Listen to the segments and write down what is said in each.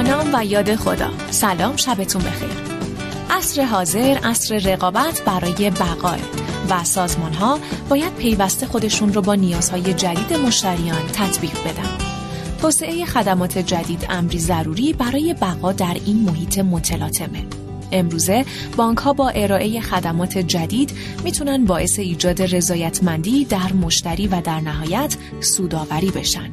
با نام و یاد خدا. سلام شبتون بخیر. عصر حاضر عصر رقابت برای بقای و سازمان ها باید پیوسته خودشون رو با نیازهای جدید مشتریان تطبیق بدن. توسعه خدمات جدید امری ضروری برای بقا در این محیط متلاطمه. امروزه بانک ها با ارائه خدمات جدید می‌تونن باعث ایجاد رضایتمندی در مشتری و در نهایت سوداوری بشن.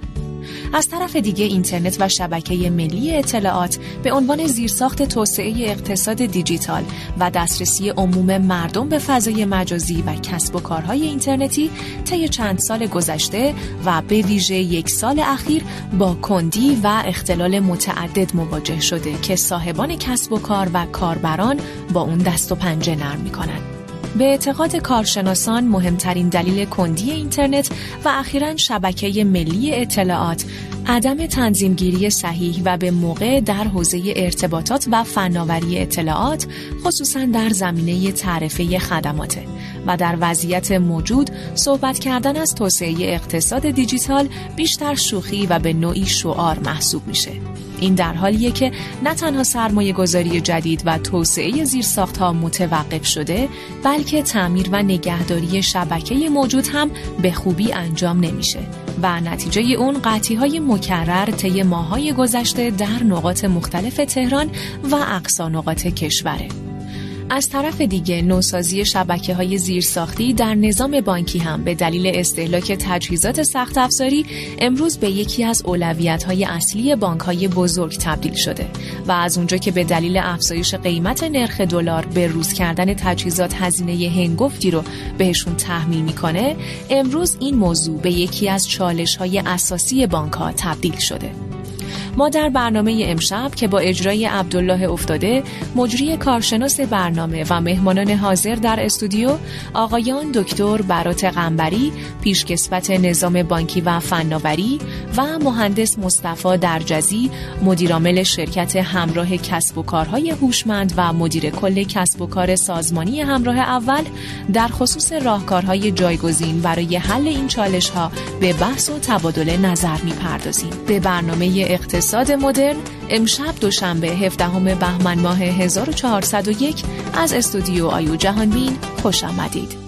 از طرف دیگه اینترنت و شبکه ملی اطلاعات به عنوان زیرساخت توسعه اقتصاد دیجیتال و دسترسی عموم مردم به فضای مجازی و کسب و کارهای اینترنتی طی چند سال گذشته و به ویژه یک سال اخیر با کندی و اختلال متعدد مواجه شده که صاحبان کسب و کار و کاربران با اون دست و پنجه نرم می‌کنند. به اعتقاد کارشناسان مهمترین دلیل کندی اینترنت و اخیرا شبکه ملی اطلاعات. عدم تنظیمگیری صحیح و به موقع در حوزه ارتباطات و فناوری اطلاعات خصوصا در زمینه تعرفه خدماته. و در وضعیت موجود صحبت کردن از توسعه اقتصاد دیجیتال بیشتر شوخی و به نوعی شعار محسوب میشه. این در حالیه که نه تنها سرمایه گذاری جدید و توسعه زیرساخت ها متوقف شده بلکه تعمیر و نگهداری شبکه موجود هم به خوبی انجام نمیشه. و نتیجه اون قطعی های مکرر طی ماهای گذشته در نقاط مختلف تهران و اقصا نقاط کشوره. از طرف دیگه نوسازی شبکه های زیرساختی در نظام بانکی هم به دلیل استهلاک تجهیزات سخت افزاری امروز به یکی از اولویت های اصلی بانک های بزرگ تبدیل شده و از اونجا که به دلیل افزایش قیمت نرخ دلار به روز کردن تجهیزات هزینه هنگفتی رو بهشون تحمیل می‌کنه امروز این موضوع به یکی از چالش های اساسی بانک ها تبدیل شده. ما در برنامه امشب که با اجرای عبدالله افتاده مجری کارشناس برنامه و مهمانان حاضر در استودیو آقایان دکتر برات قنبری پیشکسوت نظام بانکی و فناوری و مهندس مصطفی درجزی مدیرعامل شرکت همراه کسب و کارهای هوشمند و مدیر کل کسب و کار سازمانی همراه اول در خصوص راهکارهای جایگزین برای حل این چالش ها به بحث و تبادل نظر می‌پردازیم. به برنامه اقتصاد مدرن امشب دوشنبه 17 بهمن ماه 1401 از استودیو آیو جهانبین خوش آمدید.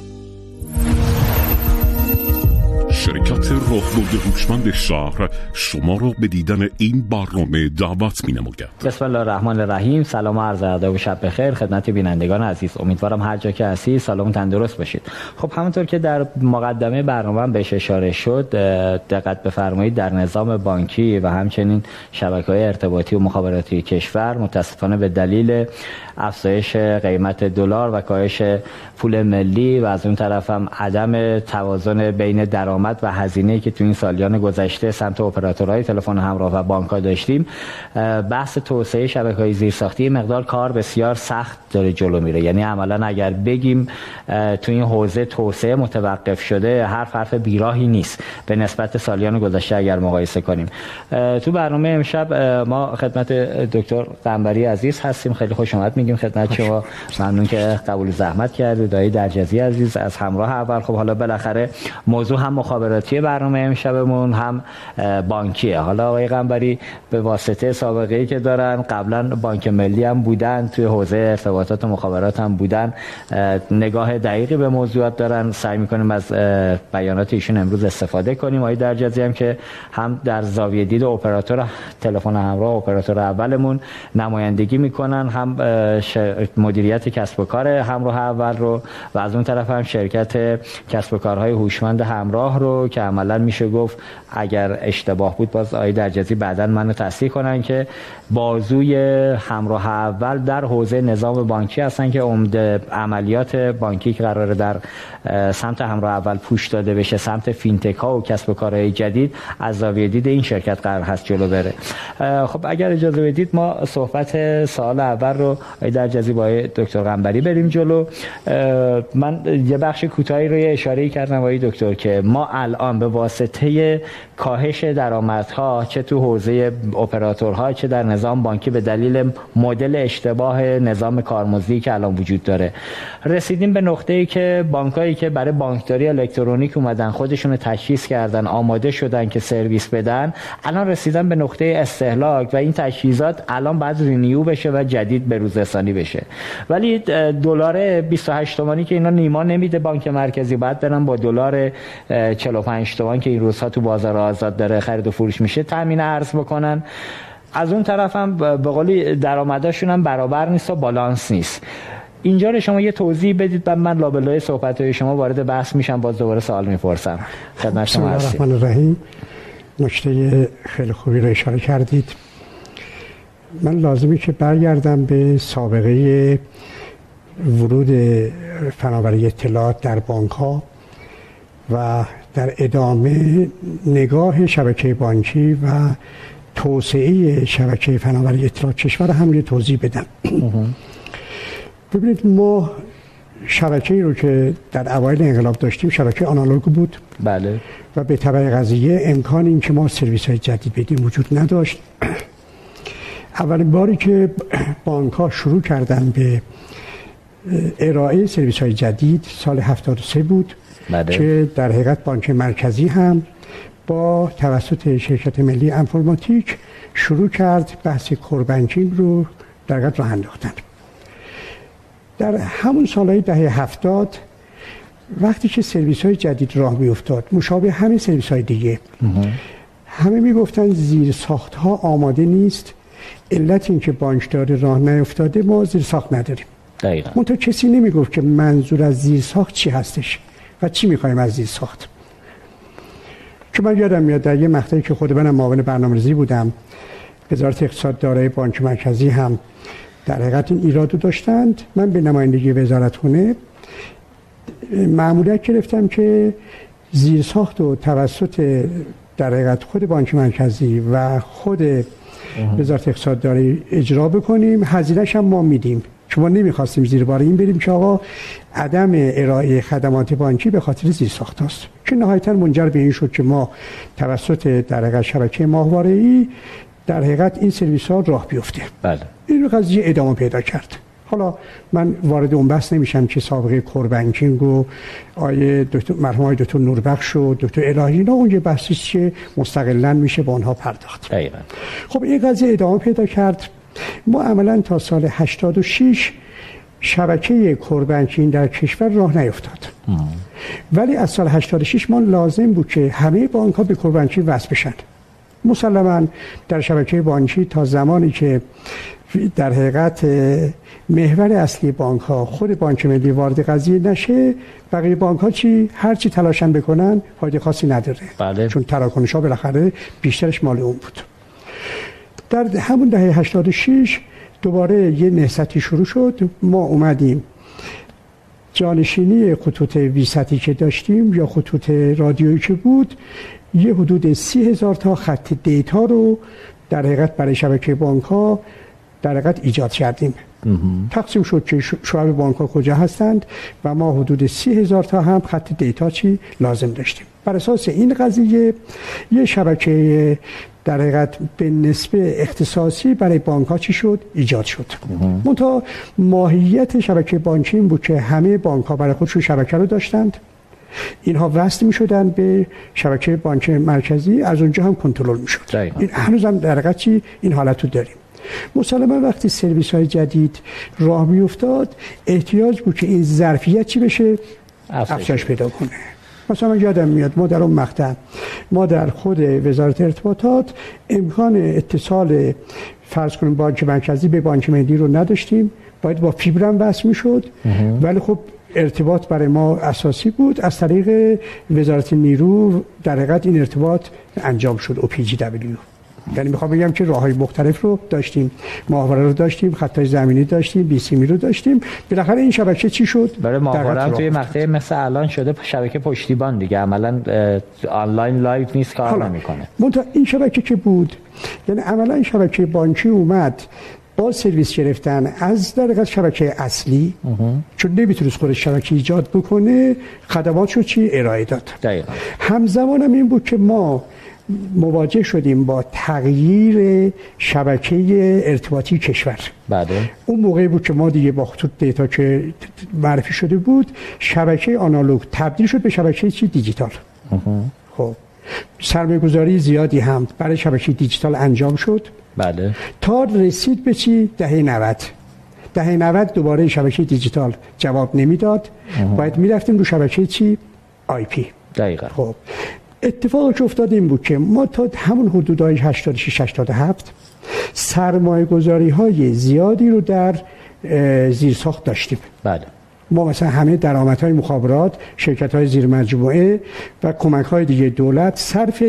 شرکت راهبرد هوشمند شهر شما را به دیدن این برنامه دعوت می نماید بسم الله الرحمن الرحیم. سلام و عرض ادب و شب بخیر. خدمت بینندگان عزیز. امیدوارم هر جا که هستی سلام تندرست باشید. خب همونطور که در مقدمه برنامه بهش اشاره شد دقت بفرمایید در نظام بانکی و همچنین شبکه های ارتباطی و مخابراتی کشور متاسفانه به دلیل افزایش قیمت دلار و کاهش پول ملی و از اون طرف هم عدم توازن بین درآمد و هزینه که تو این سالیان گذشته سمت اپراتورهای تلفن همراه و بانک ها داشتیم بحث توسعه شبکه های زیرساختی مقدار کار بسیار سخت داره جلو میره. یعنی عملا اگر بگیم تو این حوزه توسعه متوقف شده هر حرف بیراهی نیست به نسبت سالیان گذشته اگر مقایسه کنیم. تو برنامه امشب ما خدمت دکتر قنبری عزیز هستیم. خیلی خوش آمد میگیم خدمت شما. ممنون که قبول زحمت کردید. دایی درجزی عزیز از همراه اول. خب حالا بالاخره موضوع هم مخابراتی برنامه امشبمون هم بانکیه. حالا آقای قنبری به واسطه سابقه ای که دارن قبلا بانک ملی هم بودن توی حوزه ارتباطات و مخابرات هم بودن. نگاه دقیقی به موضوعات دارن. سعی می‌کنیم از بیانات ایشون امروز استفاده کنیم. آقای درجزی هم که هم در زاویه دید اپراتور تلفن همراه اپراتور اولمون نمایندگی می‌کنن هم مدیریت کسب و کار همراه اول رو و از اون طرف هم شرکت کسب و کارهای هوشمند همراه رو که عملا میشه گفت اگر اشتباه بود باز آقای درجزی بعدا منو تصحیح کنن که بازوی همراه اول در حوزه نظام بانکی هستن که عمده عملیات بانکی که قراره در سمت همراه اول پوش داده بشه سمت فینتک ها و کسب و کارهای جدید از زاویه دید این شرکت قرار هست جلو بره. خب اگر اجازه بدید ما صحبت سال اول رو در جزی با دکتر قنبری بریم جلو. من یه بخش کوتاهی رو اشاره کردم با دکتر که ما الان به واسطه کاهش درآمدها چه تو حوزه اپراتورها چه در نظام بانکی به دلیل مدل اشتباه نظام کارمزدی که الان وجود داره. رسیدیم به نقطه ای که بانکایی که برای بانکداری الکترونیک اومدن خودشون تجهیز کردن آماده شدن که سرویس بدن الان رسیدن به نقطه استهلاک و این تجهیزات الان بعد رینیو بشه و جدید به روزرسانی بشه. ولی دلار 28 تومانی که اینا نیما نمیده بانک مرکزی بعد برن با دلار 45 تومان که این روزها تو بازار آزاد داره خرید و فروش میشه تامین ارز بکنن. از اون طرف هم به قولی درآمدشون هم برابر نیست و بالانس نیست. اینجا رو شما یه توضیح بدید بعد من لابلای صحبت های شما وارد بحث میشم باز دوباره سوال می‌پرسم. خدمت شما هستید الرحمن نکته خیلی خوبی رو اشاره کردید. من لازمی که برگردم به سابقه ورود فناوری اطلاعات در بانک ها و در ادامه نگاه شبکه بانکی و توسعه شبکه فناوری اطلاعات کشور هم یه توضیح بدم. ببینید ما شبکه رو که در اوایل انقلاب داشتیم شبکه آنالوگ بود. بله. و به طبع قضیه امکان این که ما سرویس های جدید بدیم وجود نداشت. اولین باری که بانک ها شروع کردن به ارائه سرویس های جدید سال 73 بود. بله. که در حقیقت بانک مرکزی هم با توسط شرکت ملی انفرماتیک شروع کرد بحث کوربنکینگ رو در حقیقت راه انداختن. در همون سالهای دهه هفتاد وقتی که سرویس های جدید راه می افتاد مشابه همه سرویس های دیگه همه می گفتن زیر ساخت ها آماده نیست علت این که بانکداری راه نیفتاده ما زیر ساخت نداریم. دقیقا. منتها کسی نمی گفت که منظور از زیر ساخت چی هستش. و چی می‌خوایم از زیر ساخت؟ که من یادم میاد در یه مقطعی که خود منم معاون برنامه‌ریزی بودم وزارت اقتصاد دارای بانک مرکزی هم در حقیقت این ایرادو داشتند. من به نمایندگی وزارت خونه معمولیت گرفتم که زیر ساخت و توسط در حقیقت خود بانک مرکزی و خود وزارت اقتصاد داره اجرا بکنیم. هزینهش هم ما میدیم. چون ما نمی‌خواستیم زیر بار این بریم که آقا عدم ارائه خدمات بانکی به خاطر زیر ساخت است که نهایتا منجر به این شد که ما توسط در حقیقت شبکه ماهواره ای در حقیقت این سرویس ها راه بیفته. بله. این قضیه ادامه پیدا کرد. حالا من وارد اون بحث نمیشم که سابقه کوربنکینگ و آیه دکتر مرحوم آیه دکتر نوربخش و دکتر الهی اینا اون یه بحثی که مستقلا میشه با آنها پرداخت. دقیقا. خب این قضیه ادامه پیدا کرد. ما عملا تا سال 86 شبکه کوربنکینگ در کشور راه نیفتاد. ولی از سال 86 ما لازم بود که همه بانک ها به کوربنکینگ وصل بشن. مسلما در شبکه بانکی تا زمانی که در حقیقت محور اصلی بانک ها خود بانک ملی وارد قضیه نشه بقیه بانک ها چی؟ هر چی تلاشن بکنن فایده خاصی نداره. بله. چون تراکنش ها بالاخره بیشترش مال اون بود. در همون دهه 86 دوباره یه نهضتی شروع شد. ما اومدیم جانشینی خطوط ویستی که داشتیم یا خطوط رادیویی که بود یه حدود سی هزار تا خط دیتا رو در حقیقت برای شبکه بانک ها در حقیقت ایجاد کردیم. تقسیم شد که شعب بانک ها کجا هستند و ما حدود سی هزار تا هم خط دیتا چی لازم داشتیم. بر اساس این قضیه یه شبکه در حقیقت به نسبه اختصاصی برای بانک ها چی شد؟ ایجاد شد. منتها ماهیت شبکه بانکی این بود که همه بانک ها برای خودشون شبکه رو داشتند. اینها وصل می شدن به شبکه بانک مرکزی از اونجا هم کنترل می شد. این هنوز هم در حقیقت چی؟ این حالت رو داریم. مسلما وقتی سرویس های جدید راه می افتاد احتیاج بود که این ظرفیت چی بشه؟ افزایش پیدا کنه. مثلا یادم میاد ما در اون مقطع. ما در خود وزارت ارتباطات امکان اتصال فرض کنیم بانک مرکزی به بانک ملی رو نداشتیم. باید با فیبرم وصل می‌شد. ولی خب ارتباط برای ما اساسی بود. از طریق وزارت نیرو در حقیقت این ارتباط انجام شد او پی جی دبلیو یعنی می‌خوام بگم که راه های مختلف رو داشتیم ماهواره رو داشتیم خطای زمینی داشتیم بی سی می رو داشتیم. بالاخره این شبکه چی شد؟ برای ماهواره توی مقطع مثل الان شده شبکه پشتیبان دیگه. عملا آنلاین live نیست کار نمی‌کنه. منتها این شبکه که بود یعنی عملا شبکه بانکی اومد با سرویس گرفتن از در شبکه اصلی چون نمی‌تونست خود شبکه ایجاد بکنه خدمات رو چی؟ ارائه داد. دقیقا. همزمان هم این بود که ما مواجه شدیم با تغییر شبکه ارتباطی کشور. بله اون موقعی بود که ما دیگه با خطوط دیتا که معرفی شده بود شبکه آنالوگ تبدیل شد به شبکه چی؟ دیجیتال. خب. سرمایه گذاری زیادی هم برای شبکه دیجیتال انجام شد. بله. تا رسید به چی؟ دهه 90 دهه 90 دوباره شبکه دیجیتال جواب نمی‌داد. باید می‌رفتیم رو شبکه چی؟ آی پی. دقیقا. خب. اتفاقی که افتاد این بود که ما تا همون حدودهای 86 87 سرمایه گذاری های زیادی رو در زیرساخت داشتیم. بله. ما مثلا همه درآمدهای مخابرات شرکت های زیر مجموعه و کمک های دیگه دولت صرف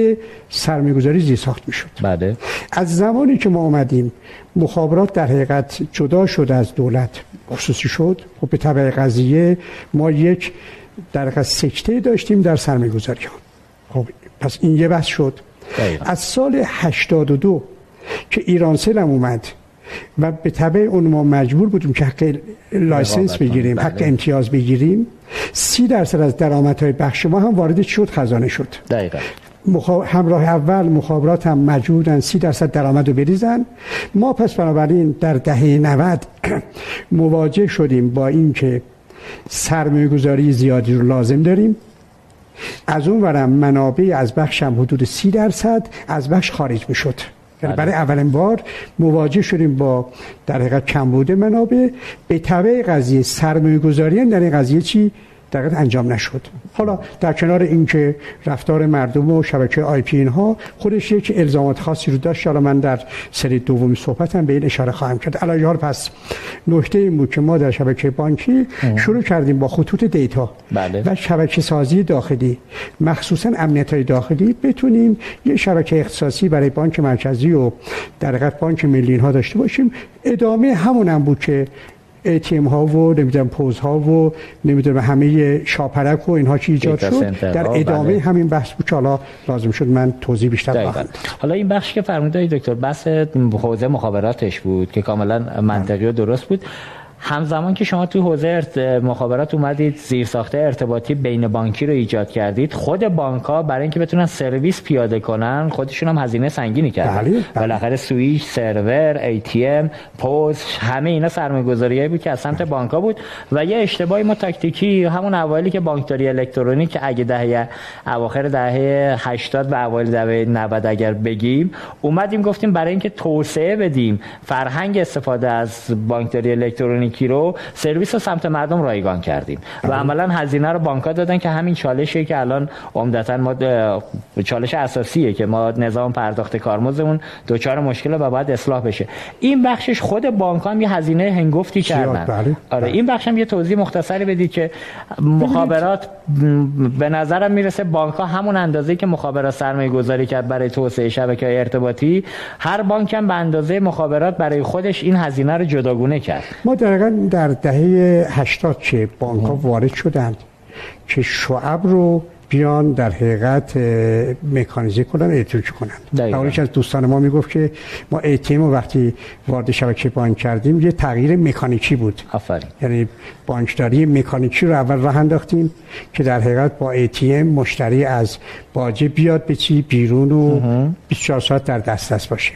سرمایه گذاری زیر ساخت می شد بله. از زمانی که ما آمدیم مخابرات در حقیقت جدا شد از دولت خصوصی شد. خب به طبع قضیه ما یک در حقیقت سکته داشتیم در سرمایه گذاری ها خب پس این یه بحث شد دقیقا. از سال 82 که ایرانسل هم اومد و به تبع اون ما مجبور بودیم که حق license بگیریم کنیم. حق بله. امتیاز بگیریم سی درصد از درآمدهای بخش ما هم وارد شد خزانه شد دقیقا. همراه اول مخابرات هم مجبورن سی درصد درآمد رو بریزن ما پس بنابراین در دهه 90 مواجه شدیم با اینکه سرمایه گذاری زیادی رو لازم داریم از اون ورم منابع از بخش هم حدود سی درصد از بخش خارج می شد یعنی بله. برای اولین بار مواجه شدیم با در حقیقت کمبود منابع. به طبع قضیه سرمایه گذاری هم در این قضیه چی؟ در حقیقت انجام نشد. حالا در کنار اینکه رفتار مردم و شبکه آی پی اینها خودش یک الزامات خاصی رو داشت. حالا من در سری دومی صحبتم به این اشاره خواهم کرد. علاوه حال پس نکته این بود که ما در شبکه بانکی شروع کردیم با خطوط دیتا بله. و شبکه سازی داخلی. مخصوصا امنیت های داخلی بتونیم یه شبکه اختصاصی برای بانک مرکزی و در بانک ملی ها داشته باشیم. ادامه همون هم بود که ATM ها و نمی‌دونم پوز ها و نمی‌دونم همه شاپرک و اینها چی ایجاد شد در ادامه بله. همین بحث بود که حالا لازم شد من توضیح بیشتر داد. حالا این بخش که فرمودید دکتر بحث حوزه مخابراتش بود که کاملا منطقی و درست بود همزمان که شما تو حوزه. مخابرات اومدید زیر ساخته ارتباطی بین بانکی رو ایجاد کردید خود بانک ها برای اینکه بتونن سرویس پیاده کنن خودشون هم هزینه سنگینی کردن بله، بله. بالاخره سویچ سرور ATM پوز همه اینا سرمایه‌گذاریایی بود که از سمت بانک ها بود و یه اشتباهی ما تاکتیکی همون اوایلی که بانکداری الکترونیک اگه دهه اواخر دهه 80 و اوایل دهه 90 اگر بگیم اومدیم گفتیم برای اینکه توسعه بدیم فرهنگ استفاده از بانکداری الکترونیکی رو سرویس رو سمت مردم رایگان کردیم. و عملا هزینه رو بانک‌ها دادن که همین چالشیه که الان عمدتا ما چالش اساسیه که ما نظام پرداخت کارمزدمون دچار مشکل و باید اصلاح بشه. این بخشش خود بانک هم یه هزینه هنگفتی کردن. بله. آره بله. این بخش هم یه توضیح مختصری بدید که مخابرات به نظرم می‌رسه بانک ها همون اندازه که مخابرات سرمایه گذاری کرد برای توسعه شبکه های ارتباطی هر بانک هم به اندازه مخابرات برای خودش این هزینه رو جداگونه کرد. ما در حقیقت در دهه 80 که بانک ها وارد شدند که شعب رو بیان در حقیقت مکانیزه کنن الکتریکی کنن دقیقاً. اولیش از دوستان ما می‌گفت که ما ATM رو وقتی وارد شبکه بانک کردیم یه تغییر مکانیکی بود. آفرین. یعنی بانکداری مکانیکی رو اول راه انداختیم که در حقیقت با ATM مشتری از باجه بیاد به چی؟ بیرون و 24 ساعت در دسترس باشه.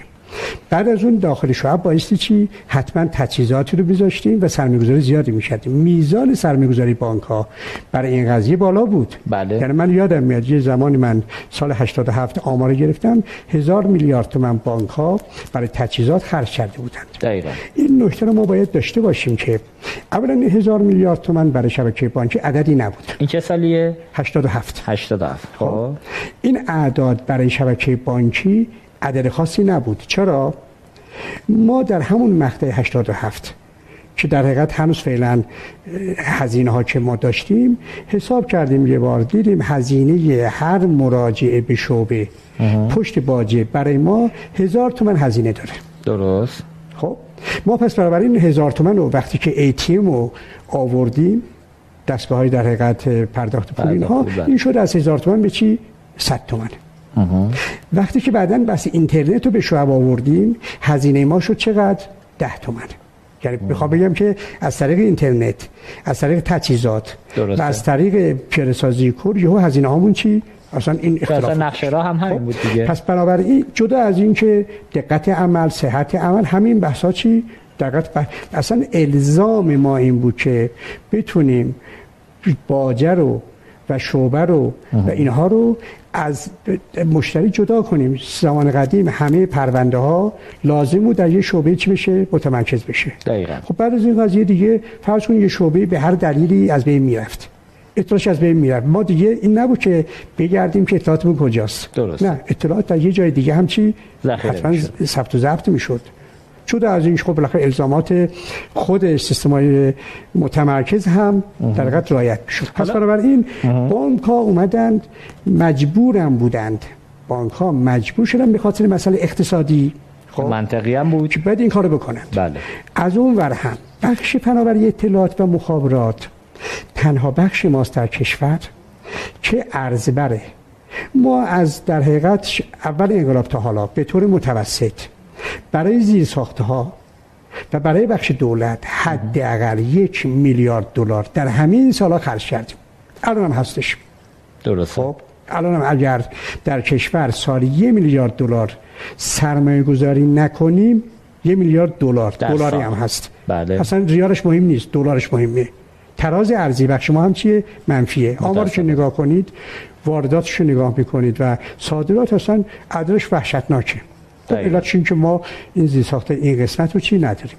بعد از اون داخل شعب بایستی چی؟ حتما تجهیزاتی رو میذاشتیم و سرمایه‌گذاری زیادی می‌کردیم. میزان سرمایه‌گذاری بانک ها برای این قضیه بالا بود. بله. یعنی من یادم میاد یه زمانی من سال 87 آمار گرفتم هزار میلیارد تومن بانک ها برای تجهیزات خرج کرده بودند. دقیقا. این نکته رو ما باید داشته باشیم که اولا این هزار میلیارد تومن برای شبکه بانکی عددی نبود. این چه سالیه؟ 87 87 خب. این اعداد برای شبکه بانکی عدد خاصی نبود. چرا؟ ما در همون مقطع 87 که در حقیقت هنوز فعلا هزینه ها که ما داشتیم حساب کردیم یه بار دیدیم هزینه هر مراجعه به شعبه پشت باجه برای ما هزار تومن هزینه داره. درست. خب ما پس بنابراین هزار تومن رو وقتی که ATM رو آوردیم دستگاه های در حقیقت پرداخت پول اینها بله. این شد از هزار تومن به چی؟ صد تومن. وقتی که بعدا بس اینترنت رو به شعب آوردیم هزینه ما شد چقدر؟ ده تومن. یعنی بخوام بگم که از طریق اینترنت از طریق تجهیزات و از طریق پیاده سازی کور یهو هزینه هامون چی؟ اصلا این اختلاف اصلا نقشه راه هم همین بود دیگه. پس بنابراین جدا از این که دقت عمل صحت عمل همین بحثا چی؟ دقت اصلا الزام ما این بود که بتونیم باجر رو و شعبه رو و اینها رو از مشتری جدا کنیم. زمان قدیم همه پرونده ها لازم بود در یه شعبه چی بشه؟ متمرکز بشه. دقیقا. خب بعد از این قضیه دیگه فرض کنید یه شعبه به هر دلیلی از بین می‌رفت. اطلاعش از بین می‌رفت. ما دیگه این نبود که بگردیم که اطلاعاتمون کجاست. درست. نه اطلاعات در یه جای دیگه هم چی؟ حتما ثبت و ضبط می‌شد. جدا از این خب بالاخره الزامات خود سیستم های متمرکز هم در حقیقت رعایت می‌شد پس بنابراین بانک ها اومدند مجبورم بودند. بانک ها مجبور شدن به خاطر مسئله اقتصادی. خب منطقی هم بود. که باید این کارو بکنند. بله. از اون ور هم بخش فناوری اطلاعات و مخابرات تنها بخش ماست در کشور که ارز بره ما از در حقیقت اول انقلاب تا حالا به طور متوسط برای زیر ساخته ها و برای بخش دولت حداقل یک میلیارد دلار در همین سالا خرج کردیم. الان هم هستش. درست خب الان هم اگر در کشور سالی یک میلیارد دلار سرمایه گذاری نکنیم یک میلیارد دلار. دلاری هم هست. بله. اصلا ریالش مهم نیست دلارش مهمه. تراز ارزی بخش ما هم چیه؟ منفیه. آمار که نگاه کنید وارداتش رو نگاه می‌کنید و صادرات اصلا عددش وحشتناکه. خب علت این که ما این زیرساخت این قسمت رو چی نداریم؟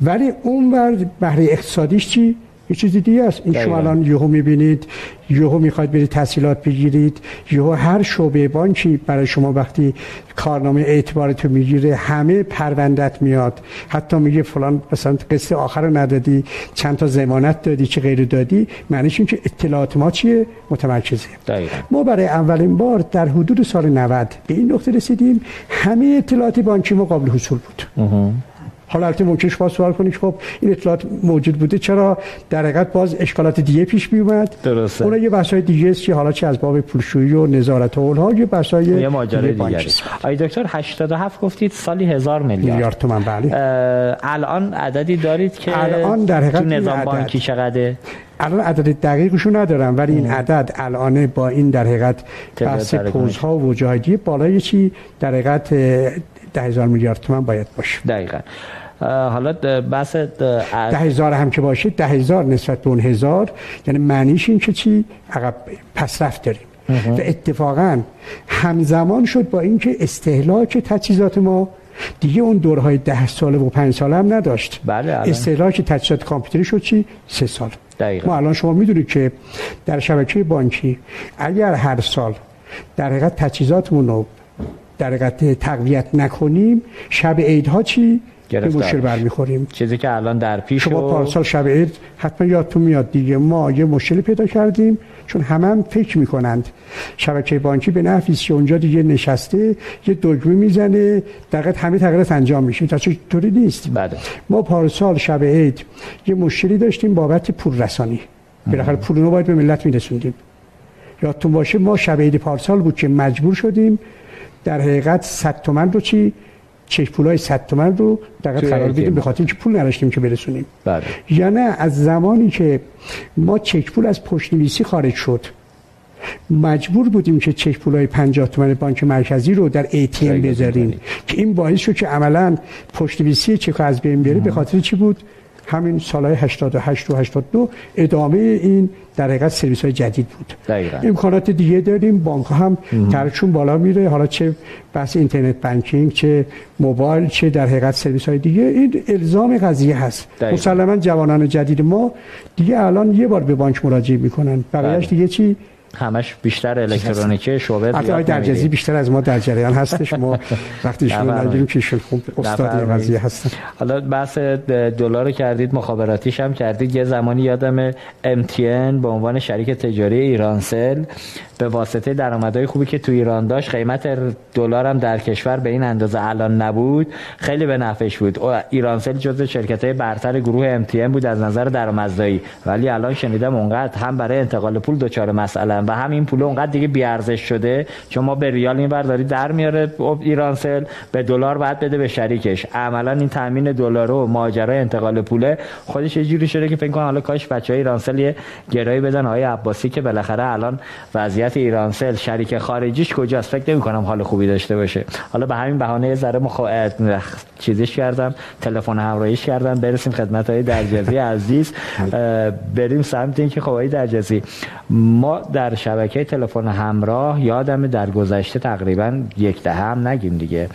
ولی اون بر بهره اقتصادیش چی؟ یه چیز دیگه است. این شما الان یهو می‌بینید یهو می‌خواید برید تحصیلات بگیرید یهو هر شعبه بانکی برای شما وقتی کارنامه اعتبارتو می‌گیره همه پروندت میاد. حتی میگه فلان مثلا قصه آخر رو ندادی چند تا ضمانت دادی چه غیر دادی معنیش این که اطلاعات ما چیه؟ متمرکزه دقیقا. ما برای اولین بار در حدود سال 90 به این نقطه رسیدیم همه اطلاعات بانکی ما قابل حصول بود. حالا البته ممکنه شما سوال کنید خب این اطلاعات موجود بوده. چرا در حقیقت باز اشکالات دیگه پیش می اومد درسته. اون یه بحث های دیگه است که حالا چه از باب پولشویی و نظارت و اونها یه بحث های یه ماجرای دیگه آی دکتر 87 گفتید سالی هزار میلیارد. میلیارد تومان بله. الان عددی دارید که الان در حقیقت نظام بانکی چقدره؟ الان عدد دقیقشو ندارم ولی این عدد الان با این در حقیقت بحث پوزها و وجاهدی بالای چی؟ در حقیقت ده هزار میلیارد تومان باید باشه. دقیقا. حالا بحث ده هزار هم که باشه ده هزار نسبت به اون هزار. یعنی معنیش این که چی؟ عقب پسرفت داریم. و اتفاقا همزمان شد با اینکه استهلاک تجهیزات ما دیگه اون دورهای ده ساله و پنج ساله هم نداشت. بله استهلاک تجهیزات کامپیوتری شد چی؟ سه سال. دقیقا. ما الان شما می‌دونید که در شبکه بانکی اگر هر سال در حقیقت تجهیزاتمون رو در حقیقت تقویت نکنیم. شب عیدها چی؟ به مشکل برمیخوریم. چیزی که الان در پیش شما و... پارسال شب عید حتما یادتون میاد دیگه. ما یه مشکلی پیدا کردیم چون همه هم فکر می‌کنند. شبکه بانکی به نحوی که اونجا دیگه نشسته یه دگمه می‌زنه دقیقا همه تغییرات انجام میشه. تا طوری نیست. بله. ما پارسال شب عید یه مشکلی داشتیم بابت پول رسانی بالاخره پول رو باید به ملت میرسوندیم. یادتون باشه ما شب عید پارسال بود که مجبور شدیم در حقیقت 100 تومن رو چی؟ چک پولای 100 تومن رو دقیق قرار بدیم به خاطر اینکه پول نداشتیم که برسونیم. بله. یا نه از زمانی که ما چک پول از پشت نویسی خارج شد مجبور بودیم که چک پولای 50 تومن بانک مرکزی رو در ATM بذاریم. که این باعث شد که عملا پشت نویسی چک از بین بره به خاطر چی بود؟ همین سالهای 88 و 82 ادامه این در حقیقت سرویس های جدید بود. دقیقا. امکانات دیگه داریم. بانک هم ترشون بالا میره. حالا چه بحث اینترنت بانکینگ چه موبایل چه در حقیقت سرویس های دیگه. این الزام قضیه هست. مسلما جوانان جدید ما دیگه الان یه بار به بانک مراجعه می‌کنن. بقیه‌اش دیگه چی؟ همش بیشتر الکترونیکی شعبه در درجزی بیشتر از ما در جریان هستش. ما وقتی شما نگیریم که ایشون خوب استاد قضیه هستن. حالا بحث دلار کردید مخابراتیش هم کردید. یه زمانی یادم MTN به عنوان شریک تجاری ایرانسل به واسطه درآمدهای خوبی که تو ایران داشت قیمت دلار هم در کشور به این اندازه الان نبود خیلی به نفعش بود. ایرانسل جزو شرکت های برتر گروه MTN بود از نظر درآمدزایی. ولی الان شنیدم اونقدر هم برای انتقال پول دچار مسئله و همین پول اونقدر دیگه بی ارزش شده چون ما به ریال این داری در میاره ایرانسل به دلار بعد بده به شریکش. عملا این تامین دلار و ماجرای انتقال پوله خودش یه جوری شده که فکر کنم حالا کاش بچهای ایرانسل یه گرایی بدن. آقای عباسی که بالاخره الان وضعیت ایرانسل شریک خارجیش کجاست؟ فکر نمی کنم حال خوبی داشته باشه. حالا به همین بهانه ذره مخ... چیزش کردم تلفن همراهیش کردم. برسیم خدمت های درجزی عزیز. بریم سمت اینکه خب درجزی ما در شبکه تلفن همراه یادم در گذشته تقریبا یک دهه هم نگیم دیگه.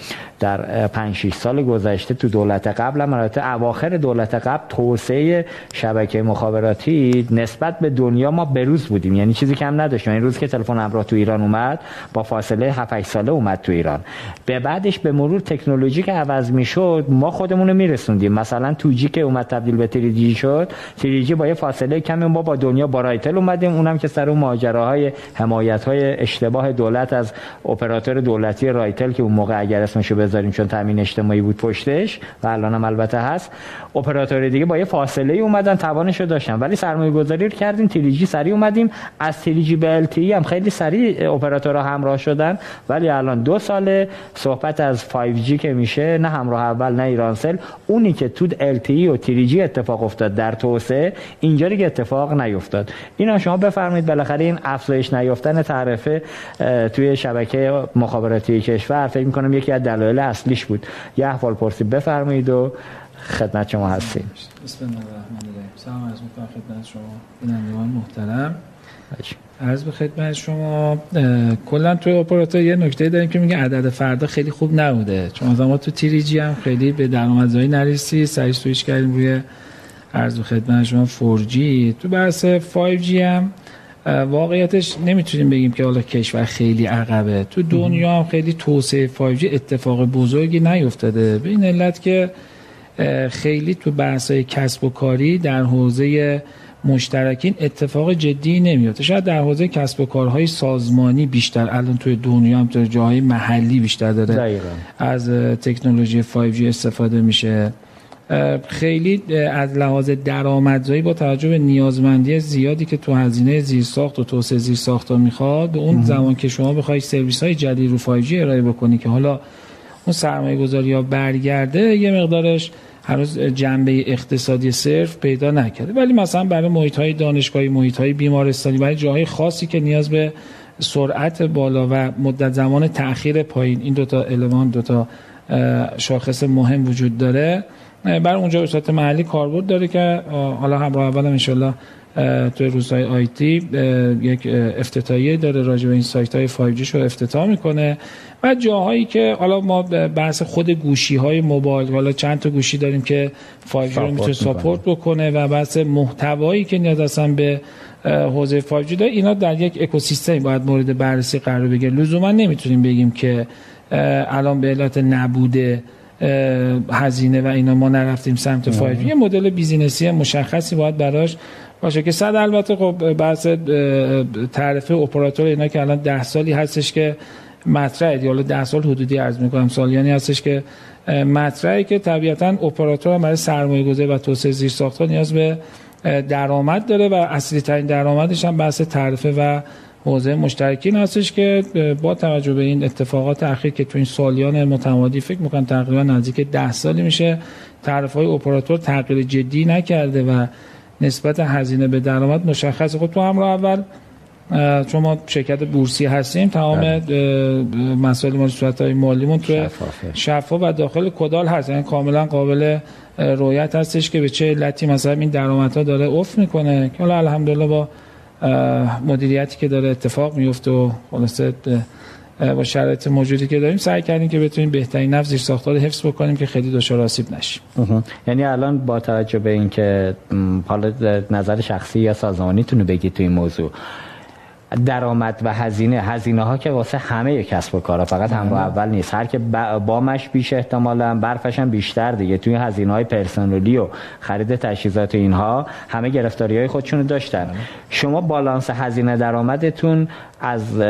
در 5 6 سال گذشته تو دولت قبل هم اواخر دولت قبل توسعه شبکه مخابراتی نسبت به دنیا ما بروز بودیم. یعنی چیزی کم نداشتیم. این روز که تلفن همراه تو ایران اومد با فاصله 7 8 ساله اومد تو ایران. به بعدش به مرور تکنولوژی که عوض می‌شد ما خودمون رو میرسوندیم. مثلا تو جی که اومد تبدیل به تریجی شد تریجی با یه فاصله کمی ما با دنیا با رایتل اومدیم. اونم که سر اون ماجراهای حمایت های اشتباه دولت از اپراتور دولتی رایتل که اون موقع اگر اسمشو بذاریم چون تامین اجتماعی بود پشتش و الان هم البته هست. اپراتور دیگه با یه فاصله ای اومدن توانشو داشتن. ولی سرمایه گذاری رو کردیم 3G سری اومدیم. از تریجی به ال هم خیلی سریع اپراتورها همراه شدن. ولی الان دو ساله صحبت از 5G که میشه نه همراه اول نه ایرانسل اونی که تو LTE و 3G اتفاق افتاد در توسعه اینجا دیگه اتفاق نیفتاد. اینا شما بفرمایید بالاخره این افزایش نیافتن تعرفه توی شبکه مخابراتی کشور. فکر می‌کنم یکی از دلایل اصلیش بود. یه احوال پرسی بفرمایید و خدمت شما هستیم. بسم الله الرحمن الرحیم. سلام عرض می‌کنم خدمت شما. بینندگان محترم. عرض به خدمت شما کلا توی اپراتور یه نکته داریم که میگه عدد فردا خیلی خوب نبوده. چون ما تو تیریجی هم خیلی به درآمدزایی نرسی سریع سویش کردیم روی عرض به خدمت شما 4G تو بحث 5G هم واقعیتش نمی‌تونیم بگیم که حالا کشور خیلی عقبه. تو دنیا هم خیلی توسعه 5G اتفاق بزرگی نیفتاده. به این علت که خیلی تو بحث‌های کسب و کاری در حوزه مشترکین اتفاق جدی نمیفته. شاید در حوزه کسب و کارهای سازمانی بیشتر. الان توی دنیا هم تو جاهای محلی بیشتر داره از تکنولوژی 5G استفاده میشه. خیلی از لحاظ درآمدزایی با توجه به نیازمندی زیادی که تو هزینه زیرساخت و توسعه زیرساخت ها می‌خواد به اون زمان که شما بخوای سرویس های جدید رو 5G ارائه بکنی که حالا اون سرمایه گذاری ها برگرده یه مقدارش هنوز جنبه اقتصادی صرف پیدا نکرده. ولی مثلا برای محیط های دانشگاهی محیط های بیمارستانی برای جاهای خاصی که نیاز به سرعت بالا و مدت زمان تاخیر پایین این دوتا المان دوتا شاخص مهم وجود داره. برای اونجا به صورت محلی کاربرد داره که حالا همراه اول انشالله توی روزهای آیتی یک افتتاحیه داره راجع به این سایت های 5G رو افتتاح می‌کنه و جاهایی که حالا ما بحث خود گوشی های موبایل حالا چند تا گوشی داریم که 5G رو می‌تونه ساپورت بکنه و بحث محتوایی که نیاز هستن به حوزه 5G داره اینا در یک اکوسیستمی باید مورد بررسی قرار بگیره. لزوما نمی‌تونیم بگیم که الان به علت نبوده هزینه و اینا ما نرفتیم سمت 5G یه مدل بیزینسی مشخصی باید براش باشه که صد البته خب بحث تعرفه اپراتور اینا که الان ده سالی هستش که مطرحه حالا ده سال حدودی عرض می‌کنم سالیانی هستش که مطرحه که طبیعتا اپراتور برای سرمایه گذاری و توسعه زیر ساختها نیاز به درآمد داره و اصلی ترین درآمدش هم بحث تعرفه و حوزه مشترکین هستش که با توجه به این اتفاقات اخیر که تو این سالیان متمادی فکر می‌کنم تقریبا نزدیک ده سالی میشه تعرفه های اپراتور تغییر جدی نکرده و نسبت هزینه به درآمد مشخصه. خب تو همراه اول چون ما شرکت بورسی هستیم تمام بله. مسائل ما صورت های مالیمون تو شفاف. و داخل کدال هست. یعنی کاملا قابل رویت هستش که به چه علتی مثلا این درآمدها داره افت می‌کنه. که حالا الحمدلله با مدیریتی که داره اتفاق میفته و خلاصه با شرایط موجودی که داریم سعی کردیم که بتونیم بهترین نفس زیر ساختار حفظ بکنیم که خیلی دچار آسیب نشیم یعنی الان با توجه به اینکه حالا نظر شخصی یا سازمانیتون بگید تو این موضوع درآمد و هزینه هزینه ها که واسه همه کسب و کارا فقط همراه اول نیست. هر که بامش بیش احتمالا برفش هم بیشتر دیگه. توی هزینه های پرسنلی و خرید تجهیزات اینها همه گرفتاری های خودشونو داشتن. شما بالانس هزینه درآمدتون از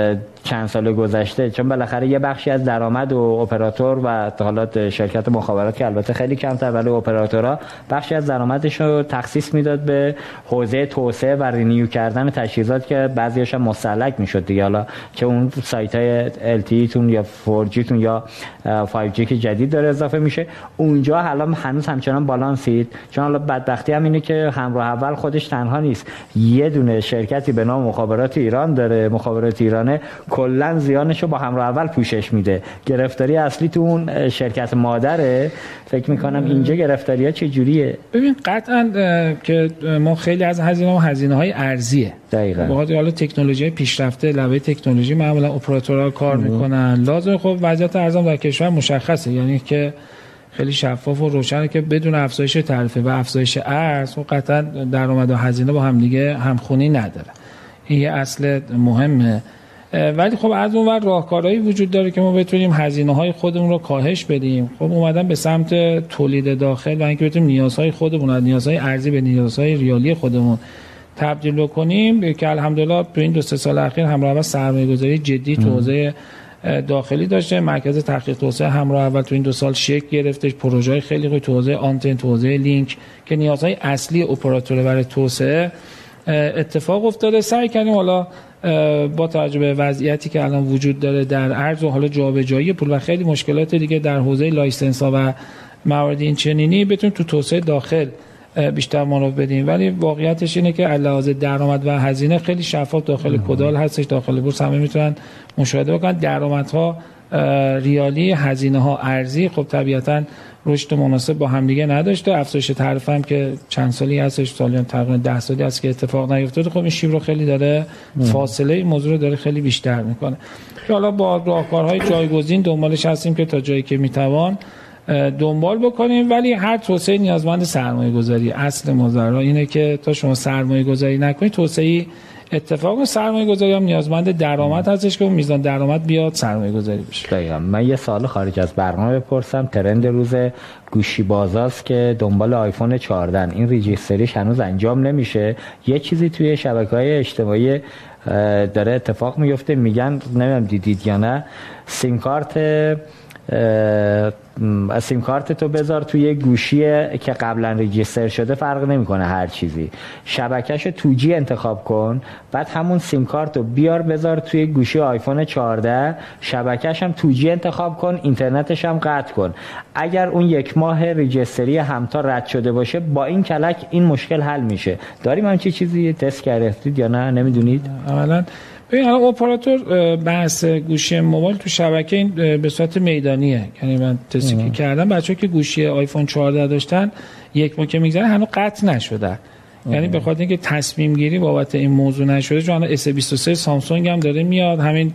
چند سال گذشته چون بالاخره یه بخشی از درآمد و اپراتور و حالات شرکت مخابرات که البته خیلی کمتر ولی اپراتورها بخشی از درآمدش رو تخصیص می‌داد به حوزه توسعه و رینیو کردن تجهیزات که بعضیش هم مسلک می‌شد دیگه. حالا که اون سایت های LTE تون یا 4G تون یا 5G که جدید داره اضافه میشه. اونجا حالا هنوز همچنان بالانسید. چون حالا بدبختی هم اینه که همراه اول خودش تنها نیست. یه دونه شرکتی به نام مخابرات ایران داره. مخابرات ایرانه کلا زیانش رو با همراه اول پوشش میده. گرفتاری اصلی تو اون شرکت مادره؟ فکر می‌کنم اینجا گرفتاری ها چه جوریه ببین قطعا که ما خیلی از هزینه و هزینه های ارزیه. دقیقاً. بخاطر حالا تکنولوژی پیشرفته لبه تکنولوژی معمولا اپراتورها کار می‌کنن. لازم خب وضعیت ارزان در کشور مشخصه. یعنی که خیلی شفاف و روشنه که بدون افزایش تعرفه و افزایش ارز و خب قطعا درآمد و هزینه با هم دیگه همخونی نداره. یه اصل مهمه. ولی خب از اون ور راهکارهایی وجود داره که ما بتونیم هزینه های خودمون رو کاهش بدیم. خب اومدن به سمت تولید داخل و اینکه بتونیم نیازهای خودمون از نیازهای ارزی به نیازهای ریالی خودمون تبدیل بکنیم. که الحمدلله تو این دو سه سال اخیر همراه با سرمایه گذاری جدی تو حوزه داخلی داشته. مرکز تحقیق توسعه همراه اول تو این دو سال شکل گرفتش. پروژه خیلی خوبی تو حوزه آنتن تو حوزه لینک که نیازهای اصلی اپراتور برای توسعه. اتفاق افتاده. سعی کردیم حالا با توجه به وضعیتی که الان وجود داره در ارز و حالا جابجایی پول و خیلی مشکلات دیگه در حوزه license ها و موارد این چنینی بتونیم تو توسعه داخل بیشتر مانو بدیم. ولی واقعیتش اینه که علاوه درآمد و هزینه خیلی شفاف داخل کدال هستش. داخل بورس همه می‌تونن مشاهده بکنن. درآمدها ریالی هزینه ها ارزی خب طبیعتا رشد مناسب با همدیگه نداشته. افزایش تعرفه هم که چند سالی هستش سالیان تقریبا 10 سالی هست که اتفاق نیفتاده. خب این شیب رو خیلی داره فاصله این موضوع رو داره خیلی بیشتر می‌کنه. که حالا با راهکارهای جایگزین دنبالش هستیم که تا جایی که می‌توان دنبال بکنیم. ولی هر توسعه نیازمند سرمایه گذاری اصل ماجرا اینه که تا شما سرمایه گذاری نکنید توسعه اتفاق سرمایه گذاری هم نیازمند درآمد هستش که میزان درآمد بیاد سرمایه گذاری بشه. دقیقا. من یه سال خارج از برنامه بپرسم. ترند روز گوشی بازاست که دنبال آیفون 14 این ریجیستریش هنوز انجام نمیشه. یه چیزی توی شبکه های اجتماعی داره اتفاق میفته میگن نمی‌دونم دیدید یا نه سیم کارت سیم کارت تو بذار توی گوشی که قبلا ریجیستر شده فرق نمی‌کنه هر چیزی. شبکهش تو جی انتخاب کن بعد همون سیم کارت رو بیار بذار توی گوشی آیفون 14 شبکهش هم تو جی انتخاب کن اینترنتش هم قطع کن. اگر اون یک ماه ریجستری همتا رد شده باشه با این کلک این مشکل حل میشه. داریم هم چی چیزی تست کردید یا نه؟ نمی‌دونید؟ اولا ببین الان اپراتور بحث گوشی موبایل تو شبکه این به صورت میدانیه. یعنی من تستی کردم بچه‌ها که گوشی آیفون 14 داشتن یک ماه که میگذره هنوز قطع نشده. یعنی به خاطر اینکه تصمیم گیری بابت این موضوع نشده چون S23 سامسونگ هم داره میاد. همین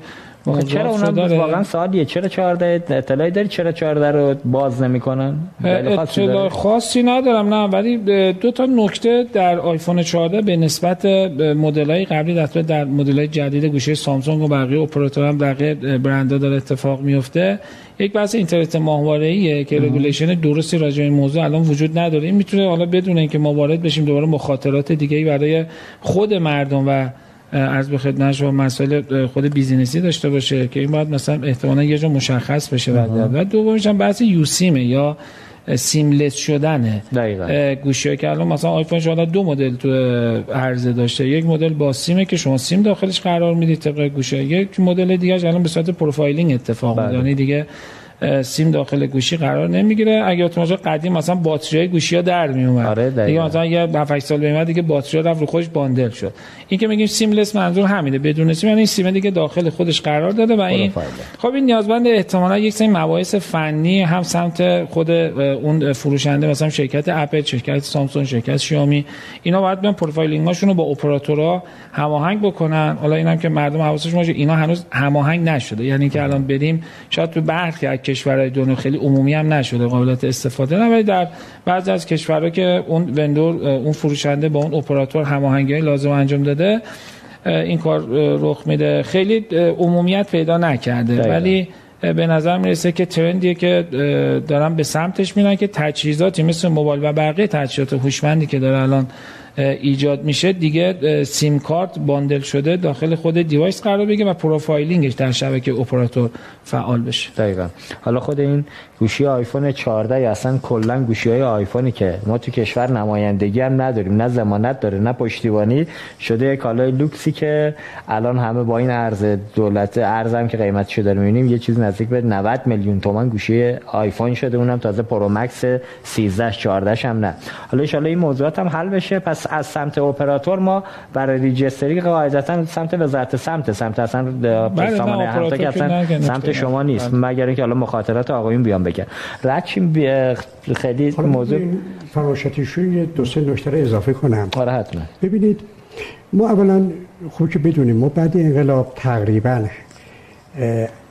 چرا اونا واقعا سالیه چرا 14 اطلاعی داری؟ چرا 14 رو باز نمی‌کنن؟ اطلاع خاصی ندارم نه ولی دو تا نکته در آیفون 14 به نسبت مدل های قبلی در در مدل های جدید گوشه سامسونگ و بقیه اپراتورها هم بقیه برندها داره اتفاق میفته یک بحث اینترنت ماهواره که regulation درستی راجع این موضوع الان وجود نداره. این می‌تونه حالا بدون اینکه ما وارد بشیم دوباره مخاطرات دیگه برای خود مردم و از به خدمت و مسائل خود business ی داشته باشه که این باید مثلا احتمالا یه جا مشخص بشه و دومش هم بحث eSIM ه یا SIM-less شدنه. گوشی که الان مثلا آیفون شما دو مدل تو عرضه داشته. یک مدل با سیمه که شما سیم داخلش قرار می‌دید طبق گوشی. یک مدل دیگه الان به صورت profiling اتفاق میفته یعنی دیگه سیم داخل گوشی قرار نمی‌گیره. اگه تو قدیم مثلا باتری های گوشی ها در می اومد آره دیگه مثلا یه 7 سال بعد دیگه باتری رفت رو خودش باندل شد. این که میگیم سیملس منظور همینه بدون سیم یعنی سیم دیگه داخل خودش قرار داده و این خب این نیازمند احتمالا یک سری مباحث فنی هم سمت خود اون فروشنده مثلا شرکت اپل شرکت سامسونگ شرکت شیائومی اینا باید بیان پروفایلینگاشون رو با اپراتورها هماهنگ بکنن. حالا اینم که مردم حواسشون باشه اینا هنوز هماهنگ نشده. یعنی که الان بریم شاید تو برخی کشورهای دنیا خیلی عمومی هم نشده قابلیت استفاده نه ولی در بعضی از کشورها که اون vendor اون فروشنده با اون اپراتور هماهنگی لازم انجام داده این کار رخ میده. خیلی عمومیت پیدا نکرده ولی به نظر می‌رسه که trend یه که دارن به سمتش میرن که تجهیزاتی مثل موبایل و بقیه تجهیزات هوشمندی که داره الان ایجاد میشه دیگه سیم کارت bundle شده داخل خود device قرار بگیره و profiling ش در شبکه اپراتور فعال بشه. دقیقا. حالا خود این گوشی آیفون 14 یا اصلا کلا گوشی های آیفونی که ما تو کشور نمایندگی هم نداریم نه ضمانت داره نه پشتیبانی. شده کالای لوکسی که الان همه با این ارز دولت ارزم که قیمتشو داره می‌بینیم یه چیز نزدیک به 90 میلیون تومان گوشی آیفون شده. اونم تازه پرو مکس 13 14 هم نه. حالا ان این موضوعات هم حل بشه. پس از سمت اپراتور ما برای ریجستری قاعدتا سمت وزارت سمت سمت اصلا بله، سامان که اصلا سمت شما نیست بله. مگر اینکه حالا مخاطرات آقایون بیان بگن. رچیم خیلی موضوع فراشتیشوی دو سه نکته اضافه کنم. آره حتما. ببینید ما اولا خوب که بدونیم ما بعد انقلاب تقریبا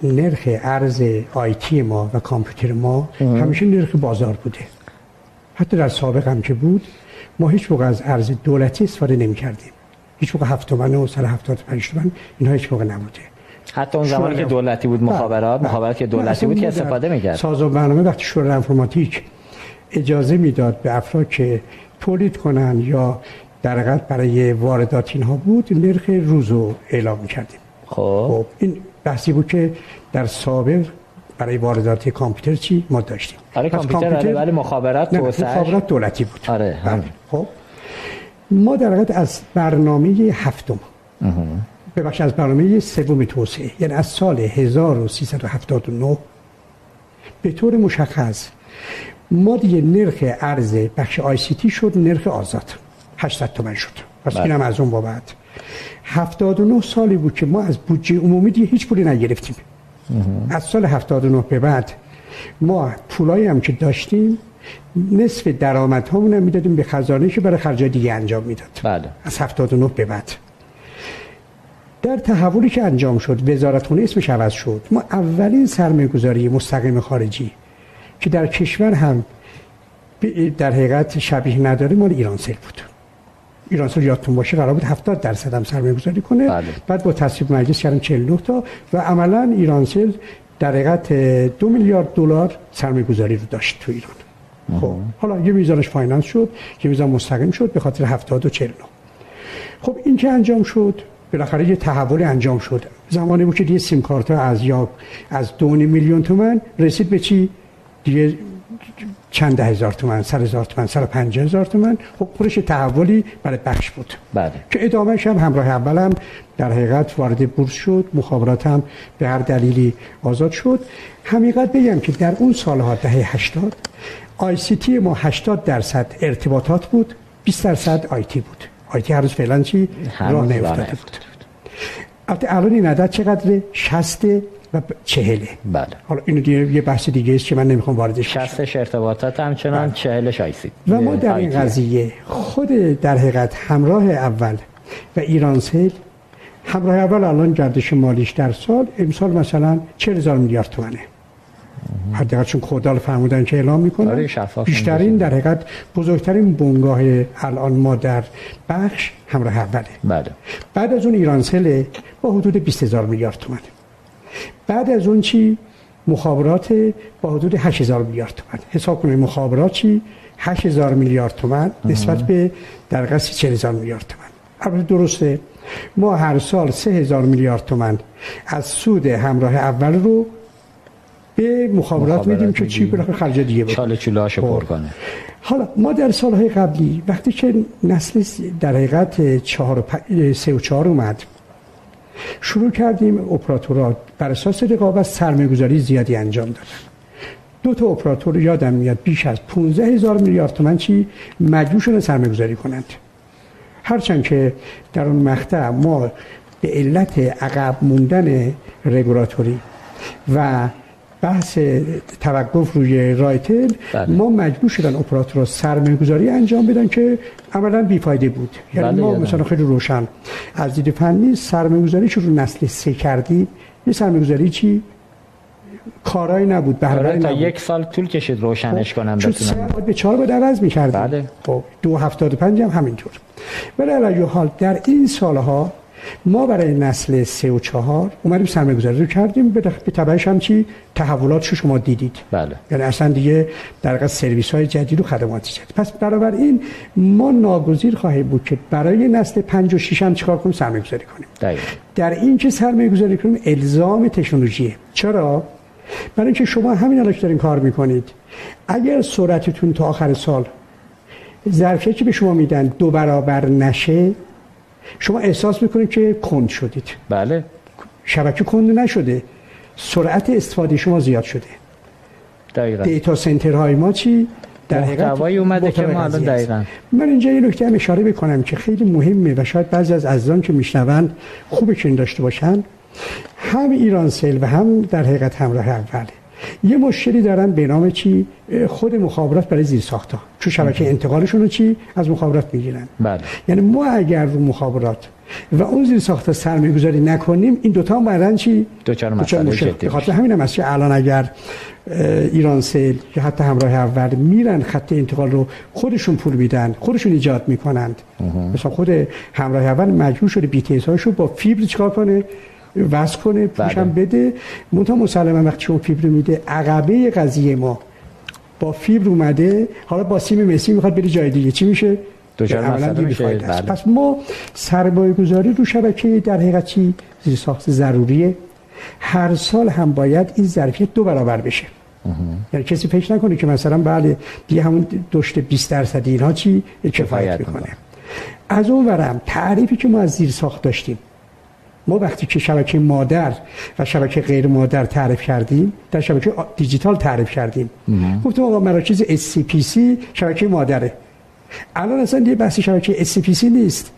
نرخ ارز آیتی ما و کامپیوتر ما همیشه نرخ بازار بوده. حتی در سابق هم که بود ما هیچ موقع از ارز دولتی استفاده نمی کردیم هیچ موقع هفت تومن و سر هفتاد پنج تومن اینها هیچ موقع نبوده. حتی اون زمانی که دولتی بود مخابرات بله. مخابرات که دولتی بود که استفاده می‌کرد. سازمان برنامه وقتی شورای انفرماتیک اجازه می‌داد به افراد که تولید کنن یا در برای واردات اینها بود نرخ روز رو اعلام می‌کردیم. خب. خب این بحثی بود که در سابق برای واردات کامپیوتر چی؟ ما داشتیم. آره کامپیوتر, کامپیوتر ولی مخابرات مخابرات دولتی بود. آره بله. خب. ما در حقیقت از برنامه هفتم ببخش از برنامه سوم توسعه یعنی از سال 1379 به طور مشخص ما دیگه نرخ ارز بخش آی سی تی شد نرخ آزاد. 800 تومن شد. پس بله. اینم از اون بابت. 79 سالی بود که ما از بودجه عمومی دیگه هیچ پولی نگرفتیم. از سال 79 به بعد ما پولایی هم که داشتیم نصف درآمد همون هم می‌دادیم به خزانه که برای خرجای دیگه انجام می‌داد. بله. از 79 به بعد. در تحولی که انجام شد وزارتخونه اسمش عوض شد. ما اولین سرمایه گذاری مستقیم خارجی که در کشور هم در حقیقت شبیه نداره مال ایرانسل بود. ایرانسل یادتون باشه قرار بود 70 درصد هم سرمایه گذاری کنه. بله. بعد با تصویب مجلس کردن 49 تا و عملا ایرانسل در حقیقت دو میلیارد دلار سرمایه گذاری رو داشت تو ایران. خب حالا یه میزانش finance شد یه میزان مستقیم شد به خاطر 70 و 49 خب این که انجام شد بالاخره یه تحول انجام شد. زمانی بود که دیگه سیم کارت از یا از دو میلیون تومن رسید به چی؟ دیگه چند هزار تومن سر هزار تومن سر پنج هزار تومن. خب خودش تحولی برای بخش بود. بله. که ادامهش هم همراه اولم در حقیقت وارد بورس شد مخابرات هم به هر دلیلی آزاد شد. حقیقت بگم که در اون سالها دهه 80 ICT ما 80 درصد ارتباطات بود 20 درصد IT بود. IT هر روز فعلا چی؟ راه نیفتاده بود. الان این عدد چقدره؟ 60 و چهله بله. حالا اینو دیگه یه بحث دیگه است که من نمی‌خوام واردش شم شستش ارتباطات همچنان بله. چهلش IT و ما در این قضیه خود در حقیقت همراه اول و ایرانسل همراه اول الان گردش مالیش در سال امسال مثلا 40 هزار میلیارد تومنه. حداقل چون خودال فرمودن که اعلام می‌کنه آره بیشترین در حقیقت بزرگترین بنگاه الان ما در بخش همراه اوله. بله. بعد از اون ایرانسل با حدود 20 هزار میلیارد تومنه. بعد از اون چی؟ مخابرات با حدود 8000 میلیارد تومان حساب کنید مخابرات چی؟ 8000 میلیارد تومان نسبت به در قصد 40000 میلیارد تومان البته درسته. ما هر سال 3000 میلیارد تومان از سود همراه اول رو به مخابرات میدیم که چی؟ برای خرج دیگه بود چاله چولهاشو پر خب. کنه. حالا ما در سالهای قبلی وقتی که نسل در حقیقت 4 و 3 و 4 اومد شروع کردیم اپراتورها بر اساس رقابت سرمایه‌گذاری زیادی انجام دادن. دو تا اپراتور یادم میاد بیش از 15 هزار میلیارد تومن چی مجبور شدن سرمایه گذاری کنند. هرچند که در اون مقطع ما به علت عقب موندن رگولاتوری و بحث توقف روی رایتل بله. ما مجبور شدن اپراتورها سرمایه گذاری انجام بدن که عملا بیفایده بود. یعنی بله ما مثلا خیلی روشن. از دید فنی سرمایه گذاری رو نسل سه کردیم. یه سرمایه گذاری چی؟ کارایی نبود به آره تا یک سال طول کشید روشنش خب، کنم بتونم به چهار به عوض می‌کردیم. بله. خب دو هفتاد و پنج هم همینطور. ولی علی حال در این سالها ما برای نسل سه و چهار اومدیم سرمایه گذاری رو کردیم. به تبعش هم چی؟ تحولات شو شما دیدید. بله. یعنی اصلا دیگه در سرویس های جدید و خدماتی جدید. پس این ما ناگزیر خواهیم بود که برای نسل 5 و 6 هم چیکار کنیم؟ سرمایه گذاری کنیم. در این که سرمایه گذاری کنیم الزام تکنولوژیه. چرا؟ برای اینکه شما همین الان دارین کار می‌کنید اگر سرعتتون تا آخر سال ظرفیتی که به شما میدن دو برابر نشه شما احساس می‌کنید که کند شدید. بله. شبکه کند نشده. سرعت استفاده شما زیاد شده. دقیقا. دیتا های ما چی؟ در حقیقت اومده که ما الان دقیقا. من اینجا یه نکته هم اشاره بکنم که خیلی مهمه و شاید بعضی از عزیزان که میشنون خوبه که داشته باشن. هم ایران سیل و هم در حقیقت همراه اوله یه مشکلی دارن به نام چی؟ خود مخابرات برای زیر ساختا چون شبکه انتقالشون رو چی؟ از مخابرات می‌گیرن. بله. یعنی ما اگر رو مخابرات و اون زیر ساخت سرمایه گذاری نکنیم این دوتا هم چی؟ دوچار مسئله جدی خاطر همین هم که الان اگر ایران سیل یا حتی همراه اول میرن خط انتقال رو خودشون پول میدن خودشون ایجاد می‌کنند. مثلا خود همراه اول مجبور شده بی رو با فیبر چیکار کنه؟ وصل کنه پوشم بله. بده. منتها مسلما وقتی شما فیبر میده عقبه قضیه ما با فیبر اومده حالا با سیم مسی می‌خواد بری جای دیگه. چی میشه؟ میشه. بله. پس ما سرمایه گذاری رو شبکه در حقیقت چی؟ زیر ساخت ضروریه. هر سال هم باید این ظرفیت دو برابر بشه. یعنی کسی فکر نکنه که مثلا بله دیگه همون دشت 20 درصد اینها چی؟ کفایت می‌کنه. از اون ورم تعریفی که ما از زیر ساخت داشتیم. ما وقتی که شبکه مادر و شبکه غیر مادر تعریف کردیم در شبکه دیجیتال تعریف کردیم. گفتم آقا مراکز SCPC شبکه مادره. الان اصلا دیگه بحث شبکه SCPC نیست.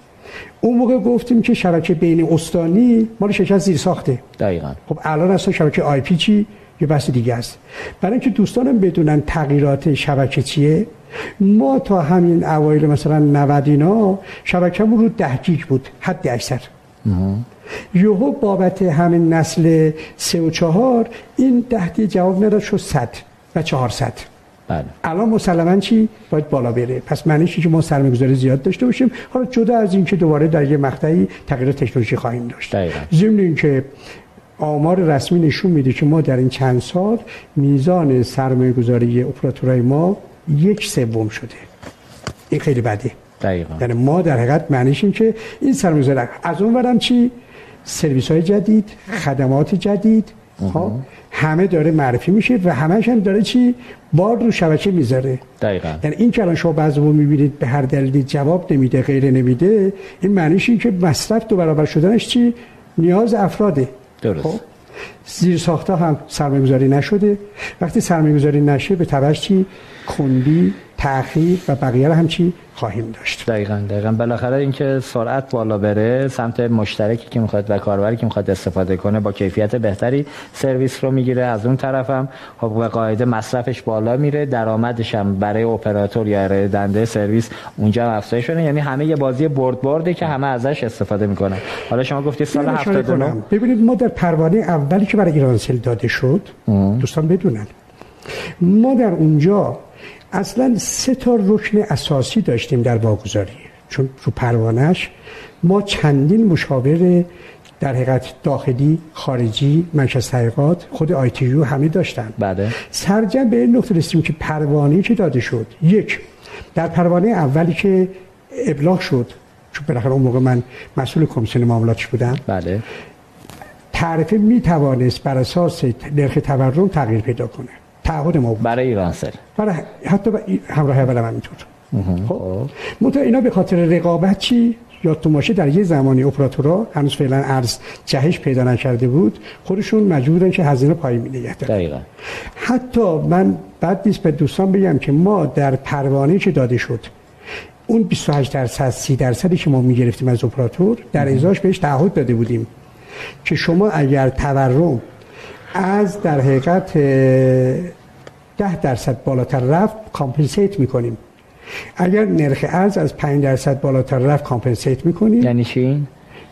اون موقع گفتیم که شبکه بین استانی مال شرکت زیر ساخته. دقیقا. خب الان اصلا شبکه آی پی چی؟ یه بحث دیگه است. برای اینکه دوستانم بدونن تغییرات شبکه چیه ما تا همین اوایل مثلا 90 اینا شبکه‌مون رو 10 گیگ بود حد اکثر. یوهو بابت همین نسل سه و چهار این دهتی جواب نداد شد صد و چهارصد. بله. الان مسلما چی؟ باید بالا بره. پس معنیش که ما سرمایه‌گذاری زیاد داشته باشیم. حالا جدا از این که دوباره در یه مقطعی تغییر تکنولوژی خواهیم داشت. ضمن اینکه آمار رسمی نشون میده که ما در این چند سال میزان سرمایه گذاری اپراتورهای ما یک سوم شده. این خیلی بده دقیقا. یعنی ما در حقیقت معنیش این که این سرمایه از اون ورم چی؟ سرویس های جدید خدمات جدید خب، همه داره معرفی میشه و همش هم داره چی؟ بار رو شبکه می‌ذاره. دقیقا. یعنی این که الان شما بعضی می‌بینید به هر دلیلی جواب نمیده غیر نمیده این معنیش این که مصرف دو برابر شدنش چی؟ نیاز افراده. درست. خب زیر ساخته هم سرمایه گذاری نشده. وقتی سرمایه گذاری نشه به تبعش چی؟ کندی تأخیر و بقیه رو هم چی خواهیم داشت. دقیقا دقیقا. بالاخره اینکه سرعت بالا بره سمت مشترکی که می‌خواد و کاربری که می‌خواد استفاده کنه با کیفیت بهتری سرویس رو می‌گیره. از اون طرفم خب به قاعده مصرفش بالا میره درآمدش هم برای اپراتور یا دنده سرویس اونجا افزایش شده یعنی همه یه بازی برد برده که همه ازش استفاده می‌کنن. حالا شما گفتی سال 79 ببینید ما در پروانه اولی که برای ایرانسل داده شد دوستان بدونن. ما در اونجا اصلا سه تا رکن اساسی داشتیم در واگذاری. چون رو پروانش ما چندین مشاور در حقیقت داخلی خارجی مرکز تحقیقات خود آی تی همه داشتن. بله. سرجم به این نقطه رسیدیم که پروانه که داده شد؟ یک در پروانه اولی که ابلاغ شد چون بالاخره اون موقع من مسئول کمیسیون معاملاتش بودم. بله. تعرفه می توانست بر اساس نرخ تورم تغییر پیدا کنه. تعهد ما بود. برای ایرانسل برای حتی همراه اول هم اینطور خب. اینا به خاطر رقابت چی؟ تو ماشه در یه زمانی اپراتورها هنوز فعلا ارز جهش پیدا نکرده بود خودشون مجبورن که هزینه پایین نگه دقیقا. حتی من بد نیست به دوستان بگم که ما در پروانه که داده شد اون 28 درصد 30 درصدی که ما می‌گرفتیم از اپراتور در ازاش بهش تعهد داده بودیم که شما اگر تورم از در حقیقت ده درصد بالاتر رفت compensate می‌کنیم. اگر نرخ ارز از 5 درصد بالاتر رفت compensate می‌کنیم. یعنی چی؟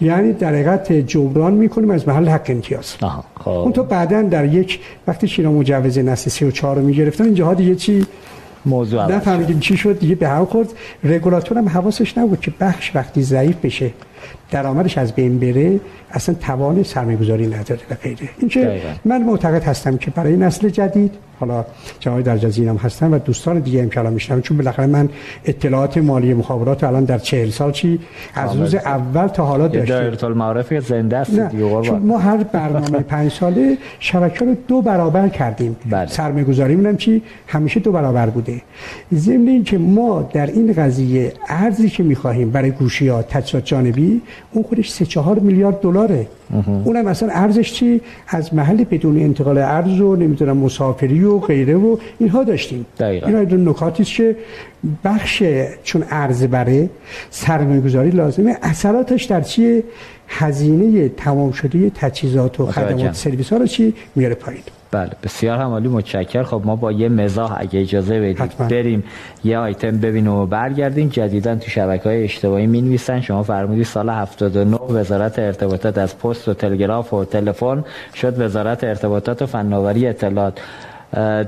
یعنی در حقیقت جبران می‌کنیم از محل حق امتیاز. خب. اون تو بعدا در یک وقتی چینا مجوز نسل 34 رو می‌گرفتن اینجا دیگه چی؟ موضوع نفهمیدیم چی شد دیگه به هم خورد. رگولاتور هم حواسش نبود که بخش وقتی ضعیف بشه. درآمدش از بین بره اصلا توان سرمایه گذاری نداره و غیره. این من معتقد هستم که برای نسل جدید حالا جای در جزیره هم هستن و دوستان دیگه هم کلام میشنم چون بالاخره من اطلاعات مالی مخابرات الان در چهل سال چی؟ از روز اول تا حالا داشتیم. دایره المعارف زنده است چون ما هر برنامه پنج ساله شبکه رو دو برابر کردیم. بله. سرمایه گذاری چی؟ همیشه دو برابر بوده. ضمن اینکه ما در این قضیه ارزی که می‌خواهیم برای گوشیات تجهیزات جانبی اون خودش 3 4 میلیارد دلاره. اونم مثلا ارزش چی؟ از محل بدون انتقال ارز و نمی‌دونم مسافری و غیره و اینها داشتیم. دقیقا. این نکاتی که بخش چون ارز بره سرمایه گذاری لازمه. اثراتش در چیه؟ هزینه تمام شده تجهیزات و خدمات سرویس ها رو چی میاره پایین؟ بله بسیار همالی متشکر خب ما با یه مزاح اگه اجازه بدید بریم یه آیتم ببینیم و برگردیم. جدیدا تو شبکه های اجتماعی می نویسن شما فرمودی سال 79 وزارت ارتباطات از پست و تلگراف و تلفن شد وزارت ارتباطات و فناوری اطلاعات.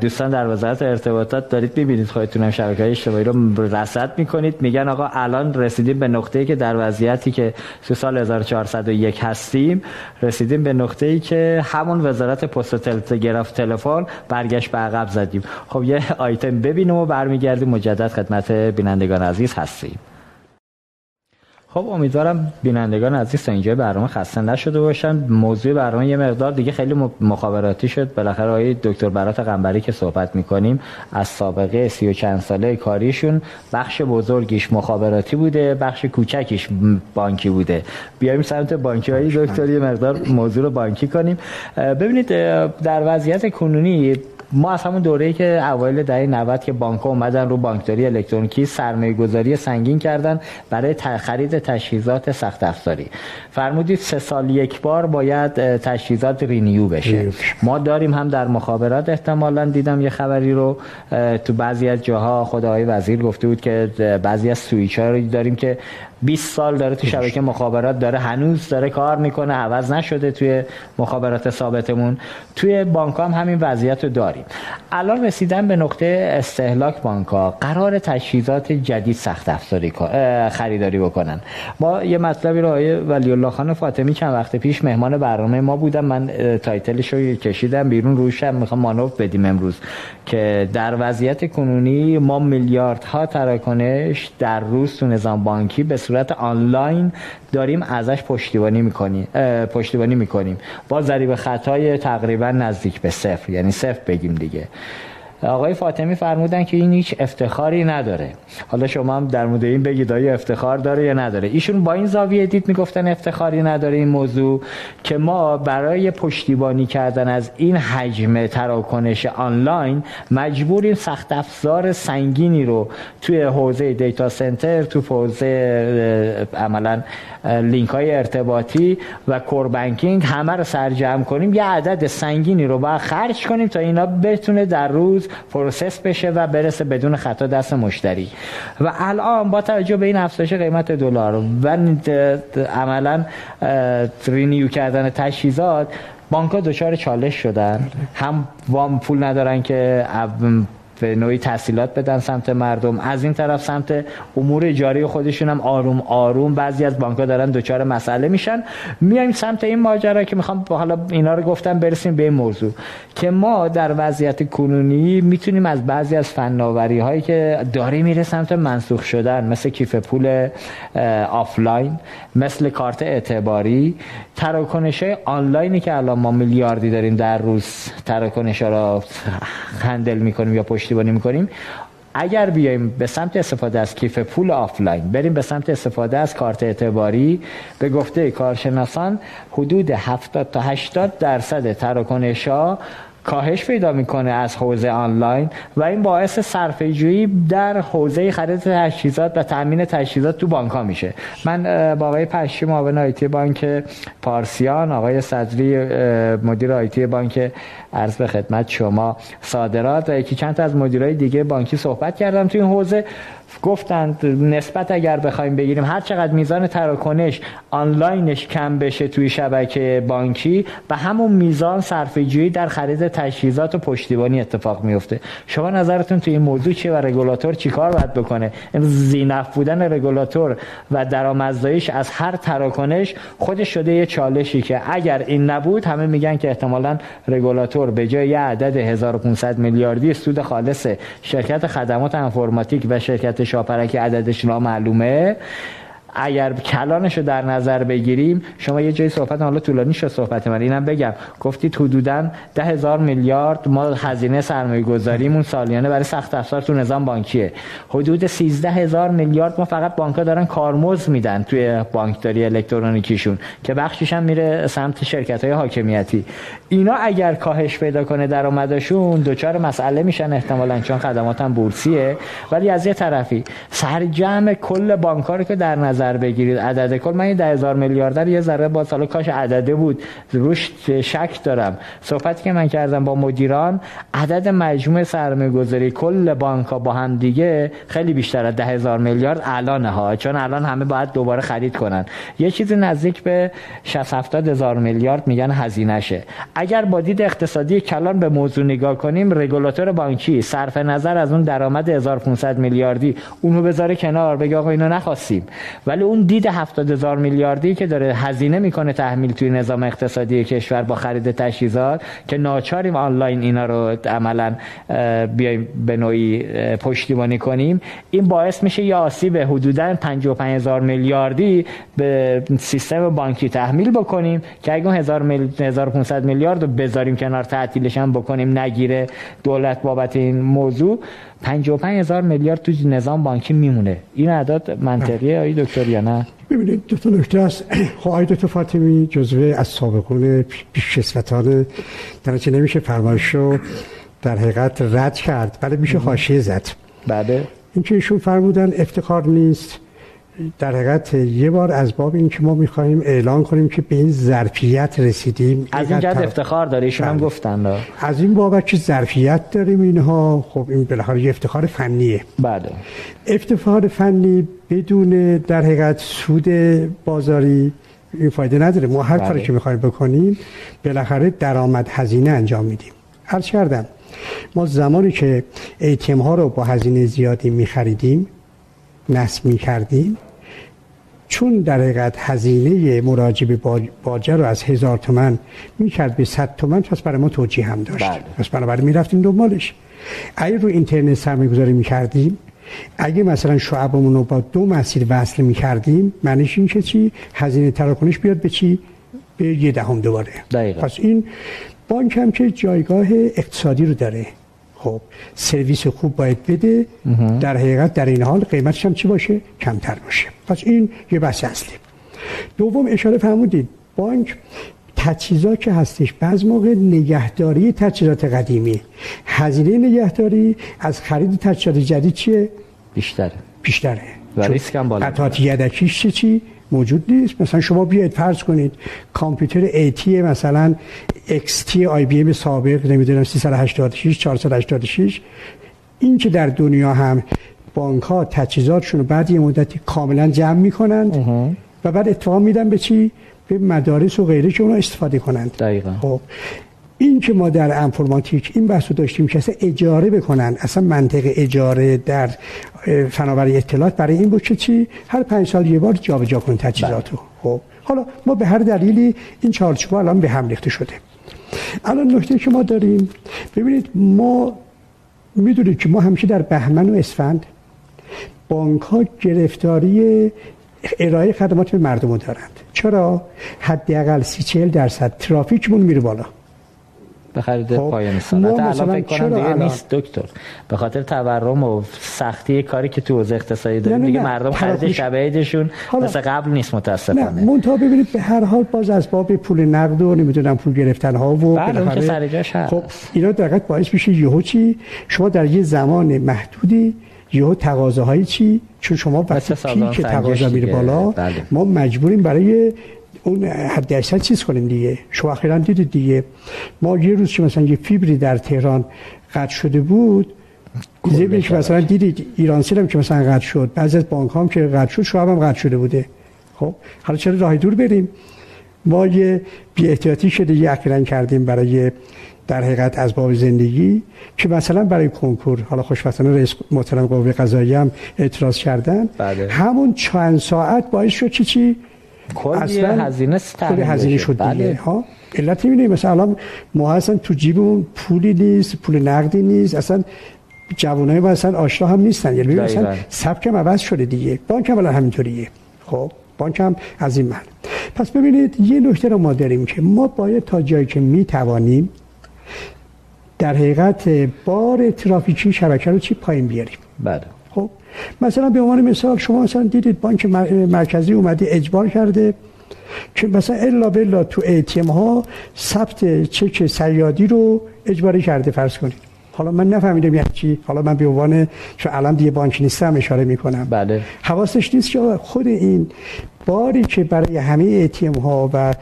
دوستان در وزارت ارتباطات دارید می‌بینید خودتون هم شبکه های اجتماعی رو رصد می‌کنید. میگن آقا الان رسیدیم به نقطه‌ای که در وضعیتی که تو سال 1401 هستیم رسیدیم به نقطه‌ای که همون وزارت پست و تلگراف تلفن برگشت به عقب زدیم. خب یه آیتم ببینیم و برمیگردیم. مجدد خدمت بینندگان عزیز هستیم. خب امیدوارم بینندگان عزیز تا اینجا برنامه خسته نشده باشن. موضوع برنامه یه مقدار دیگه خیلی مخابراتی شد. بالاخره آقای دکتر برات قنبری که صحبت می‌کنیم از سابقه سی و چند ساله کاریشون بخش بزرگیش مخابراتی بوده بخش کوچکیش بانکی بوده. بیایم سمت بانکی های دکتر یه مقدار موضوع رو بانکی کنیم. ببینید در وضعیت کنونی ما از همون دوره‌ای که اوایل دهه 90 که بانک اومدن رو بانکداری الکترونیکی سرمایه گذاری سنگین کردن برای خرید تجهیزات سخت افزاری. فرمودید سه سال یک بار باید تجهیزات رینیو بشه. ما داریم هم در مخابرات احتمالا دیدم یه خبری رو تو بعضی از جاها خدای وزیر گفته بود که بعضی از سویچ ها رو داریم که 20 سال داره تو شبکه مخابرات داره هنوز داره کار می‌کنه عوض نشده توی مخابرات ثابتمون. توی بانک هم همین وضعیت رو داریم. الان رسیدن به نقطه استهلاک بانک ها قرار تجهیزات جدید سخت افزاری خریداری بکنن. ما یه مطلبی رو آقای ولی الله خان فاطمی چند وقت پیش مهمان برنامه ما بودم من تایتلش رو کشیدم بیرون روشم می‌خوام مانور بدیم امروز که در وضعیت کنونی ما میلیاردها تراکنش در روز تو نظام بانکی به صورت آنلاین داریم ازش پشتیبانی می‌کنیم پشتیبانی می‌کنیم. با ضریب خطای تقریبا نزدیک به صفر. یعنی صفر بگیم دیگه. آقای فاطمی فرمودن که این هیچ افتخاری نداره. حالا شما هم در مورد این بگید آیا افتخار داره یا نداره. ایشون با این زاویه دید می‌گفتن افتخاری نداره این موضوع که ما برای پشتیبانی کردن از این حجم تراکنش آنلاین مجبوریم سخت افزار سنگینی رو توی حوزه data center تو حوزه عملا لینک های ارتباطی و core banking همه رو سر جمع کنیم. یه عدد سنگینی رو باید خرج کنیم تا اینا بتونه در روز process بشه و برسه بدون خطا دست مشتری. و الان با توجه به این افزایش قیمت دلار و عملا رینیو کردن تجهیزات بانک ها دچار چالش شدن. هم وام پول ندارن که به نوعی تحصیلات بدن سمت مردم. از این طرف سمت امور جاری خودشون هم آروم آروم. بعضی از بانک ها دارن دچار مسئله میشن. میایم سمت این ماجرا که می‌خوام حالا اینا رو گفتم برسیم به این موضوع که ما در وضعیت کنونی می‌تونیم از بعضی از فناوری هایی که داره میره سمت منسوخ شدن مثل کیف پول آفلاین مثل کارت اعتباری تراکنش های آنلاینی که الان ما میلیاردی داریم در روز تراکنش ها را handle می‌کنیم یا پشت پشتیبانی می‌کنیم اگر بیایم به سمت استفاده از کیف پول آفلاین بریم به سمت استفاده از کارت اعتباری به گفته کارشناسان حدود 70 تا 80 درصد تراکنش ها کاهش پیدا می‌کنه از حوزه آنلاین و این باعث صرفه جویی در حوزه خرید تجهیزات و تامین تجهیزات تو بانک ها میشه. من با آقای پشی معاون آیتی بانک پارسیان آقای صدری مدیر آیتی بانک عرض به خدمت شما صادرات و یکی چند تا از مدیرای دیگه بانکی صحبت کردم تو این حوزه. گفتند نسبت اگر بخوایم بگیریم هر چقدر میزان تراکنش آنلاینش کم بشه توی شبکه بانکی و همون میزان صرفه جویی در خرید تجهیزات و پشتیبانی اتفاق میفته. شما نظرتون توی این موضوع چیه و رگولاتور چیکار باید بکنه؟ زینف بودن رگولاتور و درآمدزاییش از هر تراکنش خودش شده یه چالشی که اگر این نبود همه میگن که احتمالا رگولاتور به جای یه عدد 1500 میلیاردی سود خالص شرکت خدمات انفرماتیک و شرکت شاپرکی عددش نامعلومه اگر کلانش رو در نظر بگیریم شما یه جای صحبت حالا طولانی شد صحبت من اینم بگم. گفتید حدودا ده هزار میلیارد ما هزینه سرمایه گذاریمون سالیانه برای سخت افزار تو نظام بانکیه. حدود 13 هزار میلیارد ما فقط بانک دارن کارمز میدن توی بانکداری الکترونیکیشون که بخشش هم میره سمت شرکت های حاکمیتی. اینا اگر کاهش پیدا کنه درآمدشون دوچار مسئله میشن احتمالا چون خدمات هم بورسیه. ولی از یه طرفی سرجم کل بانک رو که در نظر نظر بگیرید. عدد کل. من این هزار میلیارد یه ذره با سال کاش عدده بود. روش شک دارم. صحبتی که من کردم با مدیران عدد مجموع سرمایه گذاری کل بانک ها با هم دیگه خیلی بیشتر از ده هزار میلیارد الان ها. چون الان همه باید دوباره خرید کنن. یه چیزی نزدیک به 60 70 هزار میلیارد میگن هزینه شه اگر با دید اقتصادی کلان به موضوع نگاه کنیم رگولاتور بانکی صرف نظر از اون درآمد 1500 میلیاردی اونو بذاره کنار بگه آقا اینو نخواستیم. ولی اون دید 70 هزار میلیاردی که داره هزینه می‌کنه تحمیل توی نظام اقتصادی کشور با خرید تجهیزات که ناچاریم آنلاین اینا رو عملا بیایم به نوعی پشتیبانی کنیم. این باعث میشه یا آسیب حدودا 55 هزار میلیاردی به سیستم بانکی تحمیل بکنیم که اگه 1500 میلیارد رو بذاریم کنار تعطیلش هم بکنیم نگیره دولت بابت این موضوع. 55 هزار میلیارد تو نظام بانکی میمونه. این اعداد منطقیه آقای دکتر یا نه؟ ببینید دو تا نکته است. خب آقای دکتر فاطمی جزوه از سابقون پیشکسوتان درجه نمیشه فرمایش رو در حقیقت رد کرد ولی میشه حاشیه زد. بله. این که ایشون فرمودن افتخار نیست. در حقیقت یه بار از باب این که ما می‌خوایم اعلان کنیم که به این ظرفیت رسیدیم از این جد افتخار داره ایشون هم بله. گفتن. از این بابت که ظرفیت داریم اینها خب این بالاخره یه افتخار فنیه بله افتخار فنی بدون در حقیقت سود بازاری این فایده نداره ما هر کاری بله. که می‌خوایم بکنیم بالاخره درآمد هزینه انجام میدیم عرض کردم ما زمانی که ایتیم ها رو با هزینه زیادی میخریدیم نصب می‌کردیم چون در حقیقت هزینه مراجع به باجه رو از هزار تومن می‌کرد به صد تومن پس برای ما توجیه هم داشت. بله. پس بنابراین می‌رفتیم دنبالش. اگه رو اینترنت سرمایه گذاری می‌کردیم اگه مثلا شعبمون رو با دو مسیر وصل می‌کردیم معنیش این که چی؟ هزینه تراکنش بیاد به چی؟ به یه دهم دوباره. دقیقا. پس این بانک هم که جایگاه اقتصادی رو داره. خب سرویس خوب باید بده. در حقیقت در این حال قیمتش هم چی باشه؟ کمتر باشه. پس این یه بحث اصلی. دوم اشاره فرمودید. بانک تجهیزات که هستش بعض موقع نگهداری تجهیزات قدیمی. هزینه نگهداری از خرید تجهیزات جدید چیه؟ بیشتره. بیشتره. و ریسک هم بالا قطعات یدکیش چی چی؟ موجود نیست. مثلا شما بیاید فرض کنید کامپیوتر ایتی مثلا XT آی بی ام سابق نمی‌دونم 386 486 این که در دنیا هم بانک ها تجهیزاتشون رو بعد یه مدتی کاملا جمع می‌کنند و بعد اتفاق میدن به چی؟ به مدارس و غیره که اونا استفاده کنند. دقیقا. خب. این که ما در انفرماتیک این بحث رو داشتیم که اصلا اجاره بکنن اصلا منطق اجاره در فناوری اطلاعات برای این بود که چی؟ هر پنج سال یه بار جابجا کن تجهیزاتو. بله. خب حالا ما به هر دلیلی این چارچوب الان به هم ریخته شده. الان نکته که ما داریم ببینید ما می‌دونید که ما همیشه در بهمن و اسفند بانک ها گرفتاری ارائه خدمات به مردم دارند. چرا؟ حداقل سی چهل درصد ترافیکمون میره بالا. به خرید خب. پایان سال. الان فکر کنم دیگه نیست دکتر. به خاطر تورم و سختی کاری که تو حوزه اقتصادی داریم دیگه مردم خرید شبهیدشون مثل قبل نیست متاسفانه. نه منتها ببینید به هر حال باز از باب پول نقد و نمی‌دونم پول گرفتن ها و بله که سر جاش خب اینا دقیقاً باعث میشه یهو چی؟ شما در یه زمان محدودی یهو تقاضاهای چی؟ چون شما وقتی که تقاضا میره بالا بله. ما مجبوریم برای اون حد اکثر چیز کنیم دیگه. شما اخیرا دیدید دیگه. ما یه روز که مثلا یه فیبری در تهران قطع شده بود زیبش مثلا دیدید ایران هم که مثلا قطع شد. بعضی از بانک هم که قطع شد شما هم قطع شده بوده. خب حالا چرا راه دور بریم؟ ما یه بی احتیاطی شده یه اخیرا کردیم برای در حقیقت از باب زندگی که مثلا برای کنکور حالا خوشبختانه رئیس محترم قوه قضایی هم اعتراض کردن. بله. همون چند ساعت باعث شد چی چی؟ کلی هزینه کلی هزینه شد بله. ها علت می‌بینی مثلا ما اصلا تو جیبمون پولی نیست پول نقدی نیست اصلا جوانای ما اصلا آشنا هم نیستن. یعنی مثلا سبکم عوض شده دیگه. بانک هم همینطوریه. خب بانک هم از این من پس ببینید یه نکته رو ما داریم که ما باید تا جایی که می‌توانیم در حقیقت بار ترافیکی شبکه رو چی پایین بیاریم؟ بله. خب مثلا به عنوان مثال شما مثلا دیدید بانک مرکزی اومده اجبار کرده که مثلا الا بلا تو ایتیم ها ثبت چک سیادی رو اجباری کرده فرض کنید. حالا من نفهمیدم یعنی چی. حالا من به عنوان چون الان دیگه بانک نیستم اشاره می‌کنم. بله. حواسش نیست که خود این باری که برای همه ایتیم ها و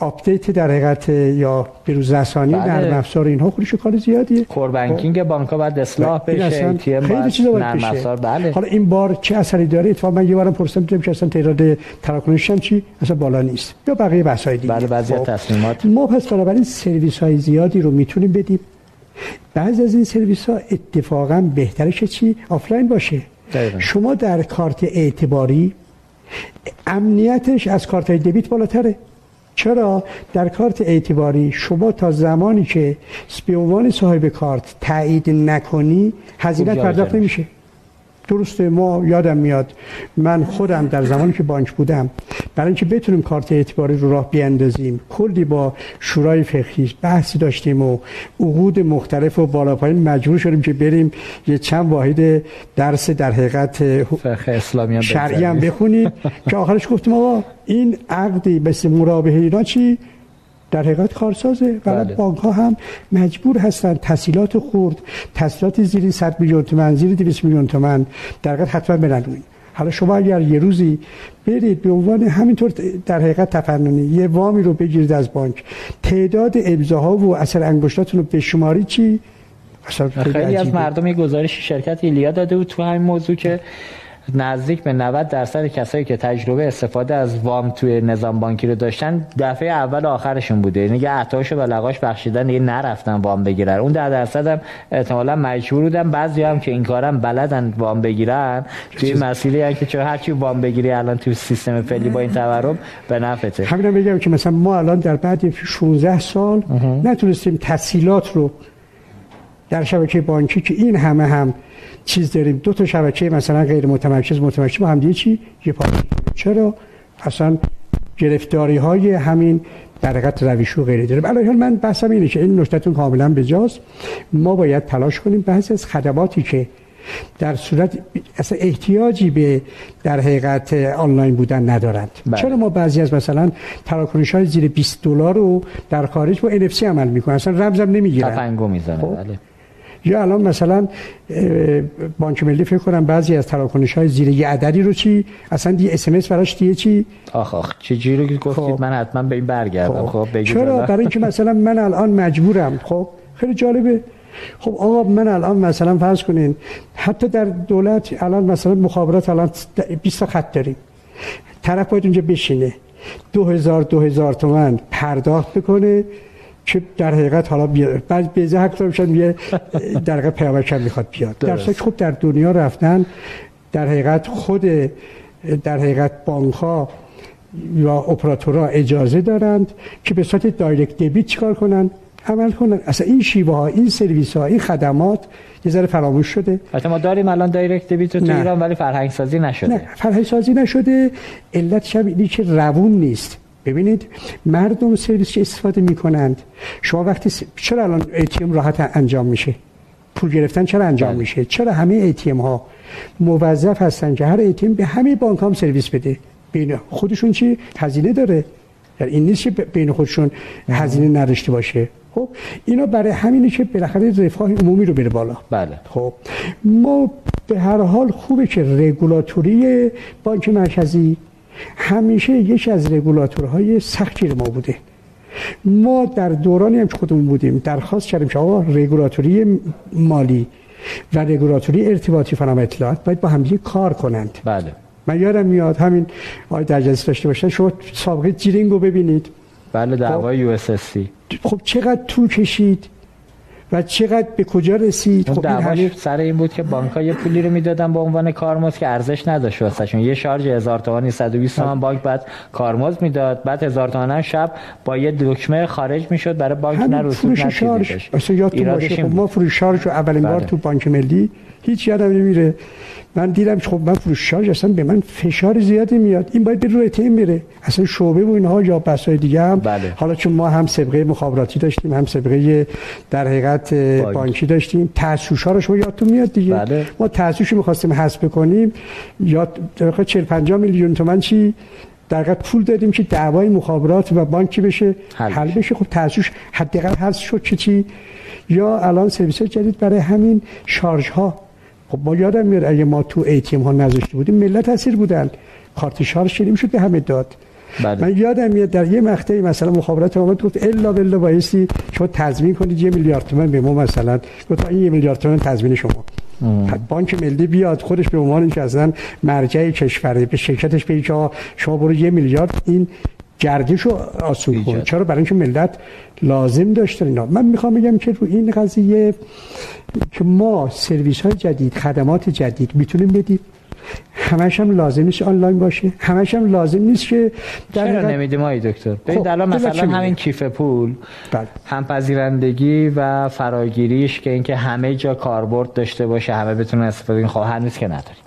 update در حقیقت یا بروز رسانی بله. نرم افزار اینها خودش کار زیادیه. core banking بانک ها باید اصلاح بشه ATM خیلی چیزا باید بشه. بله. حالا این بار چه اثری داره؟ اتفاقا من یه بارم پرسیدم دیدم که اصلا تعداد تراکنش هم چی؟ اصلا بالا نیست. یا بقیه بحث های دیگه. بله بعضی خب. تصمیمات. ما پس بنابراین سرویس های زیادی رو می‌تونیم بدیم. بعضی از این سرویس ها اتفاقا بهترش چی؟ آفلاین باشه. دقیقا. شما در کارت اعتباری امنیتش از کارت دبیت بالاتره. چرا در کارت اعتباری شما تا زمانی که به عنوان صاحب کارت تایید نکنی هزینه پرداخت نمیشه؟ درسته ما یادم میاد. من خودم در زمانی که بانک بودم برای اینکه بتونیم کارت اعتباری رو راه بیاندازیم کلی با شورای فقهی بحثی داشتیم و عقود مختلف و بالا پایین مجبور شدیم که بریم یه چند واحد درس در حقیقت فقه اسلامی شرعی هم بخونیم. که آخرش گفتیم آقا این عقدی مثل مرابحه اینا چی؟ در حقیقت کارسازه. و بله. بانک ها هم مجبور هستن تسهیلات خورد تسهیلات زیر 100 میلیون تومان زیر 200 میلیون تومان در حقیقت حتما برن حالا شما اگر یه روزی برید به عنوان همینطور در حقیقت تفننی یه وامی رو بگیرید از بانک تعداد امضاها و اثر انگشتاتون رو به شماری چی خیلی از مردم یه گزارش شرکت ایلیا داده بود تو همین موضوع که نزدیک به 90 درصد کسایی که تجربه استفاده از وام توی نظام بانکی رو داشتن دفعه اول آخرشون بوده. یعنی یه عطاشو به لقاش بخشیدن دیگه نرفتن وام بگیرن. اون 10 درصد هم احتمالاً مجبور بودن. بعضی هم که این کارم بلدن وام بگیرن. توی مسئله که چه هرچی وام بگیری الان توی سیستم فعلی با این تورم به نفعته. همین بگم که مثلا ما الان در بعد 16 سال نتونستیم تسهیلات رو در شبکه بانکی که این همه هم چیز داریم. دو تا شبکه مثلا غیر متمرکز متمرکز با هم چی؟ یه پای چرا؟ اصلا گرفتاری های همین در حقیقت رویش و غیره داریم. الان من بحثم اینه که این نکتهتون کاملا بجاست. ما باید تلاش کنیم بعضی از خدماتی که در صورت اصلا احتیاجی به در حقیقت آنلاین بودن ندارند. بله. چرا ما بعضی از مثلا تراکنش های زیر 20 دلار رو در خارج با NFC عمل می‌کنن اصلا رمزم نمی‌گیرن. تفنگو می‌زنه خب؟ بله. یا الان مثلا بانک ملی فکر کنم بعضی از تراکنش های زیر یه عددی رو چی؟ اصلا دیگه SMS براش دیگه چی؟ آخ آخ چه جوری که گفتید خب. من حتما به این برگردم. خب, خب چرا؟ برای اینکه مثلا من الان مجبورم. خب خیلی جالبه. خب آقا من الان مثلا فرض کنین حتی در دولت الان مثلا مخابرات الان 20 خط داریم. طرف باید اونجا بشینه. 2000 2000 تومن پرداخت بکنه. که در حقیقت حالا بیاد بعد به حق میشن یه در حقیقت پیامبر می‌خواد بیاد. در خوب در دنیا رفتن در حقیقت خود در حقیقت بانک ها یا اپراتورها اجازه دارند که به صورت دایرکت دبیت چیکار کنن؟ عمل کنن. اصلا این شیوه ها این سرویس ها این خدمات یه ذره فراموش شده. البته ما داریم الان direct debit تو ایران ولی فرهنگ سازی نشده. نه فرهنگ سازی نشده. علتش اینی که روون نیست. ببینید مردم سرویس که استفاده می‌کنند؟ شما وقتی س... چرا الان ATM راحت انجام میشه؟ پول گرفتن چرا انجام بله. میشه؟ چرا همه ATM ها موظف هستن که هر ATM به همه بانک هم سرویس بده؟ بین خودشون چی؟ هزینه داره. یعنی این نیست که بین خودشون هزینه نداشته باشه. خب اینا برای همینه که بالاخره رفاه عمومی رو بره بالا. بله. خب ما به هر حال خوبه که رگولاتوری بانک مرکزی همیشه یکی از رگولاتورهای سختی ما بوده. ما در دورانی هم که خودمون بودیم درخواست کردیم که آقا رگولاتوری مالی و رگولاتوری ارتباطی فنام اطلاعات باید با هم کار کنند. بله. من یادم میاد همین آقای درجزی داشته باشن شما سابقه جیرینگ رو ببینید. بله دعوای یو اس خب چقدر طول کشید؟ و چقدر به کجا رسید؟ خب این سر این بود که بانک ها یه پولی رو می‌دادن به عنوان کارمزد که ارزش نداشت واسهشون. یه شارژ هزار تومانی 120 تومن بانک بعد کارمزد می‌داد. بعد هزار تومن شب با یه دکمه خارج می‌شد. برای بانک نه رسوب نه اصلا یادتون باشه خب ما فروش شارژ رو اولین بار بله. تو بانک ملی هیچ یادم نمیره. من دیدم خب من فروشش اصلا به من فشار زیادی میاد. این باید به روی تیم میره اصلا شعبه و اینها یا بسای دیگه هم. بله. حالا چون ما هم سابقه مخابراتی داشتیم هم سابقه در حقیقت بانکی داشتیم تاسوس ها رو شما یادتون میاد دیگه. بله. ما تاسوس می‌خواستیم حذف کنیم یا 40 50 میلیون تومان چی؟ در پول دادیم که دعوای مخابرات و بانکی بشه حل, حل بشه. خب تاسوس حداقل حذف شد چی چی؟ یا الان سرویس جدید برای همین شارژ ها خب ما یادم میاد اگه ما تو ایتیم ها نذاشته بودیم ملت تاثیر بودن. کارت شارژ شدیم شد به همه داد. بله. من یادم میاد در یه مقطعی مثلا مخابرات اومد گفت الا بلا بایستی شما تضمین کنید یه میلیارد تومان به ما مثلا. گفت این یه میلیارد تومان تضمین شما. بانک ملی بیاد خودش به عنوان اینکه اصلا مرجع کشوره به شرکتش بگه شما برو یه میلیارد. این گردش رو آسون کن چرا؟ برای اینکه ملت لازم داشتن اینا. من می‌خوام بگم که رو این قضیه که ما سرویس های جدید خدمات جدید می‌تونیم بدیم. همش هم لازم نیست آنلاین باشه. همش هم لازم نیست که در چرا نمیدیم آقای دکتر؟ ببین خب الان مثلا همین کیف پول بله. هم پذیرندگی و فراگیریش که اینکه همه جا کاربرد داشته باشه همه بتونن استفاده کنن. خب هنوز که نداریم.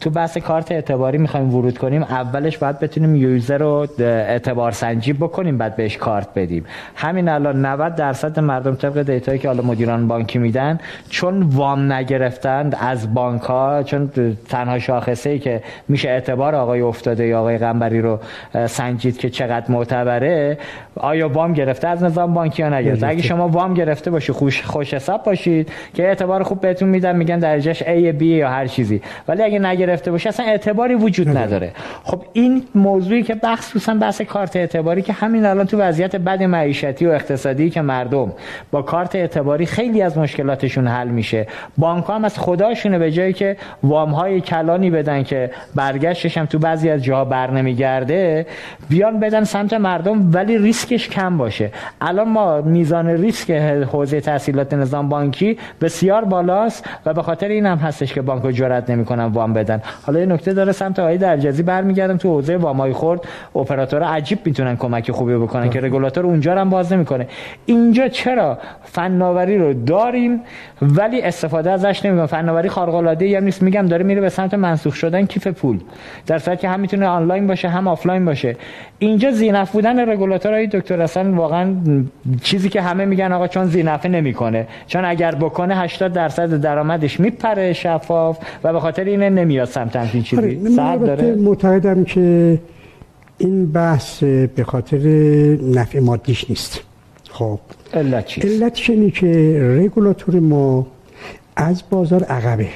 تو بحث کارت اعتباری می‌خوایم ورود کنیم. اولش باید بتونیم user رو اعتبار سنجی بکنیم بعد بهش کارت بدیم. همین الان 90 درصد مردم طبق دیتایی که حالا مدیران بانکی میدن چون وام نگرفتند از بانک ها چون تنها شاخصه ای که میشه اعتبار آقای افتاده یا آقای قنبری رو سنجید که چقدر معتبره آیا وام گرفته؟ از نظام بانکی یا نگرفته. اگه شما وام گرفته باشی خوش خوش حساب باشید که اعتبار خوب بهتون میدن میگن درجهش A B یا هر چیزی. ولی اگه نگرفته باشه اصلا اعتباری وجود نداره. خب این موضوعی که خصوصا بحث کارت اعتباری که همین الان تو وضعیت بد معیشتی و اقتصادی که مردم با کارت اعتباری خیلی از مشکلاتشون حل میشه. بانک هم از خداشونه به جایی که وام های کلانی بدن که برگشتش هم تو بعضی از جاها بر نمیگرده بیان بدن سمت مردم ولی ریسکش کم باشه. الان ما میزان ریسک حوزه تحصیلات نظام بانکی بسیار بالاست و به خاطر این هم هستش که بانک جرئت نمی‌کنن وام بدن. حالا یه نکته داره سمت آقای درجزی برمیگردم تو حوزه وامای خرد اپراتور عجیب می‌تونن کمک خوبی بکنن که رگولاتور اونجا هم باز نمی‌کنه. اینجا چرا فناوری رو داریم ولی استفاده ازش نمی‌کنه فناوری خارق العاده ای نیست. میگم داره میره به سمت منسوخ شدن کیف پول. در صورتی که هم می‌تونه آنلاین باشه هم آفلاین باشه. اینجا ذینفع بودن رگولاتورهای دکتر اصلا واقعا چیزی که همه میگن آقا چون ذینفعه نمی‌کنه. چون اگر بکنه 80 درصد درآمدش میپره شفاف و به خاطر اینه نمیاد. سمت همچین چیزی؟ آره، داره؟ معتقدم که این بحث به خاطر نفع مادیش نیست. خب. علت چیست؟ علتش اینه که رگولاتور ما از بازار عقبه.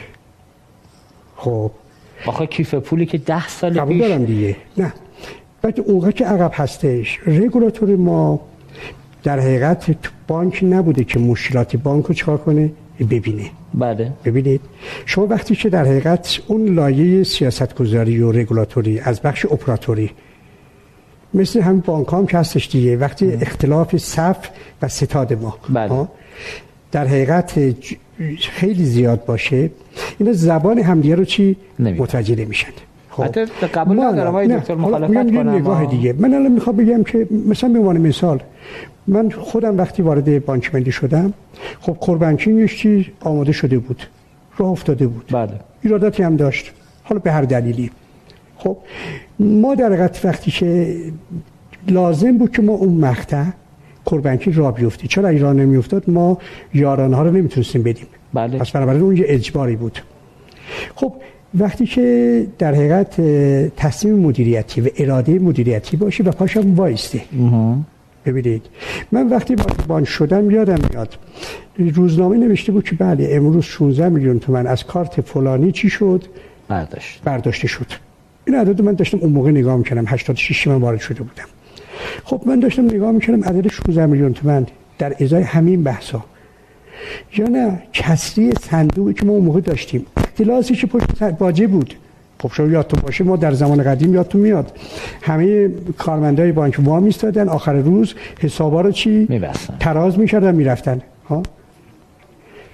خب. آخه کیف پولی که ده سال قبول پیش دارم دیگه. نه. بعد اونقدر که عقب هستش رگولاتور ما در حقیقت تو بانک نبوده که مشکلات بانک رو چکار کنه؟ ببینه. بله. ببینید شما وقتی که در حقیقت اون لایه سیاست گذاری و رگولاتوری از بخش اپراتوری مثل همین بانک هم که هستش دیگه وقتی اختلاف صف و ستاد ما بله. در حقیقت خیلی زیاد باشه اینا زبان همدیگه رو چی؟ متوجه نمیشن. خب. حتی قبول ندارم دکتر مخالفت کنم. نگاه دیگه. من الان می‌خوام بگم که مثلا به عنوان مثال من خودم وقتی وارد بانک ملی شدم خب کوربانکینگش چی؟ آماده شده بود. راه افتاده بود. بله. ایراداتی هم داشت. حالا به هر دلیلی. خب ما در حقیقت وقتی که لازم بود که ما اون مقطع کوربانکی را بیفتی چرا ایران نمیافتاد؟ ما یاران ها رو نمی‌تونستیم بدیم. بله. پس بنابراین اون یه اجباری بود. خب وقتی که در حقیقت تصمیم مدیریتی و اراده مدیریتی باشه و پاشم وایسته. ببینید. من وقتی بان شدم یادم میاد. روزنامه نوشته بود که بله امروز 16 میلیون تومن از کارت فلانی چی شد؟ برداشت. برداشته شد. این عدد من داشتم اون موقع نگاه می‌کردم. 86 من وارد شده بودم. خب من داشتم نگاه می‌کردم عدد 16 میلیون تومن در ازای همین بحثا. یا نه کسری صندوقی که ما اون موقع داشتیم. اختلاسی که پشت باجه بود. خب شما یادتون باشه ما در زمان قدیم یادتون میاد. همه کارمندای بانک وا میستادن آخر روز حسابا رو چی؟ میبستن. تراز می‌کردن می‌رفتن. ها؟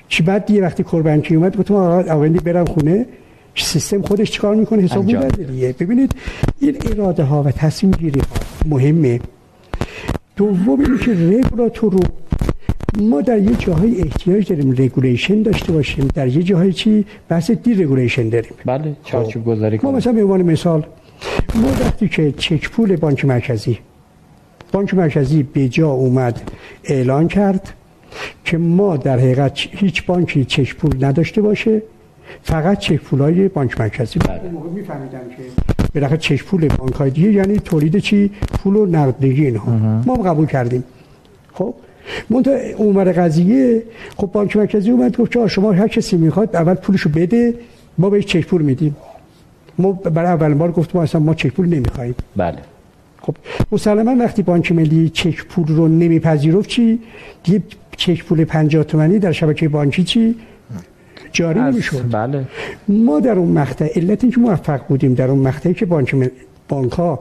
چی بعد یه وقتی core banking اومد گفتم آقا برم خونه. سیستم خودش چیکار می‌کنه؟ حساب دیگه. ببینید این اراده ها و تصمیم گیری ها مهمه. دوم اینه که رگولاتور رو ما در یه جاهای احتیاج داریم regulation داشته باشیم. در یه جاهای چی؟ بحث deregulation داریم. بله چارچوب گذاری ما مثلا به عنوان مثال ما وقتی که چک پول بانک مرکزی بانک مرکزی به جا اومد اعلان کرد که ما در حقیقت هیچ بانکی چک پول نداشته باشه فقط چک پولای بانک مرکزی. بله. موقع میفهمیدن که بالاخره چک پول بانک های دیگه یعنی تولید چی؟ پول و نقدینگی اینها. ما قبول کردیم. خب منتها عمر قضیه خب بانک مرکزی اومد گفت شما هر کسی می‌خواد اول پولشو بده ما بهش چک پول میدیم. ما برای اول بار گفتیم اصلا ما چک پول نمی‌خوایم بله. خب مسلما وقتی بانک ملی چک پول رو نمیپذیرفت چی؟ دیگه چک پول 50 تومانی در شبکه بانکی چی؟ جاری نمی‌شد. بله. ما در اون مقطع علت اینکه موفق بودیم در اون مقطعی که بانک بانک ها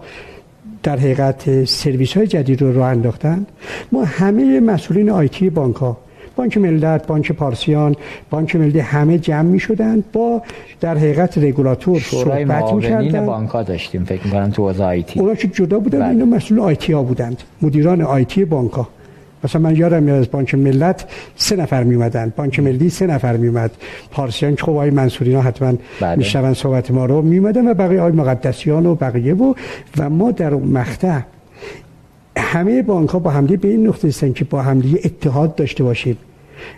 در حقیقت سرویس های جدید رو راه انداختن. ما همه مسئولین آیتی بانک ها بانک ملت، بانک پارسیان، بانک ملی همه جمع می شدن با در حقیقت رگولاتور صحبت می کردن بانک ها داشتیم فکر می کنم تو حوزه آیتی اونا که جدا بودن بله. اینا مسئول آیتی ها بودند مدیران آیتی بانک ها. مثلا من یادم میاد از بانک ملت سه نفر می اومدن بانک ملی سه نفر می اومد پارسیان خب آقای منصوری حتما بله. میشنون صحبت ما رو. می اومدن و بقیه آقای مقدسیان و بقیه و و ما در اون مقطع همه بانک ها با همدیگه به این نقطه هستن که با همدیگه اتحاد داشته باشیم.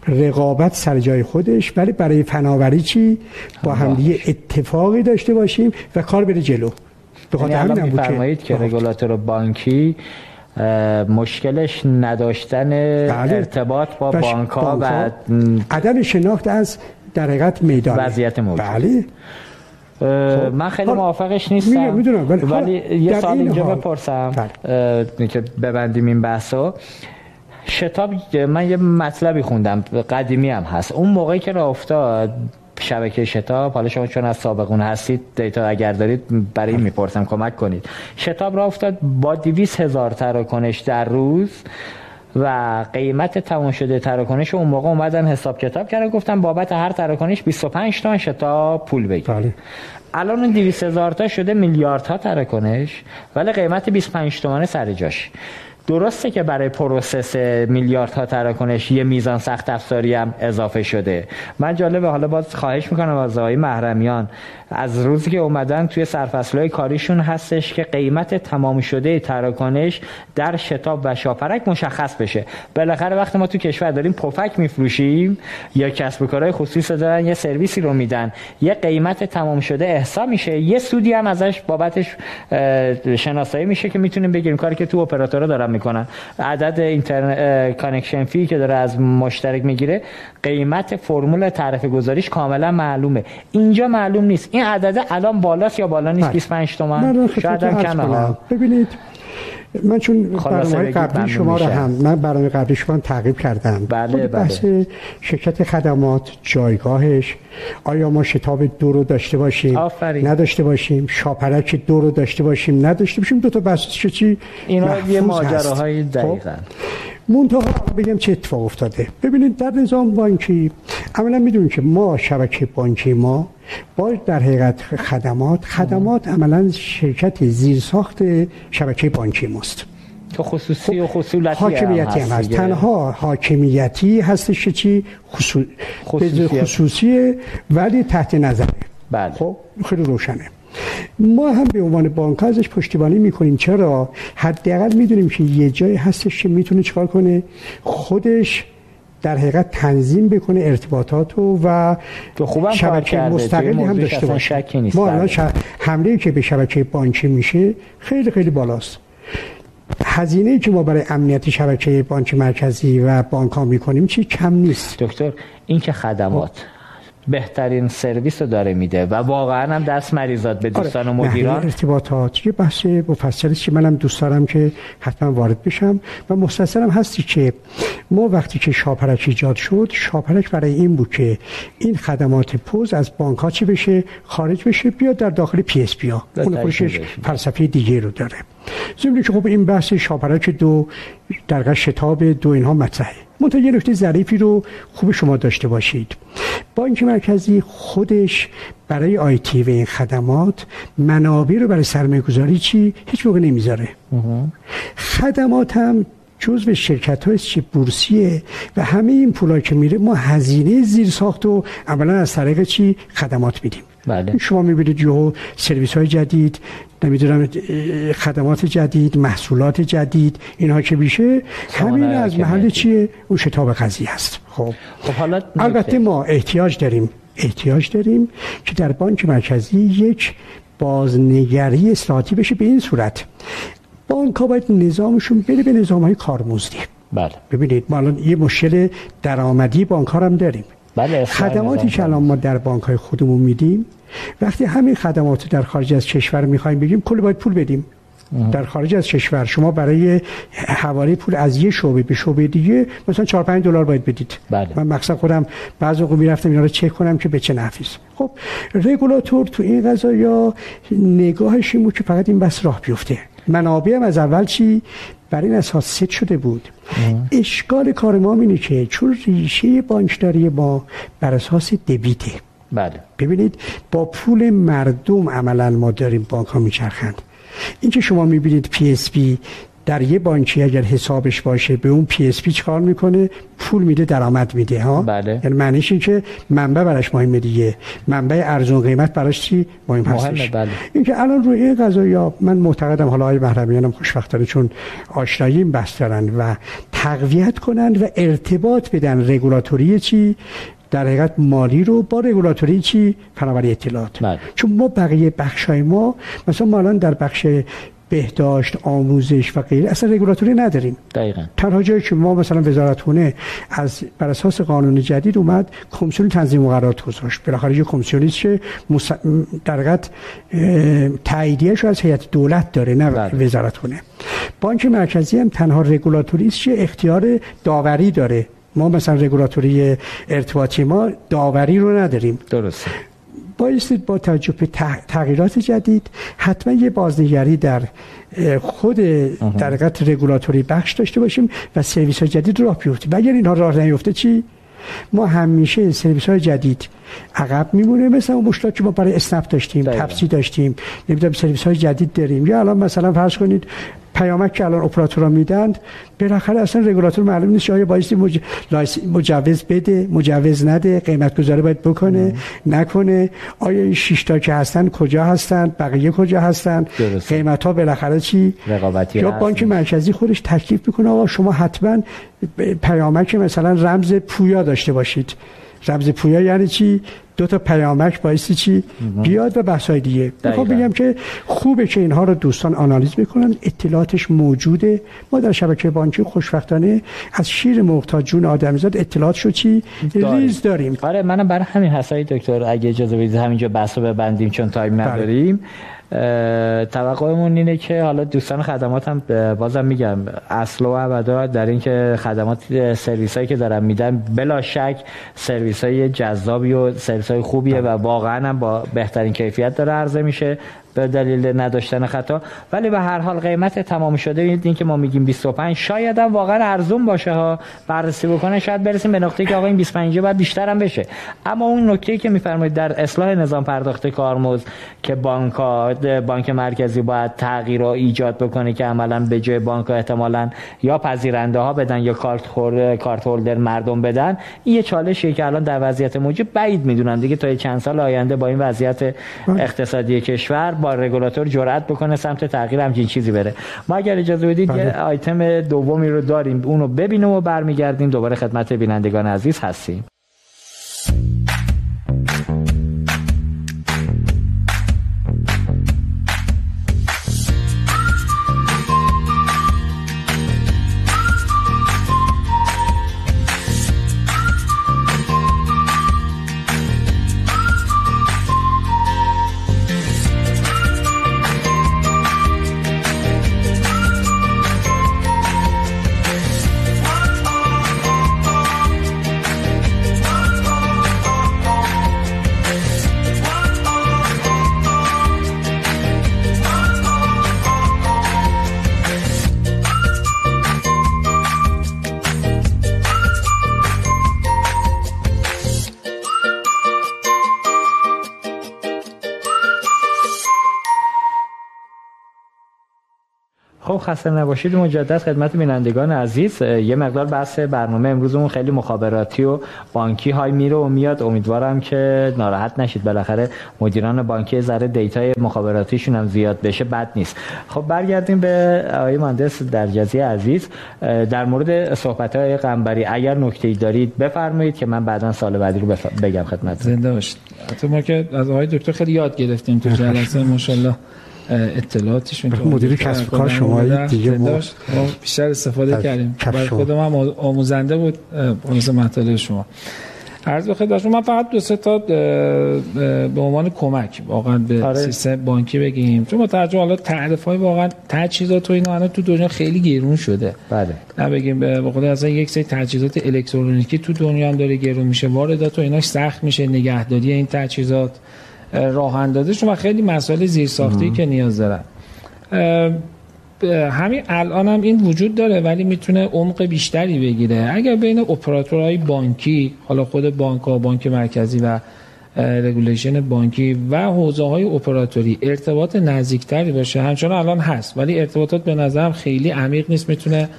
رقابت سر جای خودش. ولی برای فناوری چی؟ با همدیگه اتفاقی داشته باشیم و کار بره جلو. به خاطر یعنی همین که, که رگولاتور بانکی مشکلش نداشتن بله. ارتباط با بانک ها و عدم شناخت از در حقیقت میدان. وضعیت موجود بله. خب. من خیلی موافقش نیستم. می‌دونم ولی, ولی یه سال اینجا بپرسم. بله. که ببندیم این بحثو. شتاب من یه مطلبی خوندم قدیمی هم هست. اون موقعی که راه افتاد شبکه شتاب. حالا شما چون از سابقون هستید دیتا اگر دارید برای این می‌پرسم کمک کنید. شتاب را افتاد با 200 هزار تراکنش در روز و قیمت تمام شده تراکنش اون موقع اومدن حساب کتاب کردن گفتن بابت هر تراکنش 25 تومن شتاب پول بگیر. بله. الان اون 200 هزار تا شده میلیاردها تراکنش ولی قیمت 25 تومن سر جاش. درسته که برای process میلیاردها تراکنش یه میزان سخت افزاری هم اضافه شده. من جالبه حالا باز خواهش می‌کنم از آقای محرمیان از روزی که اومدن توی سرفصلهای کاریشون هستش که قیمت تمام شده تراکنش در شتاب و شاپرک مشخص بشه. بالاخره وقتی ما تو کشور داریم پفک میفروشیم یا کسب کارهای خصوصی دارن یه سرویسی رو میدن یه قیمت تمام شده احصا میشه یه سودی هم ازش بابتش شناسایی میشه که می‌تونیم بگیریم. کاری که تو اپراتورها دارن می‌کنن. عدد اینترنت connection fee که داره از مشترک می‌گیره قیمت فرمول تعرفه گذاریش کاملا معلومه. اینجا معلوم نیست. این عدد الان بالاست یا بالا نیست؟ 25 بله. تومن. شاید هم کمه ببینید من چون برنامه قبلی شما رو هم من برنامه قبلی شما تعقیب کردم. بله بله. بحث شرکت خدمات جایگاهش. آیا ما شتاب دو رو داشته باشیم؟ آفرین. نداشته باشیم؟ شاپرک دو رو داشته باشیم؟ نداشته باشیم؟ دو تا بحث چی؟ اینا یه ماجراهای خب؟ دقیقاً منتها بگم چه اتفاق افتاده. ببینید در نظام بانکی عملا می‌دونیم که ما شبکه بانکی ما با در حقیقت خدمات خدمات عملا شرکت زیرساخت شبکه بانکی ماست. تو خصوصی و خصولتی حاکمیتی هم هست. تنها حاکمیتی هستش که چی؟ خصوصی خصوصیه ولی تحت نظره. بله. خب خیلی روشنه. ما هم به عنوان بانک ازش پشتیبانی می‌کنیم. چرا؟ حداقل می‌دونیم که یه جایی هستش که می‌تونه چکار کنه؟ خودش در حقیقت تنظیم بکنه ارتباطات و شبکه مستقلی هم داشته باشه. ما الان. حمله که به شبکه بانکی میشه خیلی خیلی بالاست. هزینه که ما برای امنیت شبکه بانک مرکزی و بانک ها می‌کنیم چی؟ کم نیست. دکتر این که خدمات بهترین سرویس رو داره میده و واقعا هم دست مریضات به دوستان آره. و مدیران. ارتباطات یه بحث مفصلی که منم دوست دارم که حتما وارد بشم. و مختصرم هستی که ما وقتی که شاپرک ایجاد شد شاپرک برای این بود که این خدمات پوز از بانک ها چی بشه؟ خارج بشه بیاد در داخل PSP ها. اون خودش فلسفه دیگه رو داره. ضمن که خب این بحث شاپرک دو در شتاب دو اینها مطرحه. منتها یه نکته ظریفی رو خوب شما داشته باشید. بانک مرکزی خودش برای IT و این خدمات منابع رو برای سرمایه گذاری چی؟ هیچ موقع نمی‌ذاره. خدمات هم جزء شرکت های چی بورسیه و همه این پولا که میره ما هزینه زیر ساخت و اولا از طریق چی؟ خدمات میدیم. بله. شما می‌بینید یهو سرویس های جدید نمی‌دونم خدمات جدید محصولات جدید اینها که میشه همین از محل چیه؟ اون شتاب قضیه هست خب, خب حالا البته ما احتیاج داریم احتیاج داریم که در بانک مرکزی یک بازنگری اصلاحاتی بشه به این صورت. بانک ها باید نظامشون بره به نظام های کارمزدی. بله. ببینید ما الان یه مشکل درآمدی بانک ها هم داریم. بله خدماتی که الان ما در بانک های خودمون میدیم وقتی همین خدمات در خارج از کشور می‌خوایم بگیم کل باید پول بدیم. در خارج از کشور شما برای حواله پول از یه شعبه به شعبه دیگه مثلا 4 5 دلار باید بدید. بله. من مقصد خودم بعضی وقت می‌رفتم اینا رو چک کنم که به چه نفیس خب رگولاتور تو این قضایا نگاهش این بود که فقط این بس راه بیفته. منابع هم از اول چی؟ بر این اساس ست شده بود. اشکال کار ما اینه که چون ریشه بانکداری ما بر اساس debit ه. بله. ببینید با پول مردم عملا ما داریم بانک ها میچرخند. این که شما می‌بینید PSP در یه بانکی اگر حسابش باشه به اون PSP چکار می‌کنه؟ پول میده درآمد میده ها؟ بله. یعنی معنیش این که منبع براش مهمه دیگه. منبع ارزون قیمت براش چی؟ مهم هستش. بله. این که الان روی این قضایا من معتقدم حالا آقای محرمیانم خوشبختانه چون آشنایی بحث دارن و تقویت کنن و ارتباط بدن. رگولاتوری چی؟ در حقیقت مالی رو با رگولاتوری چی فناوری اطلاعات؟ بله. چون ما بقیه بخشای ما مثلا ما الان در بخش بهداشت آموزش و غیره اصلا رگولاتوری نداریم. دقیقا. تنها جایی که ما مثلا وزارت خونه از بر اساس قانون جدید اومد کمیسیون تنظیم مقررات گذاشت. بالاخره یه کمیسیونی که مس... در حقیقت تاییدیه‌اش از هیئت دولت داره نه بله. وزارت خونه بانک مرکزی هم تنها رگولاتوری است که اختیار داوری داره. ما مثلا رگولاتوری ارتباطی ما داوری رو نداریم. درسته. بایستید با توجه به تغییرات جدید حتما یه بازنگری در خود در حقیقت رگولاتوری بخش داشته باشیم و سرویس های جدید راه بیفتیم اگر اینها راه نیفته چی؟ ما همیشه سرویس های جدید عقب میمونه. مثلا اون مشکلات که ما برای اسنپ داشتیم تپسی داشتیم نمی‌دونم سرویس های جدید داریم یا الان مثلا فرض کنید پیامک که الان اپراتورها میدند بالاخره اصلا رگولاتور معلوم نیست آیا بایستی مج... مجوز بده مجوز نده قیمت گذاری باید بکنه ام. نکنه آیا این شش تا که هستن کجا هستن بقیه کجا هستن قیمت ها بالاخره چی؟ رقابتی یا بانک مرکزی خودش تکلیف می‌کنه آقا شما حتما پیامک مثلا رمز پویا داشته باشید. رمز پویا یعنی چی؟ دو تا پیامک بایستی چی؟ بیاد و بحثای دیگه. می‌خوام بگم که خوبه که اینها رو دوستان آنالیز بکنن. اطلاعاتش موجوده. ما در شبکه بانکی خوشبختانه از شیر مرغ تا جون آدمیزاد اطلاعات شو چی؟ داریم. ریز داریم. آره منم برای همین آقای دکتر اگه اجازه بدید همینجا بحثو ببندیم چون تایم نداریم. توقعمون اینه که حالا دوستان خدمات هم بازم میگم اصل و ابدا در این که خدمات سرویس هایی که دارن میدن بلا شک سرویس های جذابی و سرویس های خوبیه و واقعا هم با بهترین کیفیت داره عرضه میشه. به دلیل نداشتن خطا. ولی به هر حال قیمت تمام شده. این که ما میگیم 25 شاید هم واقعا ارزون باشه ها. بررسی بکنه شاید برسیم به نقطه‌ای که آقا این 25 بعد بیشتر هم بشه. اما اون نکته که میفرمایید در اصلاح نظام پرداخت کارمزد که بانک بانک مرکزی باید تغییر رو ایجاد بکنه که عملا به جای بانک احتمالاً یا پذیرنده ها بدن یا کارت خور کارت هولدر مردم بدن. این یه چالشیه که الان در وضعیت موجود بعید می‌دونن دیگه تا چند سال آینده با این وضعیت اقتصادی کشور با رگولاتور جرأت بکنه سمت تغییر همچین چیزی بره. ما اگر اجازه بدید یه آیتم دومی رو داریم. اونو ببینیم و برمیگردیم. دوباره خدمت بینندگان عزیز هستیم. خسته نباشید مجدد خدمت بینندگان عزیز. یه مقدار بحث برنامه امروزمون خیلی مخابراتی و بانکی های میره و میاد. امیدوارم که ناراحت نشید. بالاخره مدیران بانکی ذره دیتای مخابراتیشون هم زیاد بشه بد نیست. خب برگردیم به آقای مهندس درجزی عزیز. در مورد صحبت های قنبری اگر نکته‌ای دارید بفرمایید که من بعدا سال بعدی رو بگم خدمت زنده باشید. ما که از آقای دکتر خیلی یاد گرفتیم تو جلسه ماشاءالله. اطلاعاتشون مدیر کسب کار شما دیگه ما بیشتر استفاده کردیم. برای خودم هم آموزنده بود مثل مطالب شما. عرض به شما من فقط دو سه تا به عنوان کمک واقعا به آره. سیستم بانکی بگیم. چون با توجه حالا تعرف های واقعا تجهیزات و اینا الان تو دنیا خیلی گرون شده. بله. نه بگیم به خود اصلا یک سری تجهیزات الکترونیکی تو دنیا هم داره گرون میشه. واردات و ایناش سخت میشه نگهداری این تجهیزات. راه اندازشون و خیلی مسائل زیرساختی که نیاز دارن. همین الان هم این وجود داره ولی می‌تونه عمق بیشتری بگیره. اگر بین اپراتورهای بانکی حالا خود بانک ها بانک مرکزی و regulation بانکی و حوزه های اپراتوری ارتباط نزدیکتری باشه همچنان الان هست ولی ارتباطات به نظرم خیلی عمیق نیست. می‌تونه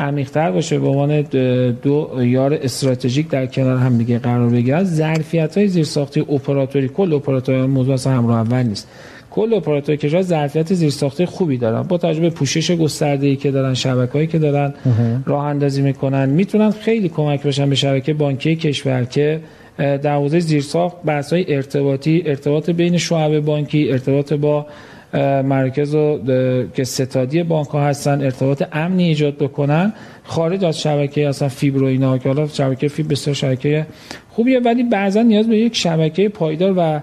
عمیق‌تر باشه. به عنوان دو یار استراتژیک در کنار هم دیگه قرار بگیرن. ظرفیت های زیرساختی اپراتوری کل اپراتور موضوع اصلا همراه اول نیست. کل اپراتور کشور ظرفیت زیرساختی خوبی دارن. با توجه به پوشش گسترده ای که دارن شبکه‌ای که دارن راه اندازی می‌کنن می‌تونن خیلی کمک بشن به شبکه بانکی کشور که در حوزه زیرساخت بحث های ارتباطی ارتباط بین شعب بانکی ارتباط با مرکز و که ستادی بانک ها هستن ارتباط امنی ایجاد بکنن خارج از شبکه اصلا فیبر و اینا که حالا شبکه فیبر بسیار شبکه خوبیه ولی بعضا نیاز به یک شبکه پایدار و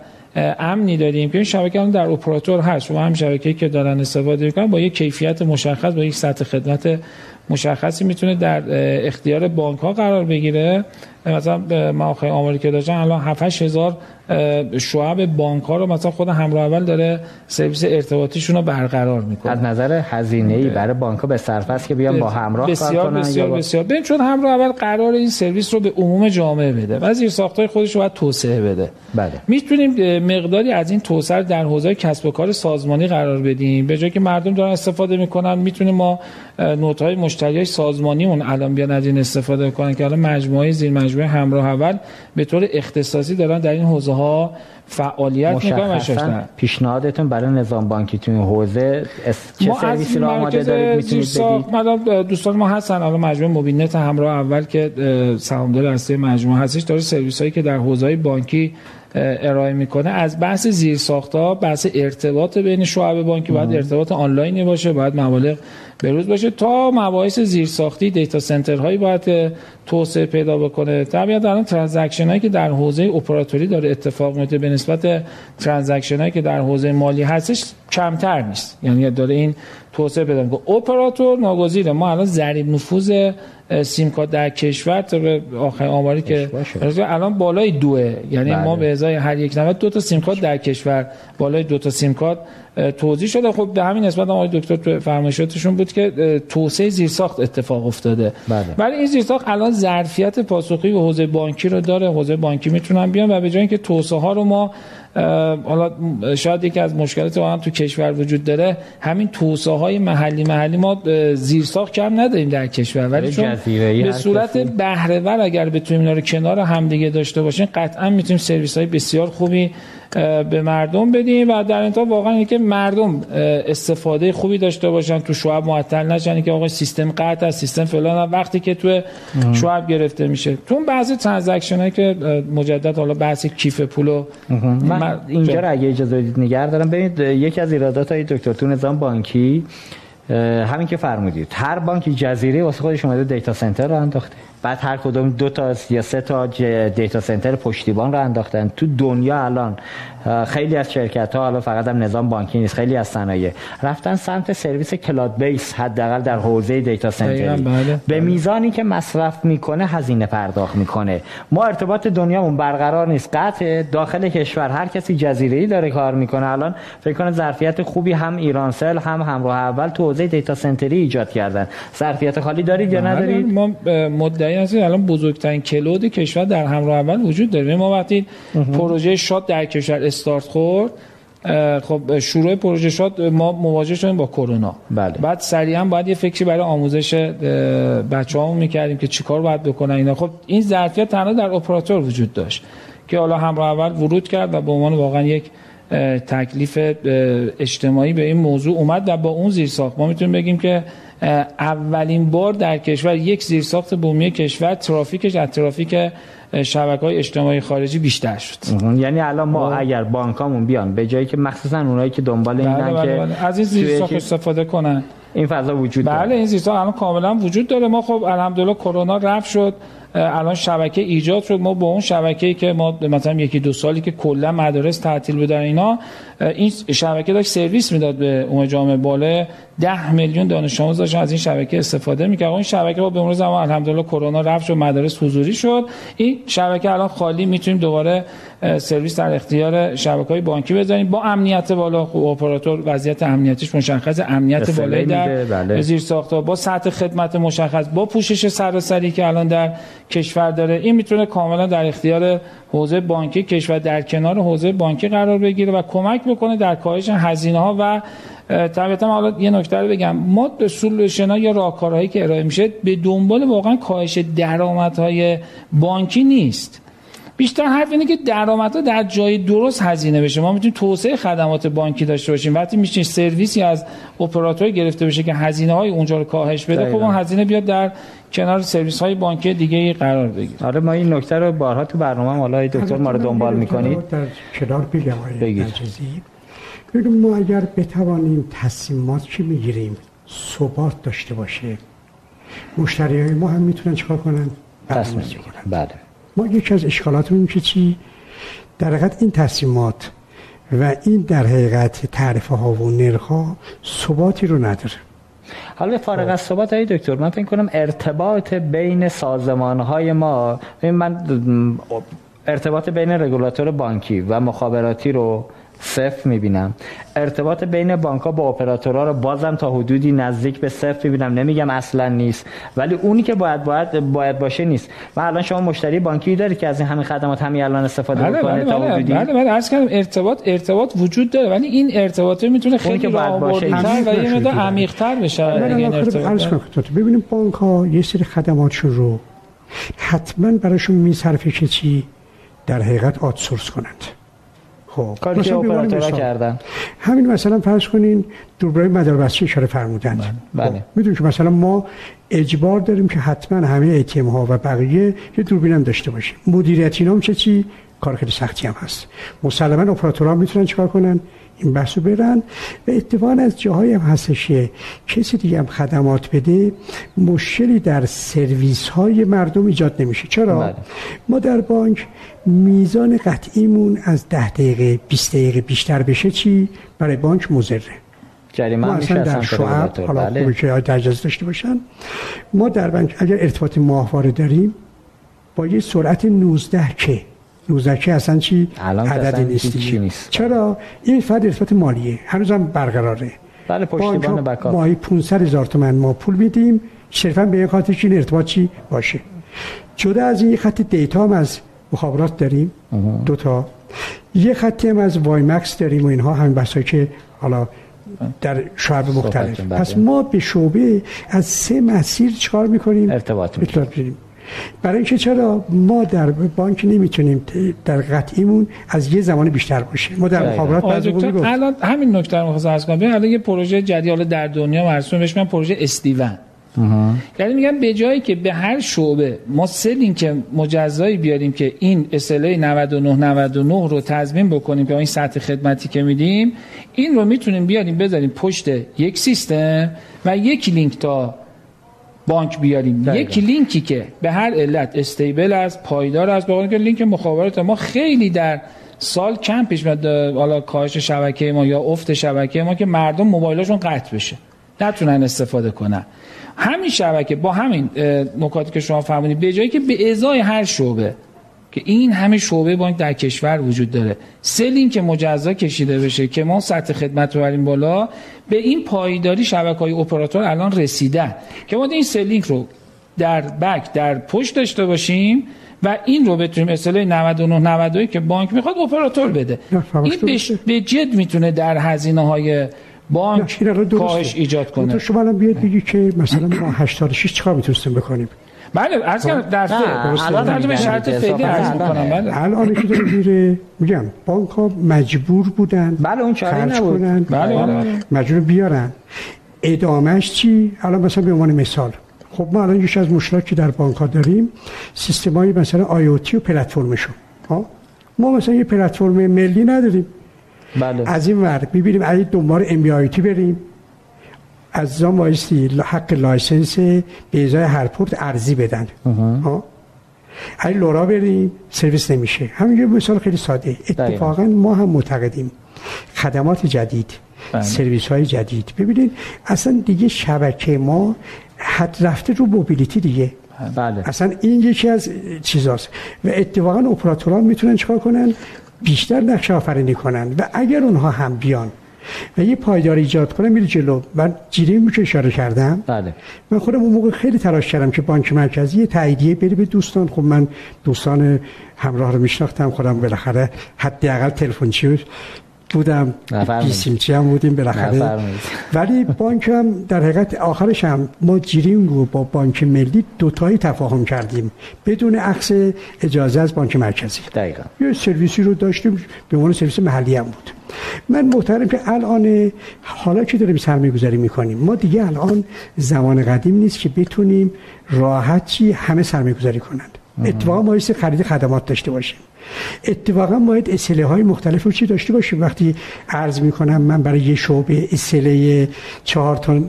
امنی داریم که این شبکه هم در اپراتور هست. شما هم شبکه‌ای که دارن استفاده می‌کنن با یک کیفیت مشخص با یک سطح خدمت مشخصی می‌تونه در اختیار بانک ها قرار بگیره. مثلا آخر آماری که داشتن الان 7 هزار شعب بانک ها رو مثلا خود همراه اول داره سرویس ارتباطیشون رو برقرار می‌کنه. از نظر هزینه ای برای بانک ها به صرف است که بیان با همراه بسیار کار کنن بسیار بسیار. ببین چون همراه اول قرار این سرویس رو به عموم جامعه بده و زیر ساختای خودش رو باید توسعه بده. بله. می‌تونیم مقداری از این توسعه در حوزه کسب و کار سازمانی قرار بدیم. به جای که مردم دارن استفاده می‌کنن می‌تونیم ما نوت های مشتری سازمانی اون الان بیان از این استفاده کنن که الان مجموعه زیر مجموعه همراه اول به طور اختصاصی دارن در این حوزه ها فعالیت می‌کنن پیشنهادتون برای نظام بانکی تو این حوزه چه سرویسی رو آماده دارید می‌تونید بدید؟ دوستان ما هستن. الان مجموعه موبینت همراه اول که سهامدار اصلی مجموعه هستش داره سرویس هایی که در حوزه بانکی ارائه می‌کنه. از بحث زیر ساختا بحث ارتباط بین شعب بانکی باید ارتباط آنلاینی باشه باید مبالغ بروز باشه تا مباحث زیرساختی data center هایی باید توسعه پیدا بکنه. طبیعتا الان transaction هایی که در حوزه اپراتوری داره اتفاق میفته به نسبت transaction هایی که در حوزه مالی هستش کمتر نیست. یعنی داره این توسعه پیدا می‌کنه. اپراتور ناگزیره. ما الان ضریب نفوذ سیم کارت در کشور تا آخر آماری که الان بالای دوه. یعنی بله. ما به ازای هر یک نمت دو تا سیم کارت در کشور. بالای دو تا سیم کارت توضیح شده. خب به همین نسبت آقای دکتر تو فرمایشاتشون بود که توسعه زیرساخت اتفاق افتاده. بله. ولی این زیرساخت الان ظرفیت پاسخی به حوزه بانکی رو داره. حوزه بانکی می‌تونن بیان و به جای اینکه توسعه ها رو ما حالا شاید یکی از مشکلات واقعا تو کشور وجود داره. همین توسعه های محلی محلی ما زیرساخت کم نداریم در کشور. ولی چون به صورت بهره ور اگر بتونیم اینا رو کنار همدیگه داشته باشیم قطعا می‌تونیم سرویس های بسیار خوبی به مردم بدیم و در انتها واقعا اینکه مردم استفاده خوبی داشته باشن تو شعب معطل نشن که آقا سیستم قطع از سیستم فلان وقتی که تو شعب گرفته میشه. تو بعضی transaction هایی که مجدد حالا بحث کیف پولو من اینجا رو اگه اجازه بدید نگه دارم. ببینید یکی از ایرادات های دکتر تو نظام بانکی همین که فرمودید هر بانکی جزیره واسه خودش اومده data center راه انداخته. بعد هر کدوم دو تا یا سه تا data center پشتیبان راه انداختن. تو دنیا الان خیلی از شرکت ها حالا فقط هم نظام بانکی نیست خیلی از صنایع رفتن سمت سرویس cloud base حداقل در حوزه data center بله. به میزانی که مصرف می‌کنه هزینه پرداخت می‌کنه. ما ارتباط دنیامون برقرار نیست. قطع داخل کشور هر کسی جزیره ای داره کار می‌کنه. الان فکر کنه ظرفیت خوبی هم ایرانسل هم همراه اول تو حوزه دیتا سنتری ایجاد کردن. ظرفیت خالی دارید یا بله. ندارید؟ ما مدعی هستیم الان بزرگترین کلود کشور در همراه اول وجود داره. ما وقتی پروژه شاد در کشور استارت خورد خب شروع پروژه شد ما مواجه شدیم با کرونا. بله. بعد سریعا باید یه فکری برای آموزش بچه‌هامون می‌کردیم که چیکار باید بکنن اینا. خب این ظرفیت تنها در اپراتور وجود داشت که حالا همراه اول ورود کرد و به عنوان واقعا یک تکلیف اجتماعی به این موضوع اومد و با اون زیر ساخت ما می‌تونیم بگیم که اولین بار در کشور یک زیرساخت بومی کشور ترافیکش از ترافیک شبکه های اجتماعی خارجی بیشتر شد یعنی الان ما بله. اگر بانکامون بیان به جایی که مخصوصا اونایی که دنبال اینن بله بله که بله. از این زیرساخت استفاده کنن این فضا وجود بله داره. این زیرساخت الان کاملا وجود داره ما خب الحمدلله کرونا رفت شد الان شبکه ایجاد شد. ما با اون شبکه‌ای که ما مثلا یکی دو سالی که کلا مدارس تعطیل بودن اینا این شبکه داشت سرویس می‌داد به اون جامعه. بالا 10 میلیون دانش آموز داشتن از این شبکه استفاده می‌کرد این شبکه با به مرور زمان الحمدلله کرونا رفت شد مدارس حضوری شد. این شبکه الان خالی. می‌تونیم دوباره سرویس در اختیار شبکه های بانکی بذاریم. با امنیت بالا خب اپراتور وضعیت امنیتیش مشخص امنیت بالایی در بله. زیر ساختا با سطح خدمت مشخص با پوشش سراسری که الان در کشور داره این می‌تونه کاملا در اختیار حوزه بانکی کشور در کنار حوزه بانکی قرار بگیره و کمک بکنه در کاهش هزینه ها و طبیعتا حالا یه نکته رو بگم. ما به سولوشن یا راهکارهایی که ارائه میشه به دنبال واقعا کاهش درآمدهای بانکی نیست. بیشتر حرف اینه که درآمدها در جای درست هزینه بشه. ما می‌تونیم توسعه خدمات بانکی داشته باشیم. وقتی میشه سرویسی از اپراتور گرفته بشه که هزینه های اونجا رو کاهش بده خب اون هزینه بیاد در کنار سرویس های بانکی دیگه قرار بگیره. آره ما این نکته رو بارها تو برنامه حالا دکتر ما رو دنبال می‌کنید. کنار بگم بگیم ما اگر بتوانیم تصمیمات که می‌گیریم؟ ثبات داشته باشه مشتری های ما هم می‌تونن چکار کنن؟ تصمیم بله. ما یکی از اشکالاتمون که چی؟ در حقیقت این تصمیمات و این در حقیقت تعرفه ها و نرخ ها ثباتی رو نداره. حالا فارغ از ثبات های دکتر من فکر کنم ارتباط بین سازمان های ما من ارتباط بین رگولاتور بانکی و مخابراتی رو صفر می‌بینم. ارتباط بین بانک ها با اپراتورها رو بازم تا حدودی نزدیک به صفر می‌بینم. نمیگم اصلا نیست ولی اونی که باید باید باید باشه نیست. و الان شما مشتری بانکی داری که از این همین خدمات همین الان استفاده بله بکنه بله تا بله حدودی؟ بله بله عرض کردم ارتباط ارتباط وجود داره ولی این ارتباط می‌تونه خیلی که باید باشه و یه مقدار عمیق‌تر بشه. این ارتباط ببینیم بانک ها یه سری خدماتشون رو حتما براشون میصرفه چی؟ در حقیقت آتسورس کنند. خب کاری که اپراتورها کردن. همین مثلا فرض کنین دوربین مداربسته اشاره فرمودند. بله, بله. خب. می‌دونید که مثلا ما اجبار داریم که حتما همه ایتیم ها و بقیه یه دوربین هم داشته باشیم. مدیریت اینا چه چی؟ کار خیلی سختی هم هست. مسلما اپراتورها می‌تونن چیکار کنن؟ این بحثو برن و اتفاقا از جاهایی هم هستش کسی دیگه هم خدمات بده مشکلی در سرویس های مردم ایجاد نمیشه چرا؟ بله. ما در بانک میزان قطعیمون از ده دقیقه 20 دقیقه بیشتر بشه چی؟ برای بانک مزره جریمه ما اصلا در شعب حالا بله. که اجازه داشته باشن ما در بانک اگر ارتباط ماهواره داریم با یه سرعت 19 که نوزکی اصلا چی؟ عددی نیستی نیست چرا؟ این فقط ارتباط مالیه. هنوزم برقراره. بله پشتیبان بکاپ. ماهی 500 هزار تومن ما پول میدیم. صرفا به این خاطر که این ارتباط چی باشه. جدا از این خط دیتا هم از مخابرات داریم. دو تا. یه خطی هم از وای مکس داریم و اینها همین بحثایی که حالا در شعب مختلف. پس ما به شعبه از سه مسیر چکار می‌کنیم؟ ارتباط می‌کنیم برای اینکه چرا ما در بانک نمی‌تونیم در قطعیمون از یه زمان بیشتر باشه؟ ما در مخابرات بعضی الان همین نکته رو می‌خواستم عرض کنم. الان یه پروژه جدید در دنیا مرسوم بهش من پروژه استیون. یعنی میگم به جایی که به هر شعبه ما سه لینک مجزایی بیاریم که این SLA 99 99 رو تضمین بکنیم که این سطح خدمتی که میدیم این رو می‌تونیم بیاریم بذاریم پشت یک سیستم و یک لینک تا بانک بیاریم. دقیقا. یک لینکی که به هر علت stable است پایدار است به که لینک مخابرات ما خیلی در سال کم پیش میاد حالا کاهش شبکه ما یا افت شبکه ما که مردم موبایلشون قطع بشه. نتونن استفاده کنن. همین شبکه با همین نکاتی که شما فرمودید به جایی که به ازای هر شعبه که این همه شعبه بانک در کشور وجود داره. سه لینک مجزا کشیده بشه که ما سطح خدمت رو بریم بالا. به این پایداری شبکه های اپراتور الان رسیدن که ما این سه لینک رو در بک در پشت داشته باشیم و این رو بتونیم اصطلاح 99 92 که بانک می‌خواد اپراتور بده. این به جد می‌تونه در هزینه های بانک کاهش ایجاد کنه. شما الان بیاد بگی که مثلا ما 86 چیکار می‌تونستیم بکنیم؟ بله عرض کردم در الان به شرط فعلی عرض می‌کنم. بله. الان که داره میره میگم بانک ها مجبور بودن بله اون چاره نبود. بله بله, بله. مجبور بیارن. ادامهش چی؟ الان مثلا به عنوان مثال. خب ما الان یکی از مشکلات که در بانک ها داریم سیستم های مثلا IoT و پلتفرمشون. ها ما مثلا یه پلتفرم ملی نداریم. بله. از این ور ببینیم اگه دنبال NB-IoT بریم. از زمان بایستی حق license به ازای هر پورت ارزی بدن. ها؟ اگه LoRa بریم سرویس نمیشه. همین یه مثال خیلی ساده. اتفاقا ما هم معتقدیم. خدمات جدید بله. سرویس های جدید. ببینید اصلا دیگه شبکه ما حد رفته رو موبیلیتی دیگه. بله. اصلا این یکی از چیزاست. و اتفاقا اپراتوران می‌تونن چکار کنن؟ بیشتر نقشه آفرینی کنن. و اگر اونها هم بیان و یه پایدار ایجاد کنم میره جلو. من جیریم که اشاره کردم. بله. من خودم اون موقع خیلی تلاش کردم که بانک مرکزی تاییدیه بری به دوستان. خب من دوستان همراه رو میشناختم خودم بالاخره حداقل تلفنچی بودم. بیسیمچی هم بودیم بالاخره. ولی بانک هم در حقیقت آخرش هم ما جیرینگ رو با بانک ملی دوتایی تفاهم کردیم بدون عکس اجازه از بانک مرکزی. دقیقا. یه سرویسی رو داشتیم به عنوان سرویس محلی هم بود. من محترم که الان حالا که داریم سرمایه گذاری می‌کنیم ما دیگه الان زمان قدیم نیست که بتونیم راحتی همه سرمایه گذاری کنند اتفاقا ما خرید خدمات داشته باشیم. اتفاقا باید اسله های مختلف رو چی داشته باشیم؟ وقتی عرض می‌کنم من برای یه شعبه اسله چهار تا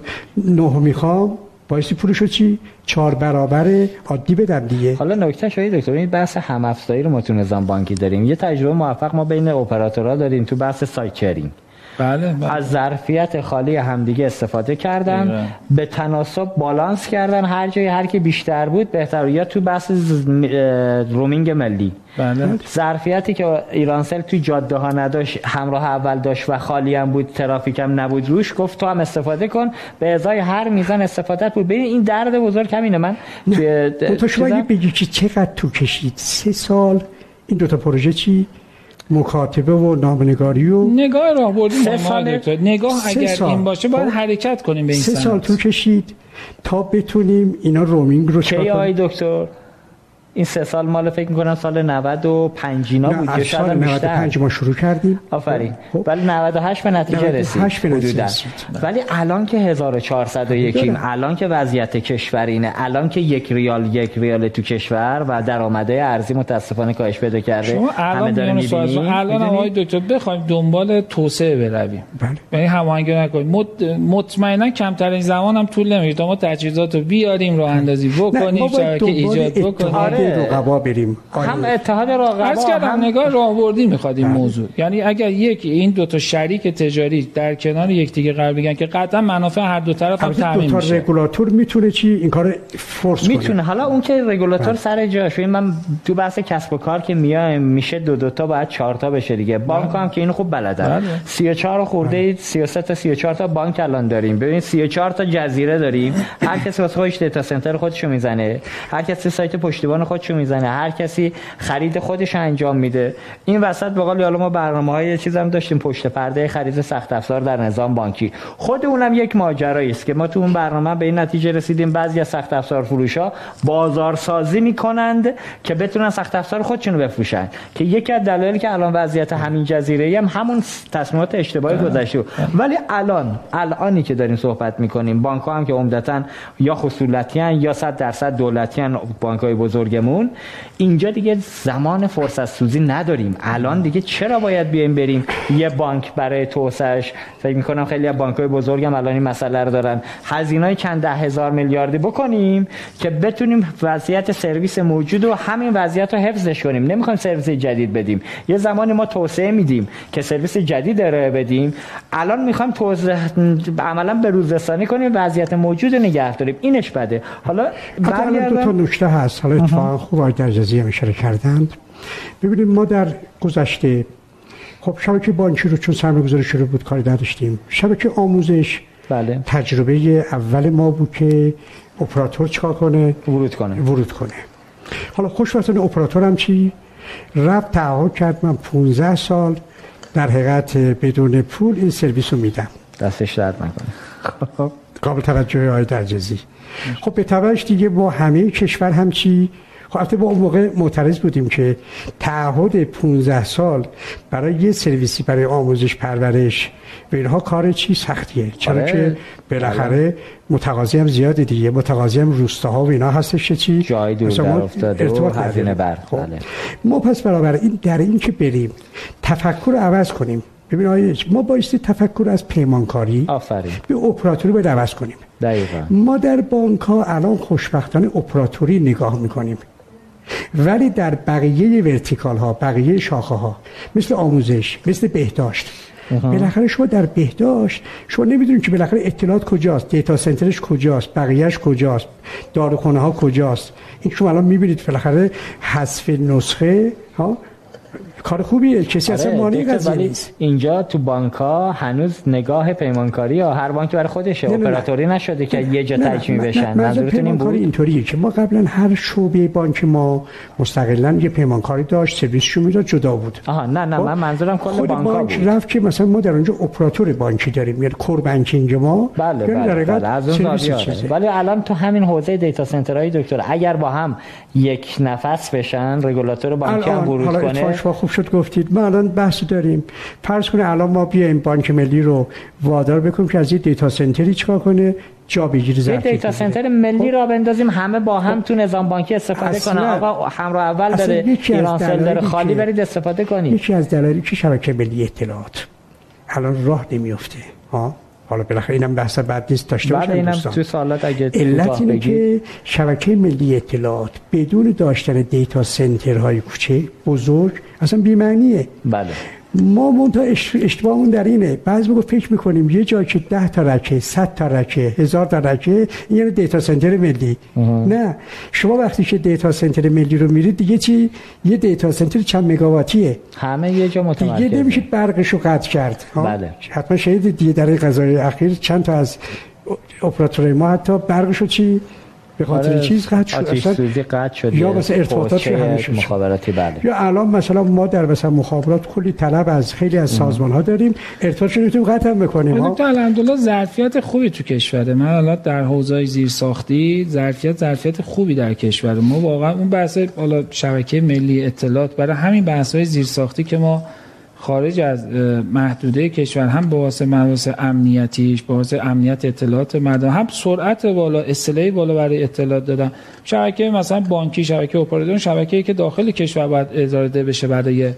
نه می‌خوام بایستی پولشو چی؟ چهار برابر عادی بدم دیگه. حالا نکته شاید دکتر این بحث هم افزایی رو ما تو نظام بانکی داریم. یه تجربه موفق ما بین اپراتورها داریم تو بحث سایت بله, بله. از ظرفیت خالی همدیگه استفاده کردن به تناسب بالانس کردن. هر جایی هر کی بیشتر بود بهتر یا تو بحث رومینگ ملی. بله. ظرفیتی که ایرانسل تو جاده ها نداشت همراه اول داشت و خالی هم بود ترافیک هم نبود روش گفت تو هم استفاده کن. به ازای هر میزان استفاده بود. ببین این درد بزرگ همینه. من توی تو شما بگی که چقدر تو کشید؟ سه سال. این دوتا پروژه چی؟ مکاتبه و نامنگاری و نگاه راهبردی نگاه اگر سال. این باشه باید خب. حرکت کنیم به این سه سال تو کشید تا بتونیم اینا رومینگ رو چه آی دکتر این سه سال مال فکر می‌کنم سال 95 اینا بود یا شاید 95 ما شروع کردیم. آفرین. خب. ولی 98 به نتیجه رسید. حدودا. ولی الان که 1401 الان که وضعیت کشور اینه الان که یک ریال یک ریال تو کشور و درآمده ارزی متاسفانه کاهش پیدا کرده. شما الان می‌بینیم الان آقای دکتر بخوایم دنبال توسعه برویم. بله. یعنی هماهنگی نکنیم. مطمئنا کمترین زمان هم طول تا ما تجهیزات رو بیاریم راه اندازی بکنیم شبکه ایجاد بکنیم. آره. رقبا بریم. هم اتحاد رقبا از کردم هم... نگاه راهبردی می‌خواد این بله. موضوع. یعنی اگر یک این دو تا شریک تجاری در کنار یکدیگه قرار بگیرن که قطعا منافع هر دو طرف هم تامین میشه. رگولاتور می‌تونه چی؟ این کار فورس می‌تونه. حالا اون که رگولاتور بله. سر جاش من تو بحث کسب و کار که میایم میشه دو دو تا بعد چهار تا بشه دیگه. بانک هم که اینو خوب بلدن 34 خورده 33 تا 34 تا بانک الان داریم. ببین 34 تا جزیره داریم. هر کسی واسه خودش دیتا سنتر خودشو می‌زنه. هر کسی سایت پشتیبان خودشو می‌زنه. هر کسی خرید خودش انجام میده. این وسط به قول ما برنامه های چیز هم داشتیم پشت پرده خرید سخت افزار در نظام بانکی. خود اونم یک ماجرایی است که ما تو اون برنامه به این نتیجه رسیدیم بعضی از سخت افزار فروشا بازار سازی می‌کنند که بتونن سخت افزار خودشون رو بفروشن. که یکی از دلایلی که الان وضعیت همین جزیره هم همون تصمیمات اشتباهی. گذشته. ولی الان الانی که داریم صحبت می‌کنیم بانک ها هم که عمدتا یا خصولتی یا 100 درصد دولتی بانک های بزرگمون اینجا دیگه زمان فرصت سوزی نداریم. الان دیگه چرا باید بیایم بریم یه بانک برای توسعهش؟ فکر می‌کنم خیلی از بانک های بزرگم الان این مسئله رو دارن. هزینه چند ده هزار میلیاردی بکنیم که بتونیم وضعیت سرویس موجود و همین وضعیت رو حفظش کنیم. نمی‌خوایم سرویس جدید بدیم. یه زمانی ما توسعه میدیم که سرویس جدید ارائه بدیم. الان می‌خوایم توسعه عملا به روزرسانی کنیم وضعیت موجود نگه داریم. اینش بده. حالا دو تا نکته هست. حالا اتفاقا خوب درجزی هم اشاره کردند. ببینیم ما در گذشته خب شبکه بانکی رو چون سرمایه گذاری شروع بود کاری نداشتیم. شبکه آموزش بله. تجربه اول ما بود که اپراتور چیکار کنه؟ ورود کنه. ورود کنه. حالا خوشبختانه اپراتورم چی؟ رفت تعهد کرد من 15 سال در حقیقت بدون پول این سرویس رو میدم. دستش درد نکنه. خب قابل توجه های درجزی خب به تبعش دیگه با همه کشور هم چی؟ خب با اون موقع معترض بودیم که تعهد 15 سال برای یه سرویسی برای آموزش پرورش و اینها کار چی سختیه چرا آره. که بالاخره متقاضی هم زیاده دیگه متقاضی هم روستاها و اینا هستش چی جای دور در افتاده و هزینه بر خب. بله. ما پس برابر این در این که بریم تفکر رو عوض کنیم ببین آیه ما بایستی تفکر از پیمانکاری آفرین به اپراتوری به عوض کنیم دقیقا. ما در بانک ها الان خوشبختانه اپراتوری نگاه می‌کنیم ولی در بقیه ورتیکال ها بقیه شاخه ها مثل آموزش مثل بهداشت. بالاخره شما در بهداشت شما نمی‌دونید که بالاخره اطلاعات کجاست دیتا سنترش کجاست بقیهش کجاست داروخانه ها کجاست. این شما الان می‌بینید بالاخره حذف نسخه ها کار خوبیه کسی اصلا آره، مانی قضیه نیست. اینجا تو بانک ها هنوز نگاه پیمانکاری یا هر بانک برای خودشه اپراتوری نشده که یه جا تجمی بشن. منظورتون این بود؟ اینطوریه که ما قبلا هر شعبه بانک ما مستقلا یه پیمانکاری داشت سرویسشو می‌داد جدا بود. آها نه نه خب، من منظورم کل بانک بانک رفت که مثلا ما در اونجا اپراتور بانکی داریم یعنی core banking ما. بله بله, بله. از اون ولی الان تو همین حوزه data center های دکتر اگر با هم یک نفس بشن رگولاتور بانکی هم ورود کنه خوب شد گفتید. ما الان بحث داریم. فرض کنه الان ما بیایم بانک ملی رو وادار بکنیم که از این data center ی چیکار کنه؟ جا بگیره ظرفیت data center ملی را بندازیم همه با هم تو نظام بانکی استفاده کنن. آقا همراه اول داره ایرانسل داره خالی برید استفاده کنید. یکی از دلایلی که شبکه ملی اطلاعات. الان راه نمیفته ها؟ حالا بالاخره اینم بحث بعد نیست داشته باشم اینم تو سوالات اگه علت اینه که شبکه ملی اطلاعات بدون داشتن دیتا سنترهای کوچه بزرگ اصلا بی‌معنیه. بله. ما منتها اشتباهمون در اینه. بعضی موقع فکر می‌کنیم یه جایی که ده تا رکه 100 تا رکه هزار تا رکه این یعنی دیتا سنتر ملی. نه. شما وقتی که دیتا سنتر ملی رو میرید دیگه چی؟ یه دیتا سنتر چند مگاواتیه. همه یه جا متمرکز دیگه نمیشه برقش رو قطع کرد. بله. حتما شهید دیگه در قضای اخیر چند تا از اپراتورهای ما حتی برقش رو چی؟ به خاطر آره چیز قطع شد اصلا سوزی قطع شد یا مثلا ارتباطات همه مخابراتی؟ بله. یا الان مثلا ما در مثلا مخابرات کلی طلب از خیلی از سازمان ها داریم ارتباط نمی‌تونیم قطع بکنیم. الحمدلله ظرفیت خوبی تو کشوره. من الان در حوزه زیر ساختی ظرفیت ظرفیت خوبی در کشور ما واقعا اون بحث حالا شبکه ملی اطلاعات برای همین بحث های زیر ساختی که ما خارج از محدوده کشور هم با واسه مباحث امنیتیش با واسه امنیت اطلاعات مردم هم سرعت بالا اصطلاحی بالا برای اطلاعات دادن. شبکه مثلا بانکی شبکه اپراتور شبکه‌ای که داخل کشور باید اداره بشه برای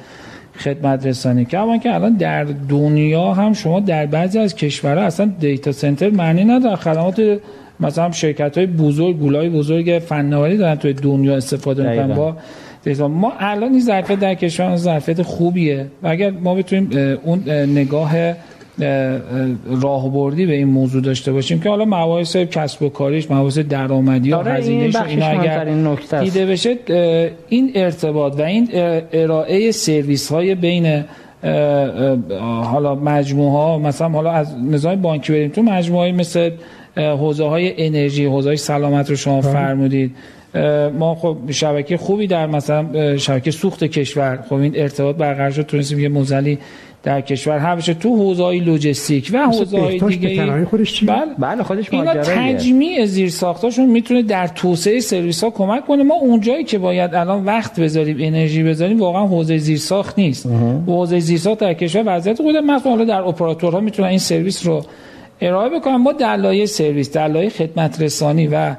خدمت رسانی که اما که الان در دنیا هم شما در بعضی از کشورها اصلا دیتا سنتر معنی نداره. خدمات مثلا شرکت های بزرگ گولای بزرگ فناوری دارن توی دنیا استفاده می‌کنن. با ما الان این ظرفیت در کشور ظرفیت خوبیه. و اگر ما بتونیم اون نگاه راهبردی به این موضوع داشته باشیم که حالا مباحث کسب و کاریش مباحث درآمدی آره هزینه‌اش اینا اگر دیده بشه این ارتباط و این ارائه سرویس های بین حالا مجموعه ها مثلا حالا از نظام بانکی بریم تو مجموعه مثل حوزه های انرژی حوزه های سلامت رو شما فرمودید. ما خب شبکه خوبی در مثلا شبکه سوخت کشور خب این ارتباط برقرار شد تونستیم یه موزلی در کشور همیشه تو حوزه های لوجستیک و حوزه های دیگه خودش بله. بله خودش اینا تجمیع زیر ساختاشون می‌تونه در توسعه سرویس ها کمک کنه. ما اونجایی که باید الان وقت بذاریم انرژی بذاریم واقعا حوزه زیر ساخت نیست حوزه زیر ساخت در کشور وضعیت خود مثلا در اپراتورها می‌تونن این سرویس رو ارائه بکنن. ما دلایل سرویس دلایل خدمت رسانی و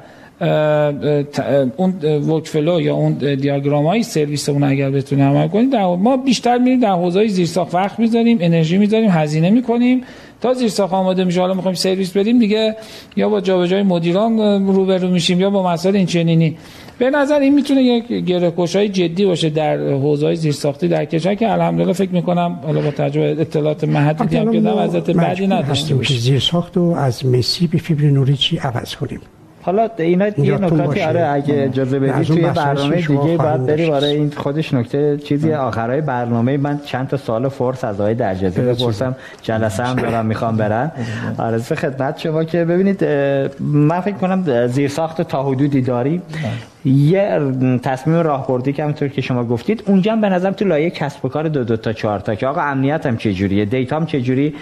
اون وکفلو یا اون دیاگرام های سرویس اون اگر بتونه عمل کنیم در ما بیشتر میریم در حوزه زیر ساخت وقت می‌ذاریم انرژی می‌ذاریم هزینه می‌کنیم. تا زیر ساخت آماده میشه حالا می‌خوایم سرویس بدیم دیگه یا با جابجایی مدیران روبرو میشیم یا با مسائل این چنینی به نظر این می‌تونه یک گره های جدی باشه در حوزه های زیر ساختی در کشور که الحمدلله فکر می‌کنم حالا با تجربه اطلاعات محدودی هم که وضعیت بعدی نداشته باشه زیر ساخت و از مسی به فیبر نوری چی عوض کنیم. حالا اینا یه نکاتی آره اگه اجازه بدید توی برنامه دیگه باید بریم. آره این خودش نکته چیزی آخرای برنامه. من چند تا سوال فرص از آقای درجزی بپرسم. جلسه هم دارم می‌خوام برن آره خدمت شما که ببینید من فکر کنم زیر ساخت تا حدودی داریم. یه تصمیم راهبردی که همونطور که شما گفتید اونجا به نظر تو لایه کسب و کار دو دو تا چهار تا که آقا امنیت هم چه جوریه دیتا هم چه جوری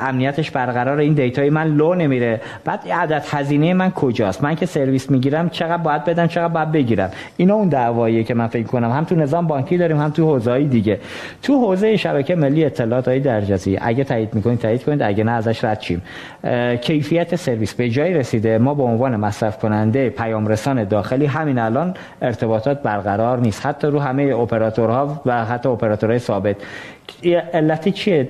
امنیتش برقرار این data ی من لو نمیره. بعد عدد هزینه من کجاست؟ من که سرویس می‌گیرم چقدر باید بدم چقدر باید بگیرم؟ اینا اون دعواییه که من فکر کنم هم تو نظام بانکی داریم هم تو حوزه‌های دیگه. تو حوزه شبکه ملی اطلاعات آقای درجاتی اگه تایید می‌کنید تایید کنید اگه نه ازش رد شیم. کیفیت سرویس به جای رسیده؟ ما به عنوان مصرف کننده پیام رسان داخلی همین الان ارتباطات برقرار نیست. حتی رو همه اپراتورها و حتی اپراتورهای ثابت. علتی چیه؟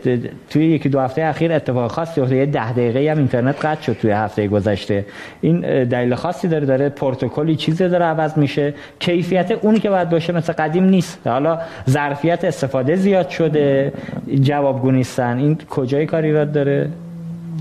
توی یکی دو هفته اخیر اتفاق خاصی افتاد. یه ده دقیقه هم اینترنت قطع شد توی هفته گذشته. این دلیل خاصی داره داره پروتکلی چیزی داره عوض میشه. کیفیت اونی که باید باشه مثل قدیم نیست. حالا ظرفیت استفاده زیاد شده. جوابگو نیستن. این کجای کاری را داره؟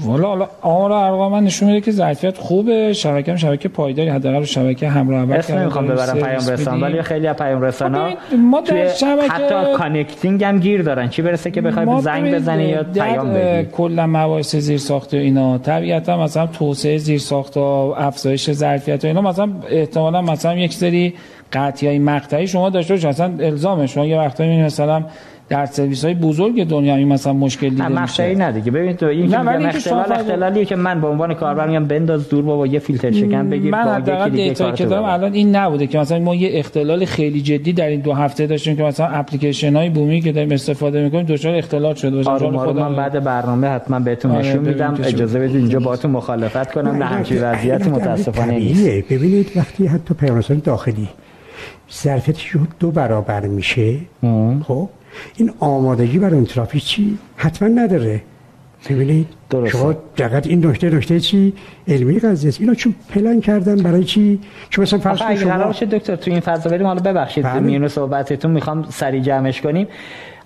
والا حالا آمار ارقام من نشون میده که ظرفیت خوبه. شبکه هم شبکه پایداری حداقل شبکه همراه اول اسم نمی‌خوام ببرم پیام رسان ولی خیلی از پیام رسان ها ما در شبکه حتی connecting هم گیر دارن. چی برسه که بخوای زنگ بزنی یا پیام بدی؟ کلا مباحث زیر ساخت و اینا طبیعتا مثلا توسعه زیر ساخت و افزایش ظرفیت و اینا مثلا احتمالا مثلا یک سری قطعی های مقطعی شما داشته باشید مثلا الزامه شما یه وقتایی مثلا در سرویس های بزرگ دنیا این مثلا مشکل دیده میشه نه دیگه ببین تو این که اختلال اختلالیه که من به عنوان کاربر میگم بنداز دور بابا یه فیلتر شکن بگیر من حداقل data که دارم الان این نبوده که مثلا ما یه اختلال خیلی جدی در این دو هفته داشتیم که مثلا اپلیکیشن های بومی که داریم استفاده می‌کنیم دچار اختلال شده باشه آره خود من بعد برنامه حتما بهتون آره نشون میدم اجازه بدید اینجا باهاتون مخالفت کنم نه همچین وضعیت متاسفانه نیست ببینید وقتی حتی پیام داخلی ظرفیتش دو برابر میشه خب این آمادگی برای اون ترافیک چی؟ حتما نداره. ببینید شما دقیقا این نکته نکته چی؟ علمی قضیه است. اینا چون پلن کردن برای چی؟ چون مثلا فرض کنید شما دکتر تو این فضا بریم حالا ببخشید بله. میون صحبتتون می‌خوام سریع جمعش کنیم.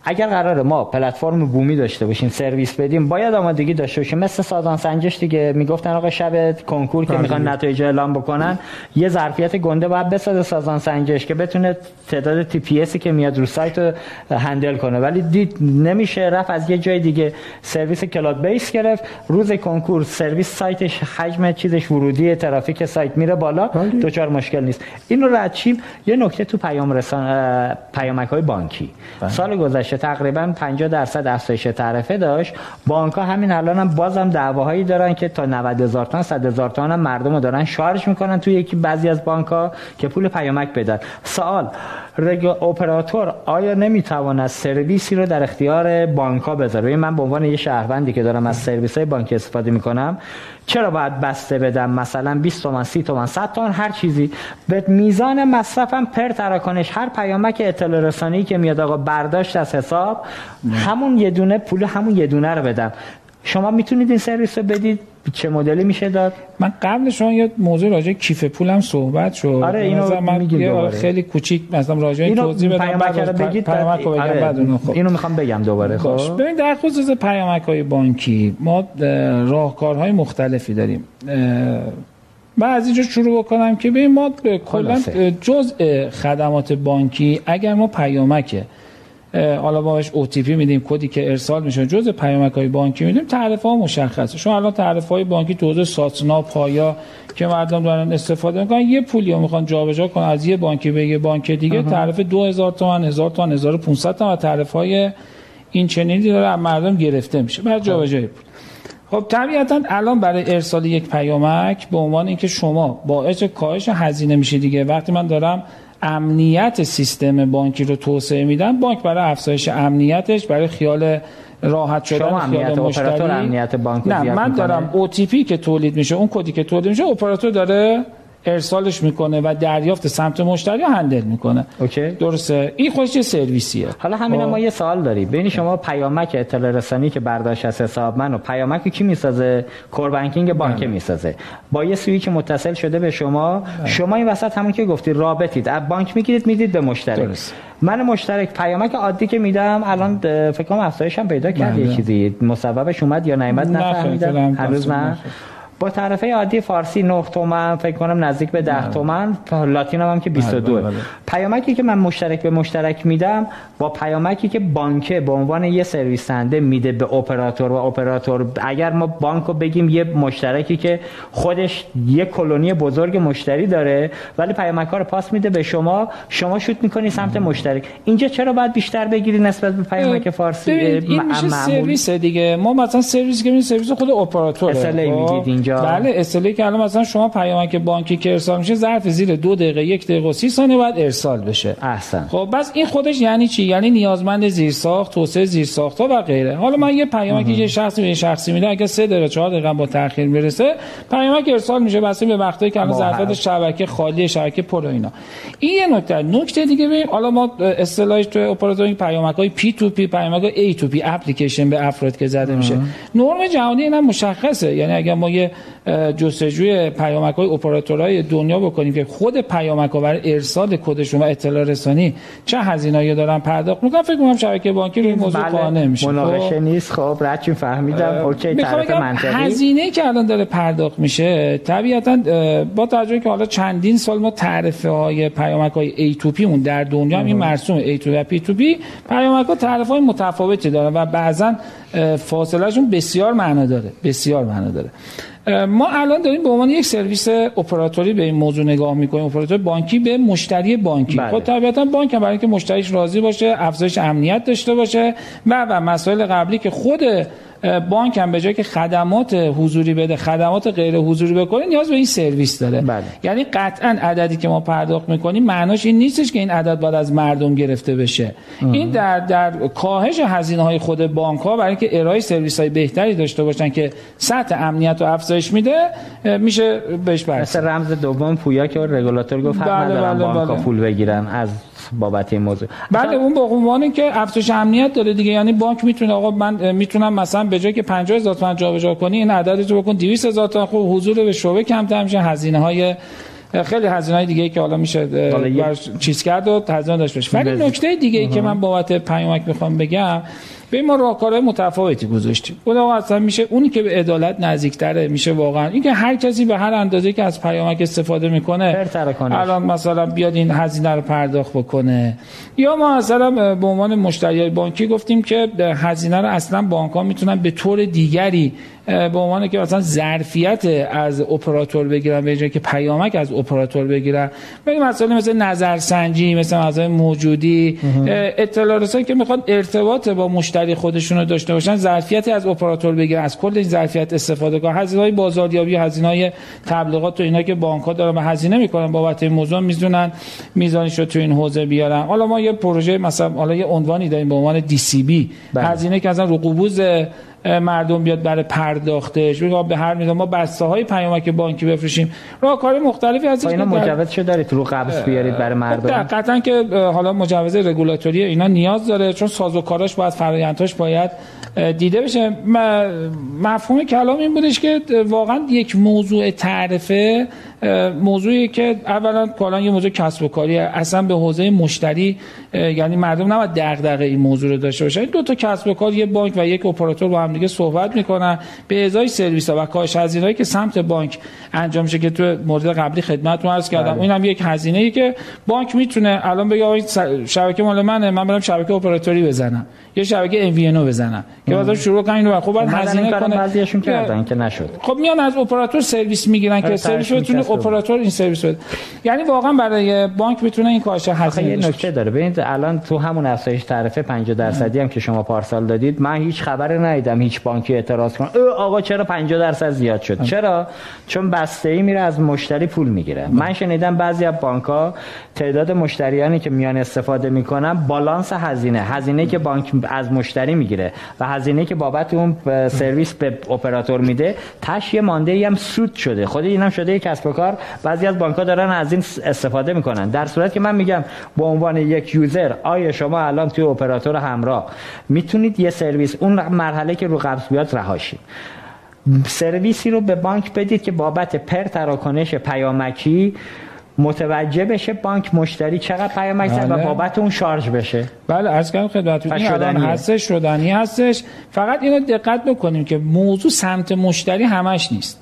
اگر قرار ما پلتفرم بومی داشته باشیم سرویس بدیم باید آمادگی داشته باشیم مثل سازمان سنجش دیگه می‌گفتن آقا شب کنکور که. می‌خوان نتایج اعلام بکنن یه ظرفیت گنده باید بسازه سازمان سنجش که بتونه تعداد TPS ی که میاد رو سایت رو handle کنه ولی دیدن میشه رفت از یه جای دیگه سرویس cloud base گرفت روز کنکور سرویس سایتش حجم چیزش ورودی ترافیک سایت میره بالا. دچار مشکل نیست اینو رد یه نکته تو پیام رسان پیامک های بانکی بله. سال گذشته تقریبا 50 درصد افزایش تعرفه داشت. بانک ها همین الان هم بازم دعواهایی دارن که تا 90 هزار تا 100 هزار هم مردم رو دارن شارژ می‌کنن توی یکی بعضی از بانک ها که پول پیامک بدن. سوال رگ اپراتور آیا نمی‌تواند سرویسی رو در اختیار بانک ها بذاره من به عنوان یه شهروندی که دارم از سرویس های بانک استفاده می‌کنم چرا باید بسته بدم؟ مثلا 20 تومن 30 تومن 100 تومن هر چیزی. به میزان مصرفم پر تراکنش هر پیامک اطلاع رسانی که میاد آقا برداشت از حساب همون یه دونه پول همون یه دونه رو بدم. شما می‌تونید این سرویس رو بدید؟ چه مدلی میشه داد؟ من قبل شما یه موضوع راجع کیف پولم صحبت شد. آره اینو من یه خیلی کوچیک مثلا راجع این توضیح بدم بعد رو بگید پیامک رو بگم آره. بعد اونو خب. اینو می‌خوام بگم دوباره خب. ببین در خصوص پیامک های بانکی ما راهکارهای مختلفی داریم. من از اینجا شروع بکنم که ببین ما کلا جزء خدمات بانکی اگر ما پیامک حالا ما بهش OTP میدیم کدی که ارسال میشه. جزء پیامک های بانکی میدیم تعرفه ها مشخصه. شما الان تعرفه های بانکی تو ساتنا پایا که مردم دارن استفاده می‌کنن یه پولی رو می‌خوان جابجا کنن از یه بانکی به یه بانک دیگه. تعرفه 2000 تومان 1000 تومان 1500 تومان و تعرفه های این چنینی داره از مردم گرفته میشه. برای جابجایی پول. خب طبیعتا الان برای ارسال یک پیامک به عنوان اینکه شما باعث کاهش هزینه میشه دیگه. وقتی من دارم امنیت سیستم بانکی رو توسعه میدن. بانک برای افزایش امنیتش برای خیال راحت شدن شما امنیت مشتری. امنیت بانک نه من دارم OTP که تولید میشه اون کدی که تولید میشه اپراتور داره ارسالش می‌کنه و دریافت سمت مشتری هندل می‌کنه. اوکی. درسته. این خودش یه سرویسیه. حالا همین ما یه سوال داریم. بین شما پیامک اطلاع رسانی که برداشت از حساب من و پیامک کی می‌سازه؟ کور بانکینگ بانک بله. می‌سازه. با یه سویچ متصل شده به شما بله. شما این وسط همون که گفتی رابطید. از بانک می‌گیرید می‌دید به مشتری. درست. من مشترک پیامک عادی که میدم الان فکر کنم افزایش هم پیدا کرد یه بله. چیزی. مصوبش اومد یا نیامد نفهمیدم. هنوز نه. با تعرفه عادی فارسی 9 تومن فکر کنم نزدیک به 10 تومن. لاتین هم, هم که 22 بله، بله، بله. پیامکی که من مشترک به مشترک میدم با پیامکی که بانک به عنوان یه سرویس دهنده میده به اپراتور و اپراتور. اگر ما بانک رو بگیم یه مشترکی که خودش یه کلونی بزرگ مشتری داره ولی پیامک ها رو پاس میده به شما شما شوت می‌کنی سمت مشترک. اینجا چرا باید بیشتر بگیری نسبت به پیامک فارسی؟ این میشه سرویس دیگه. ما مثلا سرویس که سرویس خود اپراتور خب؟ میگید اینجا. بله SLA ای که الان مثلا شما پیامک بانکی که ارسال میشه ظرف زیر دو دقیقه یک دقیقه و سی ثانیه بعد ارسال بشه. احسن. خب پس این خودش یعنی چی؟ یعنی نیازمند زیرساخت توسعه زیرساخت ها و غیره. حالا من یه پیامکی یه شخصی به شخصی میده اگه 3 دقیقه 4 دقیقه با تاخیر می‌رسه پیامک ارسال میشه. پس به وقتی که الان ظرفیت شبکه خالی شبکه پر اینا. این یه نکته نکته دیگه ببین حالا ما اصطلاحش تو اپراتور پیامک های P2P پیامک A2P اپلیکیشن به افراد که زده میشه. نرم جهانی اینا مشخصه. یعنی اگر ما یه جستجوی پیامک های اپراتورهای دنیا بکنیم که خود پیامک ها برای ارسال کدشون و اطلاع رسانی چه هزینه‌ای دارن پرداخت می‌کنن. فکر کنم شبکه بانکی روی موضوع بله. قانع میشه. مناقشه خب. نیست. خب رد فهمیدم. اوکی طرف منطقی؟ هزینه که الان داره پرداخت میشه طبیعتا با توجه که حالا چندین سال ما تعرفه های پیامک های A2P مون در دنیا هم این مرسوم A2 و P2P پیامک ها تعرفه های متفاوتی دارن و بعضا فاصلهشون بسیار معنا داره بسیار معنا داره. ما الان داریم به عنوان یک سرویس اپراتوری به این موضوع نگاه می‌کنیم اپراتور بانکی به مشتری بانکی بله. خب طبیعتا بانک برای اینکه مشتریش راضی باشه افزایش امنیت داشته باشه و و مسائل قبلی که خود بانک هم به جای که خدمات حضوری بده خدمات غیر حضوری بکنه نیاز به این سرویس داره. بله. یعنی قطعا عددی که ما پرداخت می‌کنیم معناش این نیستش که این عدد باید از مردم گرفته بشه. این در در کاهش هزینه های خود بانک ها برای اینکه ارائه سرویس های بهتری داشته باشن که سطح امنیت و افزایش میده میشه بهش برسه. مثل رمز دوم پویا که رگولاتور گفت بله بله بانک بله. پول بگیرن. از بابت این موضوع. بله اون به عنوانی که افزایش امنیت داره دیگه. یعنی بانک می‌تونه آقا من می‌تونم مثلا به جای که 50000 تومان جابجا کنی این عدد رو بکن 200000 تومان. خب حضور به شعبه کمتر میشه. هزینه های خیلی هزینه های دیگه ای که حالا میشه چیز کرد و هزینه داشت بشه ولی نکته دیگه ای که من بابت پیامک می‌خوام بگم به ما راهکارهای متفاوتی گذاشتیم. اون اصلا میشه اونی که به عدالت نزدیکتره میشه واقعا. اینکه هر کسی به هر اندازه که از پیامک استفاده می‌کنه الان مثلا بیاد این هزینه رو پرداخت بکنه. یا ما مثلا به عنوان مشتری بانکی گفتیم که هزینه رو اصلا بانک ها می‌تونن به طور دیگری به عنوان که مثلا ظرفیت از اپراتور بگیرن به جای که پیامک از اپراتور بگیرن. ولی مثلا مثل نظرسنجی مثل مثلا موجودی اطلاع رسانی که می‌خواد ارتباط با مشتری خودشون رو داشته باشن ظرفیتی از اپراتور بگیرن. از کل این ظرفیت استفاده کنن. هزینه های بازاریابی هزینه های تبلیغات و اینا که بانک ها دارن هزینه می‌کنن بابت این موضوع میزونن میزانش رو تو این حوزه بیارن. حالا ما یه پروژه مثلا حالا یه عنوانی داریم به عنوان دی سی بی هزینه که اصلا رو مردم بیاد برای پرداختش. به هر میزان ما بسته های پیامک بانکی بفروشیم راهکار مختلفی از اینا مجوز شده دارید رو قبض بیارید برای مردم؟ خب قطعا که حالا مجوز رگولاتوری اینا نیاز داره چون سازوکاراش باید فرآیندهاش باید دیده بشه. مفهوم کلام این بودش که واقعا یک موضوع تعرفه موضوعی که اولا کلا یه موضوع کسب و کاری اصلا به حوزه مشتری یعنی مردم نباید دغدغه این موضوع رو داشته باشن. دو تا کسب و کار یه بانک و یک اپراتور با هم دیگه صحبت می‌کنن. به ازای سرویس ها و کاهش هزینه‌ای که سمت بانک انجام میشه که تو مورد قبلی خدمتتون عرض کردم. بله. این هم یک هزینه ای که بانک می‌تونه الان بگه شبکه مال منه من برم شبکه اپراتوری بزنم. یه شبکه MVNO بزنن که بعدا شروع کنن اینو خب بعد هزینه کنه. بعضیشون کردن که نشد. خب میان از اپراتور سرویس می‌گیرن که آره، سرویس بتونه اپراتور این سرویس بده. یعنی واقعا برای بانک می‌تونه این کاهش هزینه یه نکته داره. ببینید الان تو همون افزایش تعرفه 50 درصدی هم که شما پارسال دادید من هیچ خبری ندیدم هیچ بانکی اعتراض کنه. آقا چرا 50 درصد زیاد شد؟ چرا؟ چون بسته ای میره از مشتری پول می‌گیره. من شنیدم بعضی از بانک تعداد مشتریانی که میان استفاده می‌کنن بالانس هزینه هزینه که بانک از مشتری می‌گیره و هزینه که بابت اون سرویس به اپراتور میده تش یه مانده هم سود شده. خود اینم شده یک کسب و کار بعضی از بانک ها دارن از این استفاده می‌کنن. در صورت که من میگم به عنوان یک یوزر آیا شما الان توی اپراتور همراه می‌تونید یه سرویس اون مرحله که رو قبض بیاد رهاشید سرویسی رو به بانک بدید که بابت پر تراکنش پیامکی متوجه بشه بانک مشتری چقدر پیامک زد و بله. بابت اون شارژ بشه. بله عرض کردم خدمتتون این شدنی هستش شدنی هستش. فقط اینو دقت بکنیم که موضوع سمت مشتری همش نیست.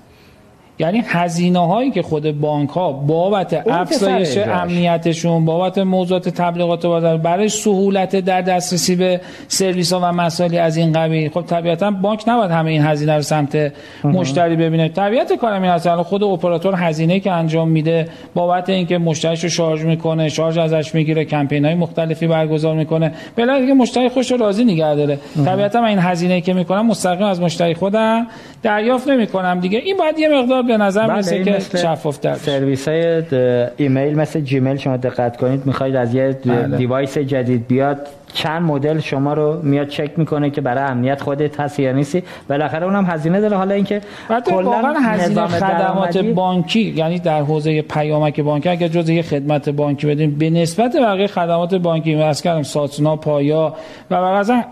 یعنی هزینه هایی که خود بانک ها بابت افزایش امنیتشون بابت موضوعات تبلیغات بازار برای سهولت در دسترسی به سرویس ها و مسائلی از این قبیل. خب طبیعتا بانک نباید همه این هزینه رو سمت مشتری ببینه. طبیعت کارم این هست خود اپراتور هزینه که انجام میده بابت اینکه مشتریش رو شارژ می‌کنه شارژ ازش می‌گیره کمپین های مختلفی برگزار می‌کنه بلا دیگه مشتری خوش راضی نگه داره. طبیعتا من این هزینه که می‌کنم مستقیم از مشتری خودم دریافت نمی‌کنم دیگه. این باید یه مقدار به نظر بله، می‌رسه که شفاف تو سرویس های ایمیل مثل جیمیل شما دقت کنید. می‌خواید از یه بله. device جدید بیاد چند مدل شما رو میاد چک می‌کنه که برای امنیت خودت هست یا نیستی. بالاخره اونم هزینه داره. حالا اینکه واقعا هزینه خدمات بانکی یعنی در حوزه پیامک بانکی اگر جز یه خدمت بانکی بدیم به نسبت بقیه خدمات بانکی مثل کردم ساتنا پایا و اصلا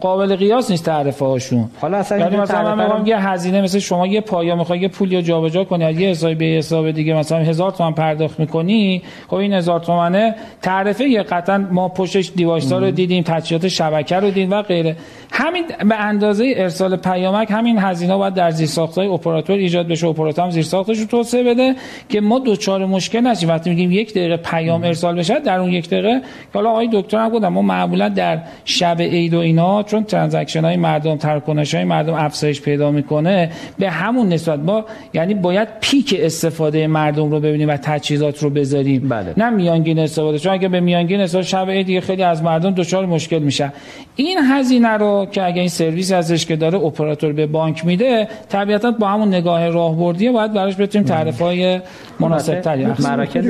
قابل قیاس نیست تعرفه هاشون حالا اصلا یعنی مثلا من میگم یه هزینه مثل شما یه پایا می‌خوای یه پول یا جابجا کنی از یه حساب به حساب دیگه مثلا هزار تومان پرداخت می‌کنی خب این هزار تومنه تعرفه یه قطعا ما پشتش دیوایس رو دیدیم تجهیزات شبکه رو دیدیم و غیره. همین به اندازه ارسال پیامک همین هزینه باید در زیر ساختای اپراتور ایجاد بشه. اپراتور هم زیر ساختش رو توسعه بده که ما دوچار مشکل نشیم. وقتی میگیم یک دقیقه پیام ارسال بشه در اون یک دقیقه که حالا آقای دکتر هم گفتم ما معمولا در شب عید و اینا چون transaction های مردم تراکنش های مردم افزایش پیدا می‌کنه به همون نسبت ما یعنی باید peak استفاده مردم رو ببینیم و تجهیزات رو بذاریم. بله. نه میانگین استفاده. چون اگه به میانگین استفاده شب عید خیلی از مردم دچار مشکل میشه. این هزینه رو که اگه این سرویس ازش که داره اپراتور به بانک میده طبیعتا با همون نگاه راهبردی باید براش بتونیم تعرفه های مناسب تری مراکز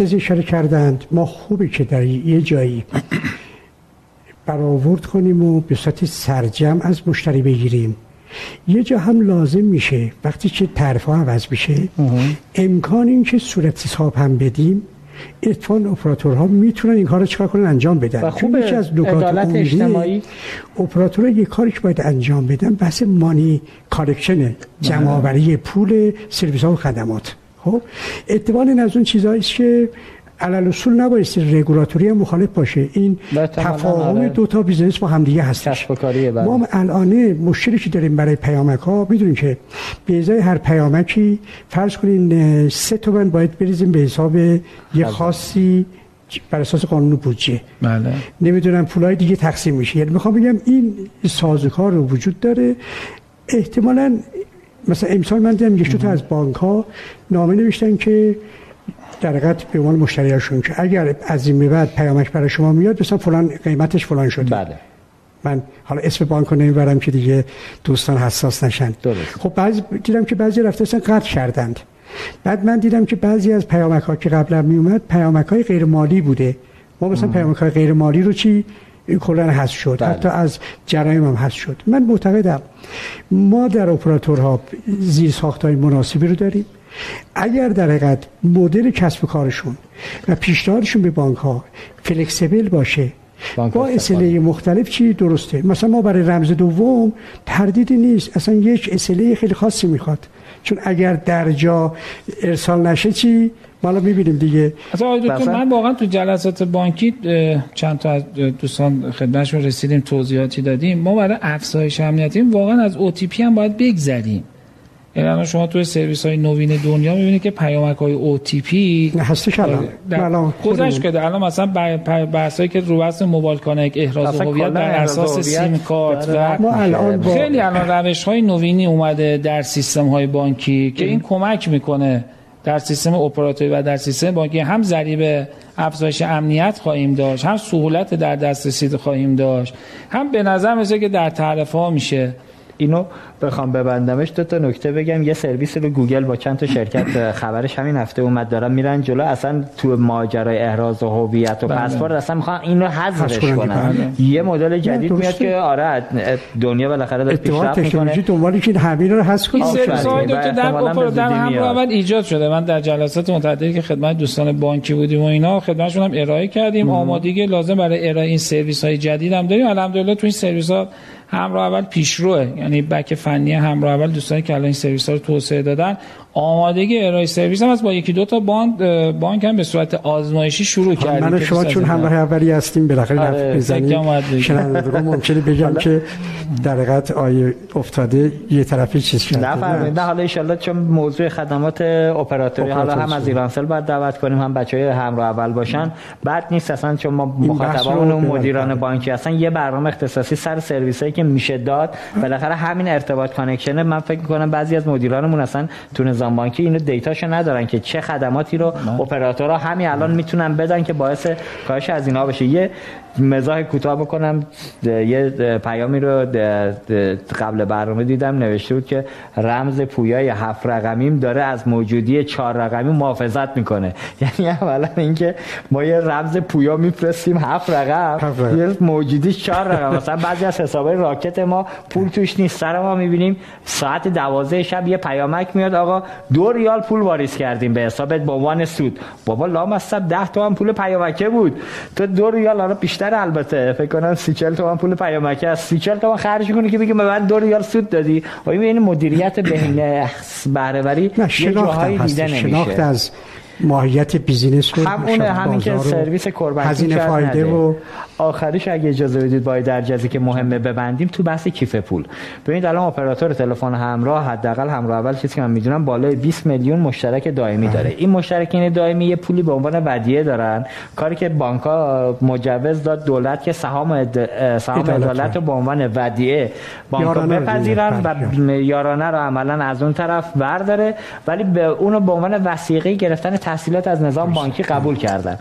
اس. اشاره کردند. ما خوبه که در یه جایی برآورد کنیم و به صورت سرجم از مشتری بگیریم. یه جا هم لازم میشه وقتی که تعرفه عوض میشه امکان این که صورت حساب هم بدیم اتفاق اپراتورها می‌تونن این کار رو چکار کنن؟ انجام بدن. و خوب یکی از نکات اجتماعی. اپراتورها یه کاری که باید انجام بدن بحث مانی collection جمع آوری پول سرویس ها و خدمات. خب اتفاقا از اون چیزهایی که علی‌الاصول نبایست رگولاتوری هم مخالف باشه. این تفاهم آره. دو تا business با همدیگه هستش. بله. ما الان مشکلی که داریم برای پیامک ها می‌دونیم که به ازای هر پیامکی فرض کنین سه تومن باید بریزیم به حساب یه بله. خاصی بر اساس قانون بودجه. بله. نمی‌دونم پولای دیگه تقسیم میشه. یعنی می‌خوام بگم این سازوکار رو وجود داره. احتمالا مثلا امسال من دیدم یک تا از بانک ها نامه نوشتن که در حقیقت به عنوان مشتریاشون که اگر از این بعد پیامک برای شما میاد مثلا فلان قیمتش فلان شده. بله. من حالا اسم بانک رو نمی‌برم که دیگه دوستان حساس نشن. درست. خب بعضی دیدم که بعضی رفته اصلا قطع کردند. بعد من دیدم که بعضی از پیامک ها که قبلا می اومد پیامک های غیر مالی بوده. ما مثلا پیامک های غیر مالی رو چی؟ کلا هست شد. بله. حتی از جرایم هم هست شد. من معتقدم ما در اپراتورها زیر های مناسبی رو داریم. اگر در حقیقت مدل کسب کارشون و پیشنهادشون به بانک ها فلکسیبل باشه با اسله مختلف چی؟ درسته. مثلا ما برای رمز دوم تردیدی نیست. اصلا یک اسله خیلی خاصی می‌خواد. چون اگر در جا ارسال نشه چی؟ مالا می‌بینیم دیگه. من واقعا تو جلسات بانکی چند تا از دوستان خدمتشون رسیدیم توضیحاتی دادیم. ما برای افزایش امنیتی واقعا از OTP هم باید بگذریم. یعنی الان شما توی سرویس های نوین دنیا می‌بینید که پیامک های OTP هستش الان. گذشت کرده الان مثلا بحثایی که رو بحث موبایل کانک احراز هویت بر اساس سیم کارت و ما الان خیلی الان روش های نوینی اومده در سیستم های بانکی که این کمک می‌کنه در سیستم اپراتوری و در سیستم بانکی. هم ذریب افزایش امنیت خواهیم داشت هم سهولت در دسترسی خواهیم داشت هم به نظر میسه که در تعرفه ها میشه. اینو بخوام ببندمش دو تا نکته بگم. یه سرویس رو گوگل با چند تا شرکت خبرش همین هفته اومد دارن میرن جلو. اصلا تو ماجرای احراز هویت و بله. پسورد اصلا می‌خوان اینو حذفش کنن یه مدل جدید میاد که آره دنیا بالاخره داره پیشرفت می‌کنه. دنبالی که همین رو حذف کنه. این در در هم اول ایجاد شده. من در جلسات متعددی که خدمت دوستان بانکی بودیم و اینا خدمتشون هم ارائه کردیم. آمادگی لازم برای ارائه این سرویس های جدید هم داریم. الحمدلله تو این سرویس ها همراه اول پیشروه یعنی بک فنی همراه اول دوستانی که الان این سرویس ها رو توسعه دادن آمادگی ارائه سرویس هم از با یکی دو تا بانک بانک هم به صورت آزمایشی شروع خب، کردیم من شما چون همراه اولی هستیم بالاخره آره بزنیم ممکنه بگم که در حقیقت آیه افتاده یه طرفی چیز شده. نه بفرمایید نه حالا ان چون موضوع خدمات اپراتوری حالا هم از ایرانسل باید دعوت کنیم هم بچه‌های همراه اول باشن. بعد نیست اصلا چون ما مخاطبان و مدیران بانکی هستن یه برنامه اختصاصی سر سرویسایی که میشه داد بالاخره همین ارتباط connection من فکر می‌کنم بعضی از مدیرانمون اصلا تو نظام بانکی اینو data شو ندارن که چه خدماتی رو اپراتورها همین الان می‌تونن بدن که باعث کاهش از اینا بشه. یه مزاح کوتاه بکنم. یه پیامی رو قبل برنامه دیدم نوشته بود که رمز پویای هفت رقمیم داره از موجودی چهار رقمی محافظت می‌کنه. یعنی اولا اینکه ما یه رمز پویا میفرستیم هفت رقم. یه موجودی چهار رقم. مثلا بعضی از حسابای راکت ما پول توش نیست. سر ما می‌بینیم ساعت دوازده شب یه پیامک میاد. آقا دو ریال پول واریز کردیم به حسابت به عنوان سود. بابا لام از 10 تومن پول پیامکه بود. تو دو ریال حالا بیشتر البته. فکر کنم 30 40 تومن پول پیامکه از 30 40 تومن خرج کنی که بگی من دو ریال سود دادی. و این مدیریت بهینه بهره وری یه جاهایی دیده نمیشه. شناخت از ماهیت business رو همون همین که سرویس قربانی هزینه فایده و آخرش اگه اجازه بدید باید در جزی که مهمه ببندیم تو بحث کیف پول. ببینید الان اپراتور تلفن همراه حداقل همراه اول چیزی که من می‌دونم بالای 20 میلیون مشترک دائمی داره. این مشترکین دائمی یه پولی به عنوان ودیعه دارن. کاری که بانک ها مجوز داد دولت که سهام اد... سهام عدالت رو به عنوان ودیه بانک بپذیرن و بله. یارانه رو عملا از اون طرف برداره. ولی به اونو به عنوان وثیقه گرفتن تحصیلات از نظام بانکی قبول کردن.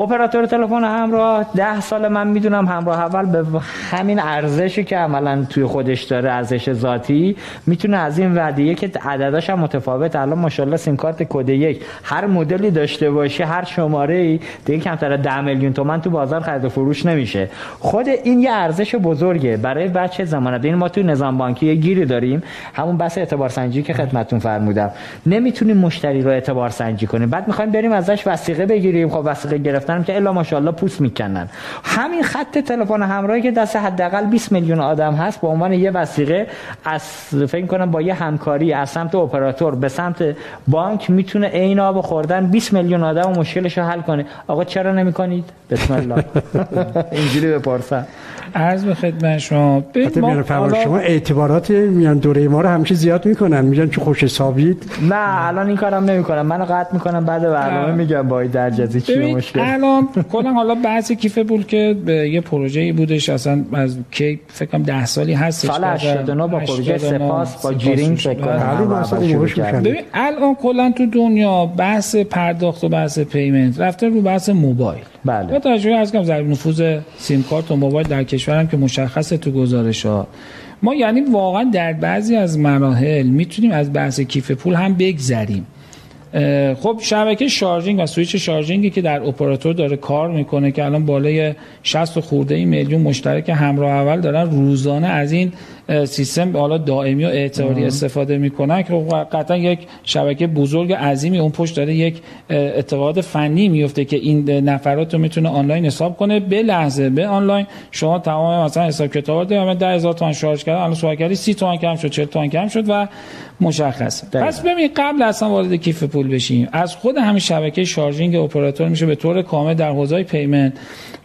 اپراتور تلفن همراه ده سال من می‌دونم همراه اول به همین ارزشی که عملا توی خودش داره ارزش ذاتی می‌تونه از این ودیه که عدداش هم متفاوت الان ماشاءالله سیم کارت کد یک. هر مدلی داشته باشی هر شماره ای دیگه کمتر 10 میلیون تومن تو بازار خرید و فروش نمیشه. خود این یه ارزش بزرگه. برای بچه زمانه این ما توی نظام بانکی یه گیری داریم همون بحث اعتبار سنجی که خدمتتون فرمودم. نمی‌تونیم مشتری رو اعتبار سنجی کنیم. بعد می‌خوایم بریم ازش وثیقه بگیریم. خب وثیقه گرفت گرفتنم که الا ماشاءالله پوست می‌کنن. همین خط تلفن همراهی که دست حداقل 20 میلیون آدم هست به عنوان یه وسیقه از فکر کنم با یه همکاری از سمت اپراتور به سمت بانک می‌تونه عین آب خوردن 20 میلیون آدم و مشکلش رو حل کنه. آقا چرا نمی‌کنید؟ بسم الله. اینجوری بپرسم. عرض به خدمت شما ما شما اعتبارات میان دوره ما رو همیشه زیاد می‌کنن. میگن چه خوش حسابید. نه الان این کارم نمی‌کنم. منو قطع می‌کنم بعد برنامه میگم با در جزی چی مشکل. الان کلا حالا بعضی کیف پول که به یه پروژه ای بودش اصلا از کی فکر کنم 10 سالی هستش سال 89 با پروژه سپاس با جیرینگ فکر کنم. ببین الان کلا تو دنیا بحث پرداخت و بحث payment رفته رو بحث موبایل. بله. با توجه از کم ضریب نفوذ سیم کارت و موبایل در کشورم که مشخصه تو گزارش ها ما یعنی واقعا در بعضی از مراحل می‌تونیم از بحث کیف پول هم بگذریم. خب شبکه charging و switch charging ی که در اپراتور داره کار می‌کنه که الان بالای 60 خورده میلیون مشترک همراه اول دارن روزانه از این سیستم حالا دائمی و اعتباری استفاده می‌کنن که قطعا یک شبکه بزرگ عظیمی اون پشت داره یک اتفاقات فنی میفته که این نفرات رو می‌تونه آنلاین حساب کنه. به لحظه به آنلاین شما تمام مثلا حساب کتاب ده 10000 تومان شارژ کردن الان سوال کردی 30 تومان کم شد 40 تومان کم شد و مشخص پس ببین قبل اصلا وارد کیف پول بشیم از خود همین شبکه charging اپراتور میشه به طور کامل در حوزه payment.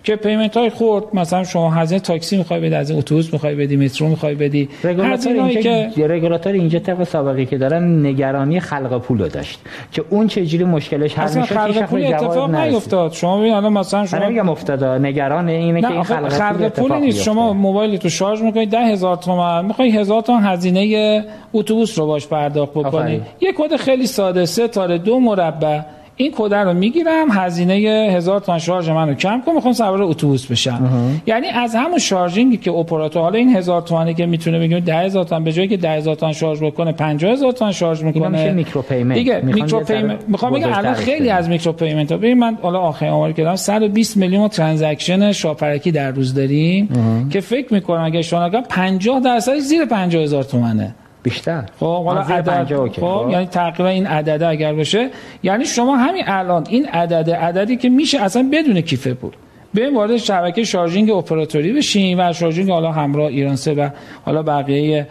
که payment های خورد مثلا شما هزینه تاکسی می‌خوای بدی از اتوبوس می‌خوای بدی مترو می‌خوای بدی. رگولاتور اینجا که رگولاتور اینجا طبق سابقه که دارن نگرانی خلق پول داشت. که اون چجوری مشکلش حل میشه خلق پول اتفاق نیفتاد. شما ببین الان مثلا شما نمیگم افتاد نگران اینه که این خلق, خلق پول نیست. شما موبایل تو شارژ می‌کنی 10000 تومان می‌خوای 1000 تومان هزینه اتوبوس رو باش پرداخت بکنی. یه کد خیلی ساده سه تاره دو مربع. این کد رو می‌گیرم هزینه هزار تومن شارژ منو کم کنم می‌خوام سوار اتوبوس بشم. یعنی از همون charging ی که اپراتور حالا این هزار تومانی که می‌تونه بگیم 10000 تومن به جایی که 10000 تومن شارژ بکنه 50000 تومن شارژ می‌کنه. میشه میکرو پیمنت دیگه micro payment می‌خوام بگم الان خیلی از micro payment ها ببین من حالا آخرین آماری که دارم 120 میلیون transaction شاپرکی در روز داریم که فکر می‌کنم اگه شما 50 درصد زیر 50000 تومنه. بیشتر. خب حالا عدد. خب, خب. یعنی تقریبا این عدد اگر باشه یعنی شما همین الان این عدد عددی که میشه اصلا بدون کیف پول. بریم وارد شبکه charging اپراتوری بشیم و charging حالا همراه ایرانسل و حالا بقیه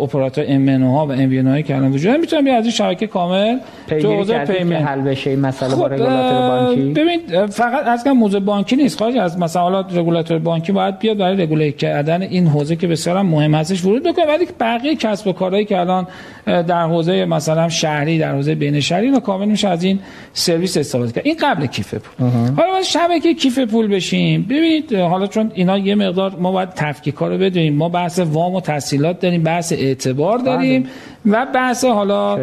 اپراتور ام ها و ام هایی که الان وجود می‌تونن بیا از این شبکه کامل تو حوزه payment. حل بشه این مسئله خب با رگولاتور بانکی؟ ببین فقط از کم موضوع بانکی نیست خارج از مثلا حالا رگولاتور بانکی باید بیاد برای رگوله کردن این حوزه که بسیار مهم هستش ورود بکنه. ولی بقیه کسب و کارهایی که الان در حوزه مثلا شهری در حوزه بین شهری و کامل میشه از این سرویس استفاده کرد. این قبل کیف پول. حالا شبکه کیف پول بشیم. ببینید حالا چون اینا یه مقدار ما باید تفکیک رو بدونیم. ما بحث وام و تسهیلات داریم بحث اعتبار داریم و بحث حالا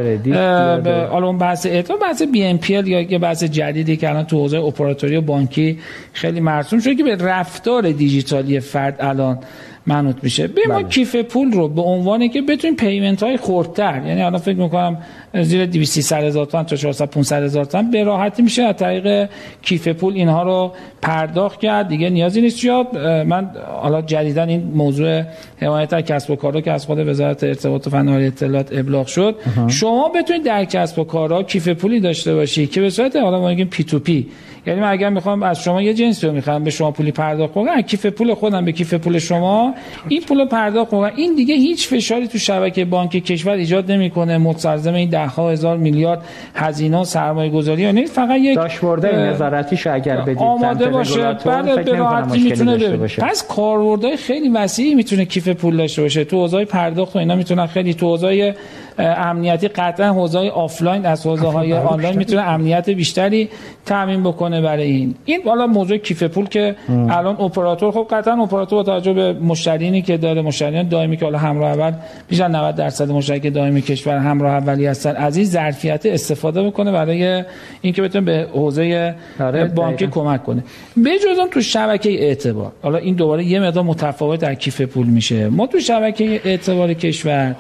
حالا اون بحث اعتبار بحث BNPL یا یه بحث جدیدی که الان تو حوزه اپراتوری و بانکی خیلی مرسوم شده که به رفتار دیجیتالی فرد الان منوط میشه. به ما بله. کیف پول رو به عنوانی که بتونیم payment های خردتر یعنی الان فکر می‌کنم زیر 200 هزار تومان تا 400 500 هزار تومان. به راحتی میشه از طریق کیف پول اینها رو پرداخت کرد. دیگه نیازی نیست یا من حالا جدیدا این موضوع حمایت از کسب و کارا که از خود وزارت ارتباطات و فناوری اطلاعات ابلاغ شد. شما بتونید در کسب و کارا کیف پولی داشته باشی که به صورت حالا ما میگیم P2P یعنی من اگر می‌خوام از شما یه جنسی رو می‌خوام به شما پولی پرداخت کنم کیف پول خودم به کیف پول شما این پول پرداخت کنم. این دیگه هیچ فشاری تو شبکه بانک کشور ایجاد نمی‌کنه. مستلزم این ده ها هزار میلیارد هزینه سرمایه گذاری نیست فقط یک داشبورد نظارتیشو اگر بدید آماده باشه بعد به راحتی می‌تونه پس کاربردهای خیلی وسیعی می‌تونه کیف پول داشته باشه. تو حوزه پرداخت و اینا می‌تونن خیلی تو حوزه امنیتی قطعا حوزه آفلاین از حوزه های آنلاین می‌تونه امنیت بیشتری تامین بکنه برای این. این حالا موضوع کیف پول که الان اپراتور خب قطعا اپراتور با توجه به مشترینی که داره مشتریان دائمی که حالا همراه اول بیش از 90 درصد مشتری که دائمی کشور همراه اولی هستن از این ظرفیت استفاده بکنه برای اینکه بتونه به حوزه آره، بانکی کمک کنه. به جز تو شبکه اعتبار. حالا این دوباره یه مقدار متفاوت در کیف پول میشه. ما تو شبکه اعتبار کشور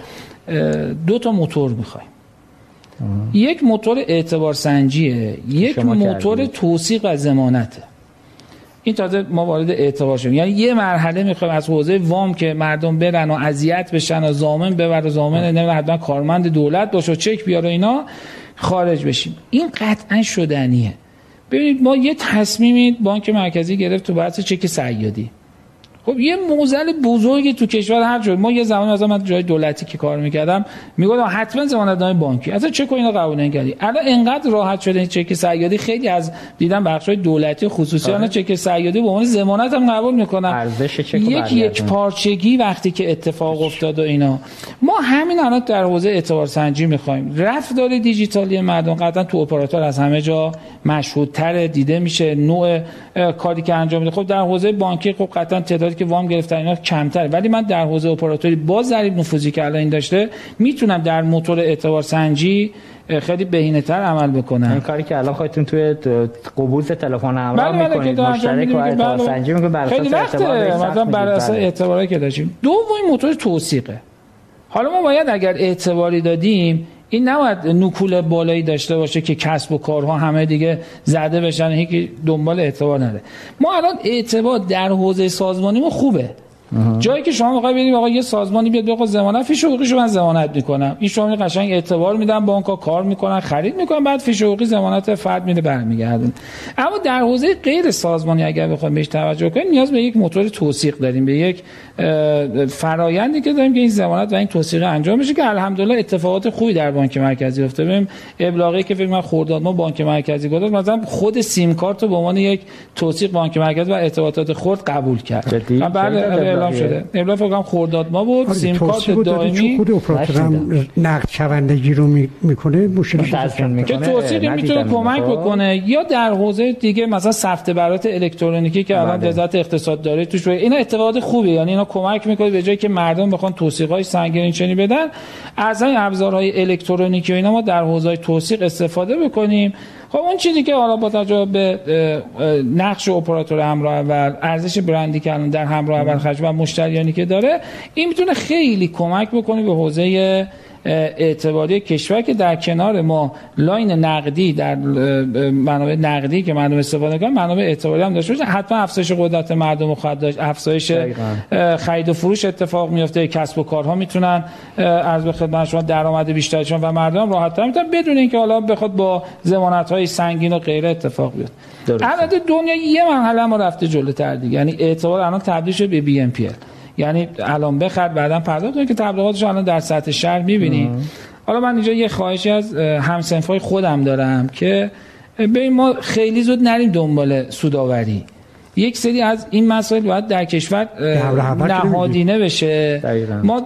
دو تا موتور می‌خوایم. یک موتور اعتبار سنجیه یک موتور توصیق و زمانته این تازه ما وارد اعتبار شدیم. یعنی یه مرحله می‌خوایم از حوزه وام که مردم برن و اذیت بشن و زامن ببر و زامن نمی‌دونم حتما کارمند دولت باشه و چک بیاره اینا خارج بشیم. این قطعا شدنیه. ببینید ما یه تصمیمی بانک مرکزی گرفت تو بحث چک سیادی. خب یه موزل بزرگی تو کشور هر جای ما یه زمانی از من جای دولتی که کار می‌کردم می‌گفتم حتما نامه بانکی. اصلا چه اینا قبول نکردی. الان انقدر راحت شده این چک سیادی. خیلی از دیدم بخشای دولتی خصوصی الان چک سیادی به عنوان ضمانت هم قبول می‌کنن. ارزش چک یک یک پارچگی وقتی که اتفاق افتاد و اینا. ما همین الان در حوزه اعتبار سنجی می‌خوایم. رفتار دیجیتالی مردم قطعا تو اپراتور از همه جا مشهودتر دیده میشه نوع کاری که انجام میده. خب در حوزه بانکی خب قطعا تعدادی که وام گرفتن اینا کمتره ولی من در حوزه اپراتوری با ضریب نفوذی که الان داشته می‌تونم در موتور اعتبار سنجی خیلی بهینه تر عمل بکنم. این کاری که الان خودتون توی قبوز تلفن همراه بله بله می‌کنید. مشترک و اعتبار سنجی می‌کنید. بر اساس اعتبار مثلا بر اساس بله. اعتباری که داشتیم. دومین موتور توثیقه. حالا ما باید اگر اعتباری دادیم این نباید نکول بالایی داشته باشه که کسب و کارها همه دیگه زده بشن هیچ دنبال اعتبار نده. ما الان اعتبار در حوزه سازمانی ما خوبه. جایی که شما می‌خوای برید آقا یه سازمانی بیاد بگه ضمانت فیش حقوقیشو من ضمانت می‌کنم. این شما قشنگ اعتبار میدن بانک‌ها کار می‌کنن خرید می‌کنن بعد فیش حقوقی ضمانت فرد میده برمیگردن اما در حوزه غیر سازمانی اگر بخوایم بهش توجه کنیم نیاز به یک موتور توثیق داریم به یک فرایندی که داریم که این ضمانت و این توثیق انجام بشه که الحمدلله اتفاقات خوبی در بانک مرکزی افتاده. ببین ابلاغی که فکر من خورداد ما بانک مرکزی گذاشت مثلا خود سیم کارت رو به عنوان یک توثیق بانک مرکزی و ارتباطات خرد قبول کرد. بعد اعلام شده. ابلاغ فکر خرداد ما بود آره، سیم کارت دائمی خود اپراتور نقد شوندگی رو می‌کنه مشکلش که توصیقی می‌تونه کمک بکنه. یا در حوزه دیگه مثلا سفته برات الکترونیکی که الان بله. وزارت اقتصاد داره توش اینا اتفاقات خوبه یعنی اینا کمک می‌کنه به جایی که مردم بخوان توصیقای سنگین چنی بدن. از این ابزارهای الکترونیکی و اینا ما در حوزه توصیق استفاده بکنیم خب اون چیزی که حالا با توجه به نقش اپراتور همراه اول ارزش برندی که الان در همراه اول خرج و مشتریانی که داره این می‌تونه خیلی کمک بکنه به حوزه اعتباری کشور که در کنار ما line نقدی در منابع نقدی که مردم استفاده کنن منابع اعتباری هم داشته باشه حتما افزایش قدرت مردم خواهد داشت افزایش خرید و فروش اتفاق میفته کسب و کارها می‌تونن از به خدمت شما درآمد بیشترشون و مردم راحت تر می‌تونن بدون اینکه حالا بخواد با ضمانت های سنگین و غیره اتفاق بیفته. البته دنیا یه مرحله ما رفته جلوتر دیگه. یعنی اعتبار الان تبدیل شده به BNPL یعنی الان بخرد بعدا پرداخت که تبلیغاتش الان در سطح شهر می‌بینی. حالا من اینجا یه خواهشی از همسنفای خودم دارم که به ما خیلی زود نریم دنبال سوداوری یک سری از این مسائل باید در کشور نهادینه بشه. ما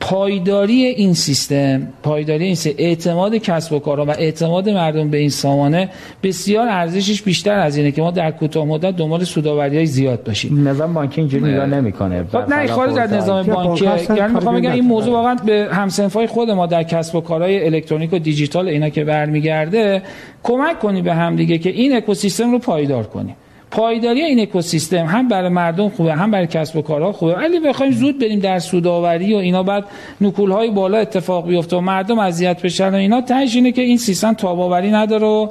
پایداری این سیستم پایداری این سیستم اعتماد کسب و کارها و اعتماد مردم به این سامانه بسیار ارزشش بیشتر از اینه که ما در کوتاه مدت دنبال سوداوری های زیاد باشیم. نظام بانکی اینجوری نگاه نمی‌کنه. خب نه خارج از نظام بانکی یعنی می‌خوام بگم این موضوع واقعا به همسنفای خود ما در کسب و کارهای الکترونیک و دیجیتال اینا که برمیگرده کمک کنی به هم دیگه که این اکوسیستم رو پایدار کنیم پایداری این اکوسیستم هم برای مردم خوبه هم برای کسب و کارها خوبه. ولی بخوایم زود بریم در سوداوری و اینا بعد نکول های بالا اتفاق بیفته و مردم اذیت بشن و اینا. تهش اینه که این سیستم تاباوری نداره و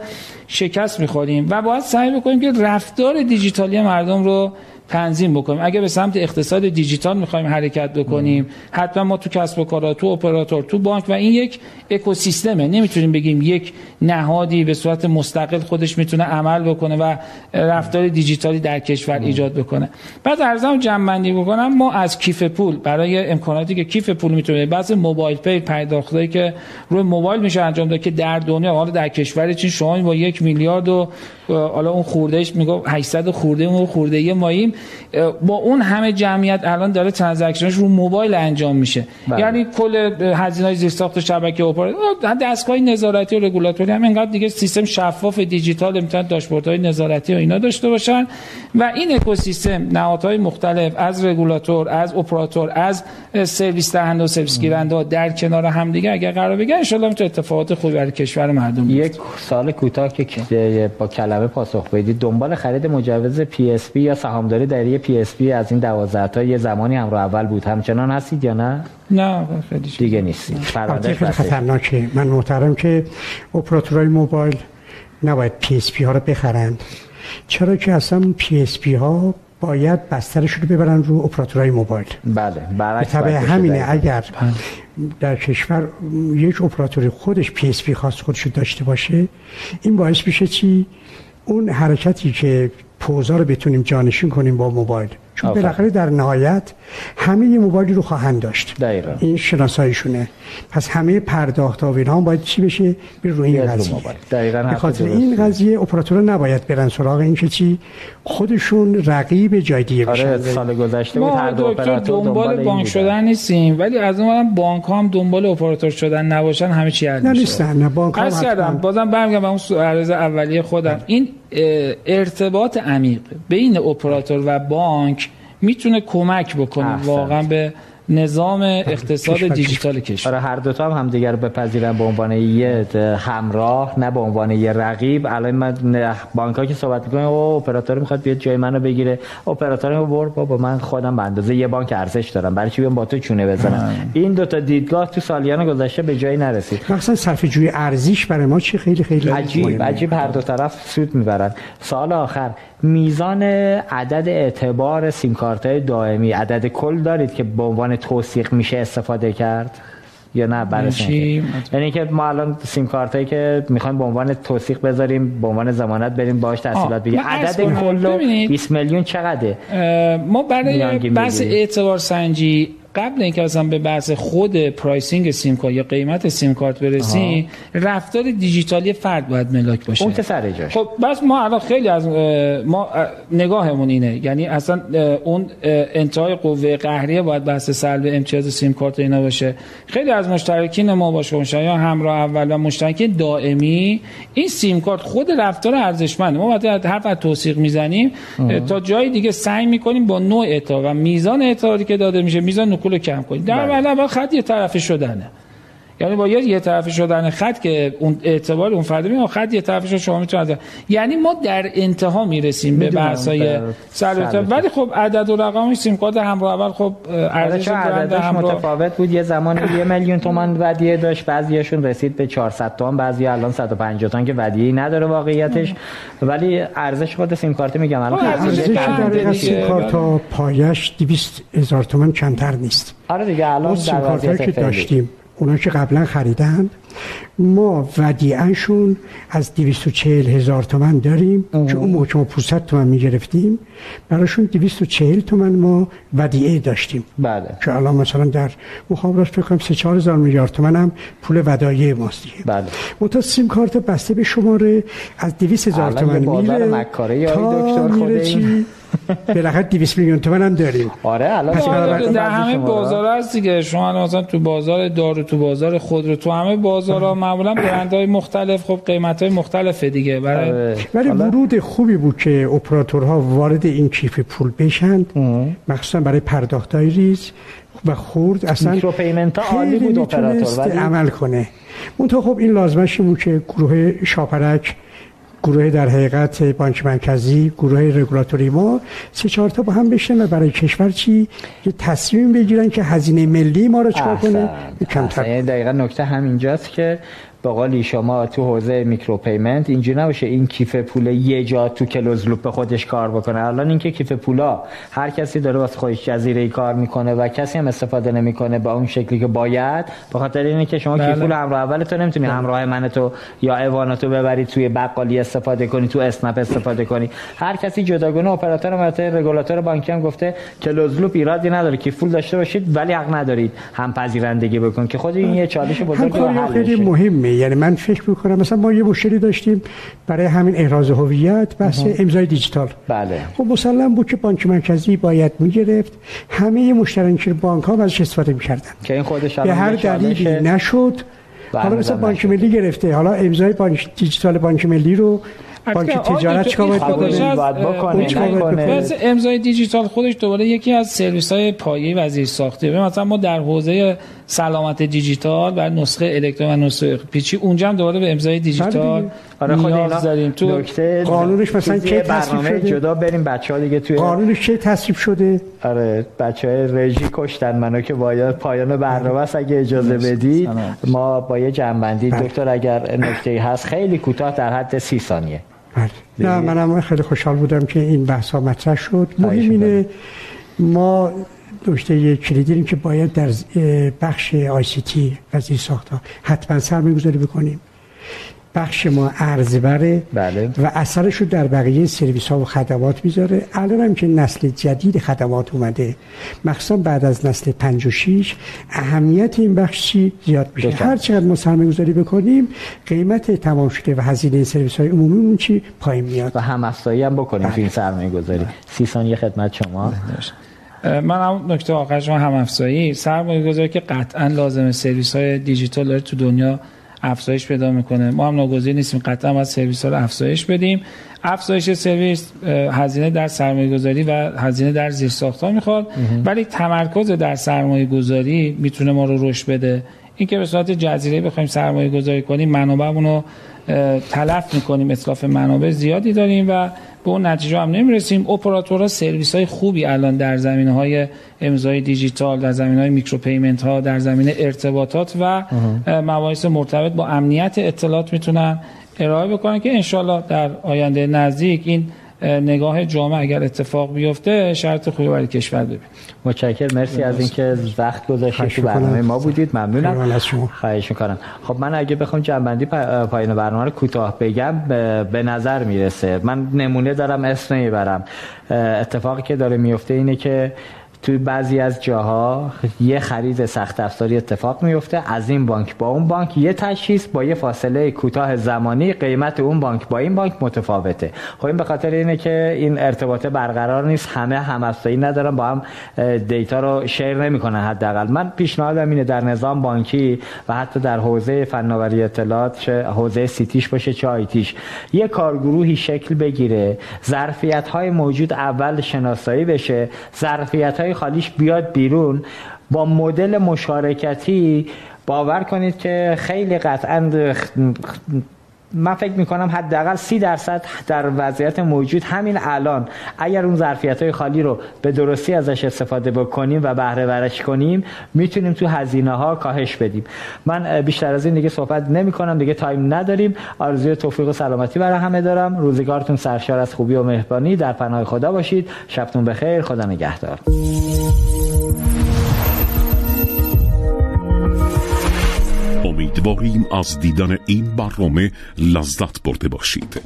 شکست می‌خوریم. و باید سعی بکنیم که رفتار دیجیتالی مردم رو تنظیم بکنیم. اگه به سمت اقتصاد دیجیتال می‌خوایم حرکت بکنیم حتما ما تو کسب و کارا تو اپراتور تو بانک و این یک اکوسیستمه. نمی‌تونیم بگیم یک نهادی به صورت مستقل خودش می‌تونه عمل بکنه و رفتار دیجیتالی در کشور ایجاد بکنه. بعد ارزم جمع بکنم ما از کیف پول برای امکاناتی که کیف پول می‌تونه بعضی موبایل پی پرداختایی که روی موبایل میشه انجام داد که در دنیا حالا در کشور چین شما با یک میلیارد و حالا اون خوردهش میگه 800 خورده اون خورده ماییم با اون همه جمعیت الان داره ترانزکشنش رو موبایل انجام میشه. بله. یعنی کل هزینه های زیرساخت شبکه اپراتور دستگاه نظارتی و رگولاتوری هم اینقدر دیگه سیستم شفاف دیجیتال می‌تونن داشبوردهای نظارتی و اینا داشته باشن. و این اکوسیستم نهادهای مختلف از رگولاتور از اپراتور از سرویس دهنده و سرویس گیرنده در کنار هم دیگه اگر قرار بگیرن ان شاء الله اتفاقات خوبی برای کشور مردم یک سال کوتاه که با کلمه پاسخ بدید. دنبال خرید مجوز PSP یا سهامداری در یه PSP از این 12 تا یه زمانی هم رو اول بود. همچنان هستید یا نه؟ نه خیلی دیگه نیستید. خیلی خطرناکه. من محترم که اپراتورهای موبایل نباید PSP ها رو بخرند چرا که اصلا PSP ها باید بسترش رو ببرن رو اپراتورهای موبایل؟ بله برعکس همینه. اگر بله. در کشور یک اپراتور خودش PSP خاص خودش داشته باشه این باعث میشه چی؟ اون حرکتی که POS ا رو بتونیم جانشین کنیم با موبایل. چون بالاخره در نهایت همه یه موبایلی رو خواهند داشت. دقیقا. این شناساییشونه. پس همه پرداخت ها هم باید چی بشه؟ به روی این قضیه. به خاطر این قضیه اپراتور نباید برن سراغ این که چی؟ خودشون رقیب جای دیگه آره سال گذشته بود هر دو دنبال, دنبال بانک شدن نیستیم. ولی از اون بانک هم دنبال اپراتور شدن نباشن همه چی حل نه نیستن. نه بانک هم کردم بازم برمیگردم به اون عرض اولیه خودم. این ارتباط عمیق بین اپراتور و بانک می‌تونه کمک بکنه. واقعا به نظام اقتصاد دیجیتال کشور. آره هر دو تا هم همدیگه رو بپذیرن به عنوان یه همراه نه به عنوان یه رقیب. الان من بانک که صحبت می‌کنه او اپراتور می‌خواد بیاد جای منو بگیره. اپراتور رو بر بابا من خودم به اندازه یه بانک ارزش دارم. برای چی بیام با تو چونه بزنم؟ این دو تا دیدگاه تو سالیان گذشته به جایی نرسید. مثلا صرف جوی ارزش برای ما چی؟ خیلی خیلی عجیب عجیب هر دو طرف سود می‌برن. سال آخر میزان عدد اعتبار سیم کارت دائمی عدد کل دارید که به عنوان توثیق میشه استفاده کرد؟ یا نه؟ برای یعنی که ما الان سیم کارتایی که می‌خوایم به عنوان توثیق بذاریم به عنوان ضمانت بریم باهاش تسهیلات بگیریم. عدد کل 20 میلیون چقدره؟ ما برای بحث اعتبار سنجی قبل اینکه اصلا به بحث خود pricing سیم کارت یا قیمت سیم کارت برسیم رفتار دیجیتالی فرد باید ملاک باشه. اون سر جاش. خب پس ما الان خیلی از ما نگاهمون اینه. یعنی اصلا اون انتهای قوه قهریه باید بحث سلب امتیاز سیم کارت اینا باشه. خیلی از مشترکین ما باشه یا همراه اول و مشترکین دائمی این سیم کارت خود رفتار ارزشمند ما باید حرف توثیق می‌زنیم تا جای دیگه سعی می‌کنیم با نوع اعطا و میزان اعطایی که داده میشه میزان پول کم کنید در بله. علاوه خط یه طرفه شدنه یعنی با یه طرفی شدن خط که اون اعتبار اون فرد میاد خط یه طرفش رو شما می‌تونید یعنی ما در انتها می‌رسیم به بحثای سلوته ولی خب عدد و رقم سیم کارت همراه اول خب ارزش عددش متفاوت بود؟ یه زمان یه میلیون تومان ودیعه داشت بعضیاشون رسید به 400 تومان بعضی الان 150 تومان که ودیعه نداره واقعیتش. ولی ارزش خود سیم کارت میگم. الان خب، ارزش در سیم کارت پایش 200 هزار تومان کمتر نیست. آره دیگه الان در که داشتیم. اونا که قبلا خریدند ما ودیعهشون از 240 هزار تومن داریم که اون موقع ما 500 تومن می‌گرفتیم براشون 240 تومن ما ودیعه داشتیم. بله. که الان مثلا در مخابرات فکر کنم 3 4 هزار میلیارد تومن هم پول ودایع ماست دیگه. بله. منتها سیم کارت بسته به شماره از 200 هزار تومن میره تا میره چی؟ بالاخره 200 میلیون تومن هم داریم. آره الان در همه بازار هست دیگه. شما مثلا تو بازار دارو تو بازار خودرو تو همه بازارها معمولا برندهای مختلف. خب قیمت های مختلفه دیگه برای آره. ولی ورود خوبی بود که اپراتورها وارد این کیف پول بشند. مخصوصا برای پرداخت های ریز و خورد اصلا micro payment عالی بود اپراتور ولی؟ عمل کنه. منتها خب این لازمش بود که گروه شاپرک گروه در حقیقت بانک مرکزی گروه رگولاتوری ما سه چهار تا با هم بشن و برای کشور چی؟ یه تصمیم بگیرن که هزینه ملی ما رو چکار کنه؟ کمتر. یعنی دقیقا نکته همینجاست که به قولی شما تو حوزه micro payment اینجوری نباشه این کیف پول یه جا تو closed loop خودش کار بکنه. الان اینکه کیف پولا هر کسی داره واسه خودش جزیره ای کار می‌کنه و کسی هم استفاده نمی‌کنه با اون شکلی که باید به خاطر اینه که شما بله. کیف پول همراه اول تو نمی‌تونی بله. همراه من تو یا ایوانوتو ببری توی بقالی استفاده کنی تو اسنپ استفاده کنی. هر کسی جداگانه اپراتور مثلا رگولاتور بانکی هم گفته closed loop ایرادی نداره. کیف پول داشته باشید ولی حق ندارید. هم پذیرندگی بکن که خود این یه چالش بزرگ خیلی مهمه یعنی من فکر می‌کنم مثلا ما یه مشکلی داشتیم برای همین احراز هویت بحث امضای دیجیتال. بله. خب مسلم بود که بانک مرکزی باید می‌گرفت. همه مشترکین بانک ها ازش استفاده می‌کردن. که این خودش به هر دلیلی نشد. حالا مثلا بانک ملی گرفته. حالا امضای بانک دیجیتال بانک ملی رو بانک تجارت چیکار باید بکنه امضای دیجیتال خودش دوباره یکی از سرویس های پایه وزیر ساخته مثلا ما در حوزه سلامت دیجیتال و نسخه الکترون و نسخه پیچی. اونجا هم دوباره به امضای دیجیتال آره خود اینا داریم. تو قانونش مثلا کی تصویب شده؟ جدا بریم بچه‌ها دیگه توی قانونش چه تصویب شده؟ آره بچهای رژی کشتن منو که باید پایان برنامه است اگه اجازه بدید. ما با یه جنبندی بله. دکتر اگر نکته هست خیلی کوتاه در حد سی ثانیه. بله. نه منم خیلی خوشحال بودم که این بحث ها مطرح شد. مهم اینه ما نکته کلیدی که باید در بخش آی سی تی وزیر ساختا حتما سرمایه گذاری بکنیم. بخش ما ارزبره بله. و اثرش رو در بقیه سرویس ها و خدمات می‌ذاره. الان هم که نسل جدید خدمات اومده مخصوصا بعد از نسل 5 و 6 اهمیت این بخشی زیاد میشه. هر چقدر ما سرمایه گذاری بکنیم قیمت تمام شده و هزینه سرویس های عمومی اون چی؟ پایین میاد. و هم افزایی هم بکنیم بله. این سرمایه گذاری سی ثانیه خدمت شما. من هم نکته آخر شما هم افزایی. سرمایه گذاری که قطعا لازمه. سرویس های دیجیتال داره تو دنیا افزایش پیدا می‌کنه. ما هم ناگزیر نیستیم. قطعا باید سرویس ها رو افزایش بدیم. افزایش سرویس هزینه در سرمایه گذاری و هزینه در زیر ها می‌خواد. ولی تمرکز در سرمایه گذاری می‌تونه ما رو رشد بده. اینکه به صورت جزیره بخوایم سرمایه گذاری کنیم منابعمون رو تلف می‌کنیم. اطلاف منابع زیادی داریم و به اون نتیجه هم نمی‌رسیم. اپراتورها سرویس های خوبی الان در زمینه های امضای دیجیتال در زمینه های میکرو پیمنت ها در زمینه ارتباطات و مباحث مرتبط با امنیت اطلاعات می‌تونن ارائه بکنن که انشالله در آینده نزدیک این نگاه جامعه اگر اتفاق بیفته شرط خوبی برای کشور ببین. متشکرم. مرسی از اینکه وقت گذاشتید تو برنامه ما بودید. ممنونم. خواهش می‌کنم. خب من اگه بخوام جنبندی پایین برنامه رو کوتاه بگم به نظر می‌رسه. من نمونه دارم اسم نمی‌برم اتفاقی که داره میفته اینه که توی بعضی از جاها یه خرید سخت افزاری اتفاق میفته. از این بانک با اون بانک یه تشخیص با یه فاصله کوتاه زمانی قیمت اون بانک با این بانک متفاوته. خب این به خاطر اینه که این ارتباط برقرار نیست. همه هم ندارن با هم دیتا رو شیر نمی‌کنن حداقل. من پیشنهادم اینه در نظام بانکی و حتی در حوزه فناوری اطلاعات چه حوزه سیتیش باشه چه آیتیش یه کارگروهی شکل بگیره ظرفیت های موجود اول شناسایی بشه ظرفیت خالیش بیاد بیرون با مدل مشارکتی باور کنید که خیلی قطعا من فکر می‌کنم حداقل سی درصد در وضعیت موجود همین الان اگر اون ظرفیت های خالی رو به درستی ازش استفاده بکنیم و بهره ورش کنیم می‌تونیم تو هزینه ها کاهش بدیم. من بیشتر از این دیگه صحبت نمی کنم دیگه تایم نداریم. آرزوی توفیق و سلامتی برای همه دارم. روزگارتون سرشار از خوبی و مهربانی. در پناه خدا باشید. شبتون بخیر. خدا نگهدار. امیدواریم از دیدن این برنامه لذت برده باشید.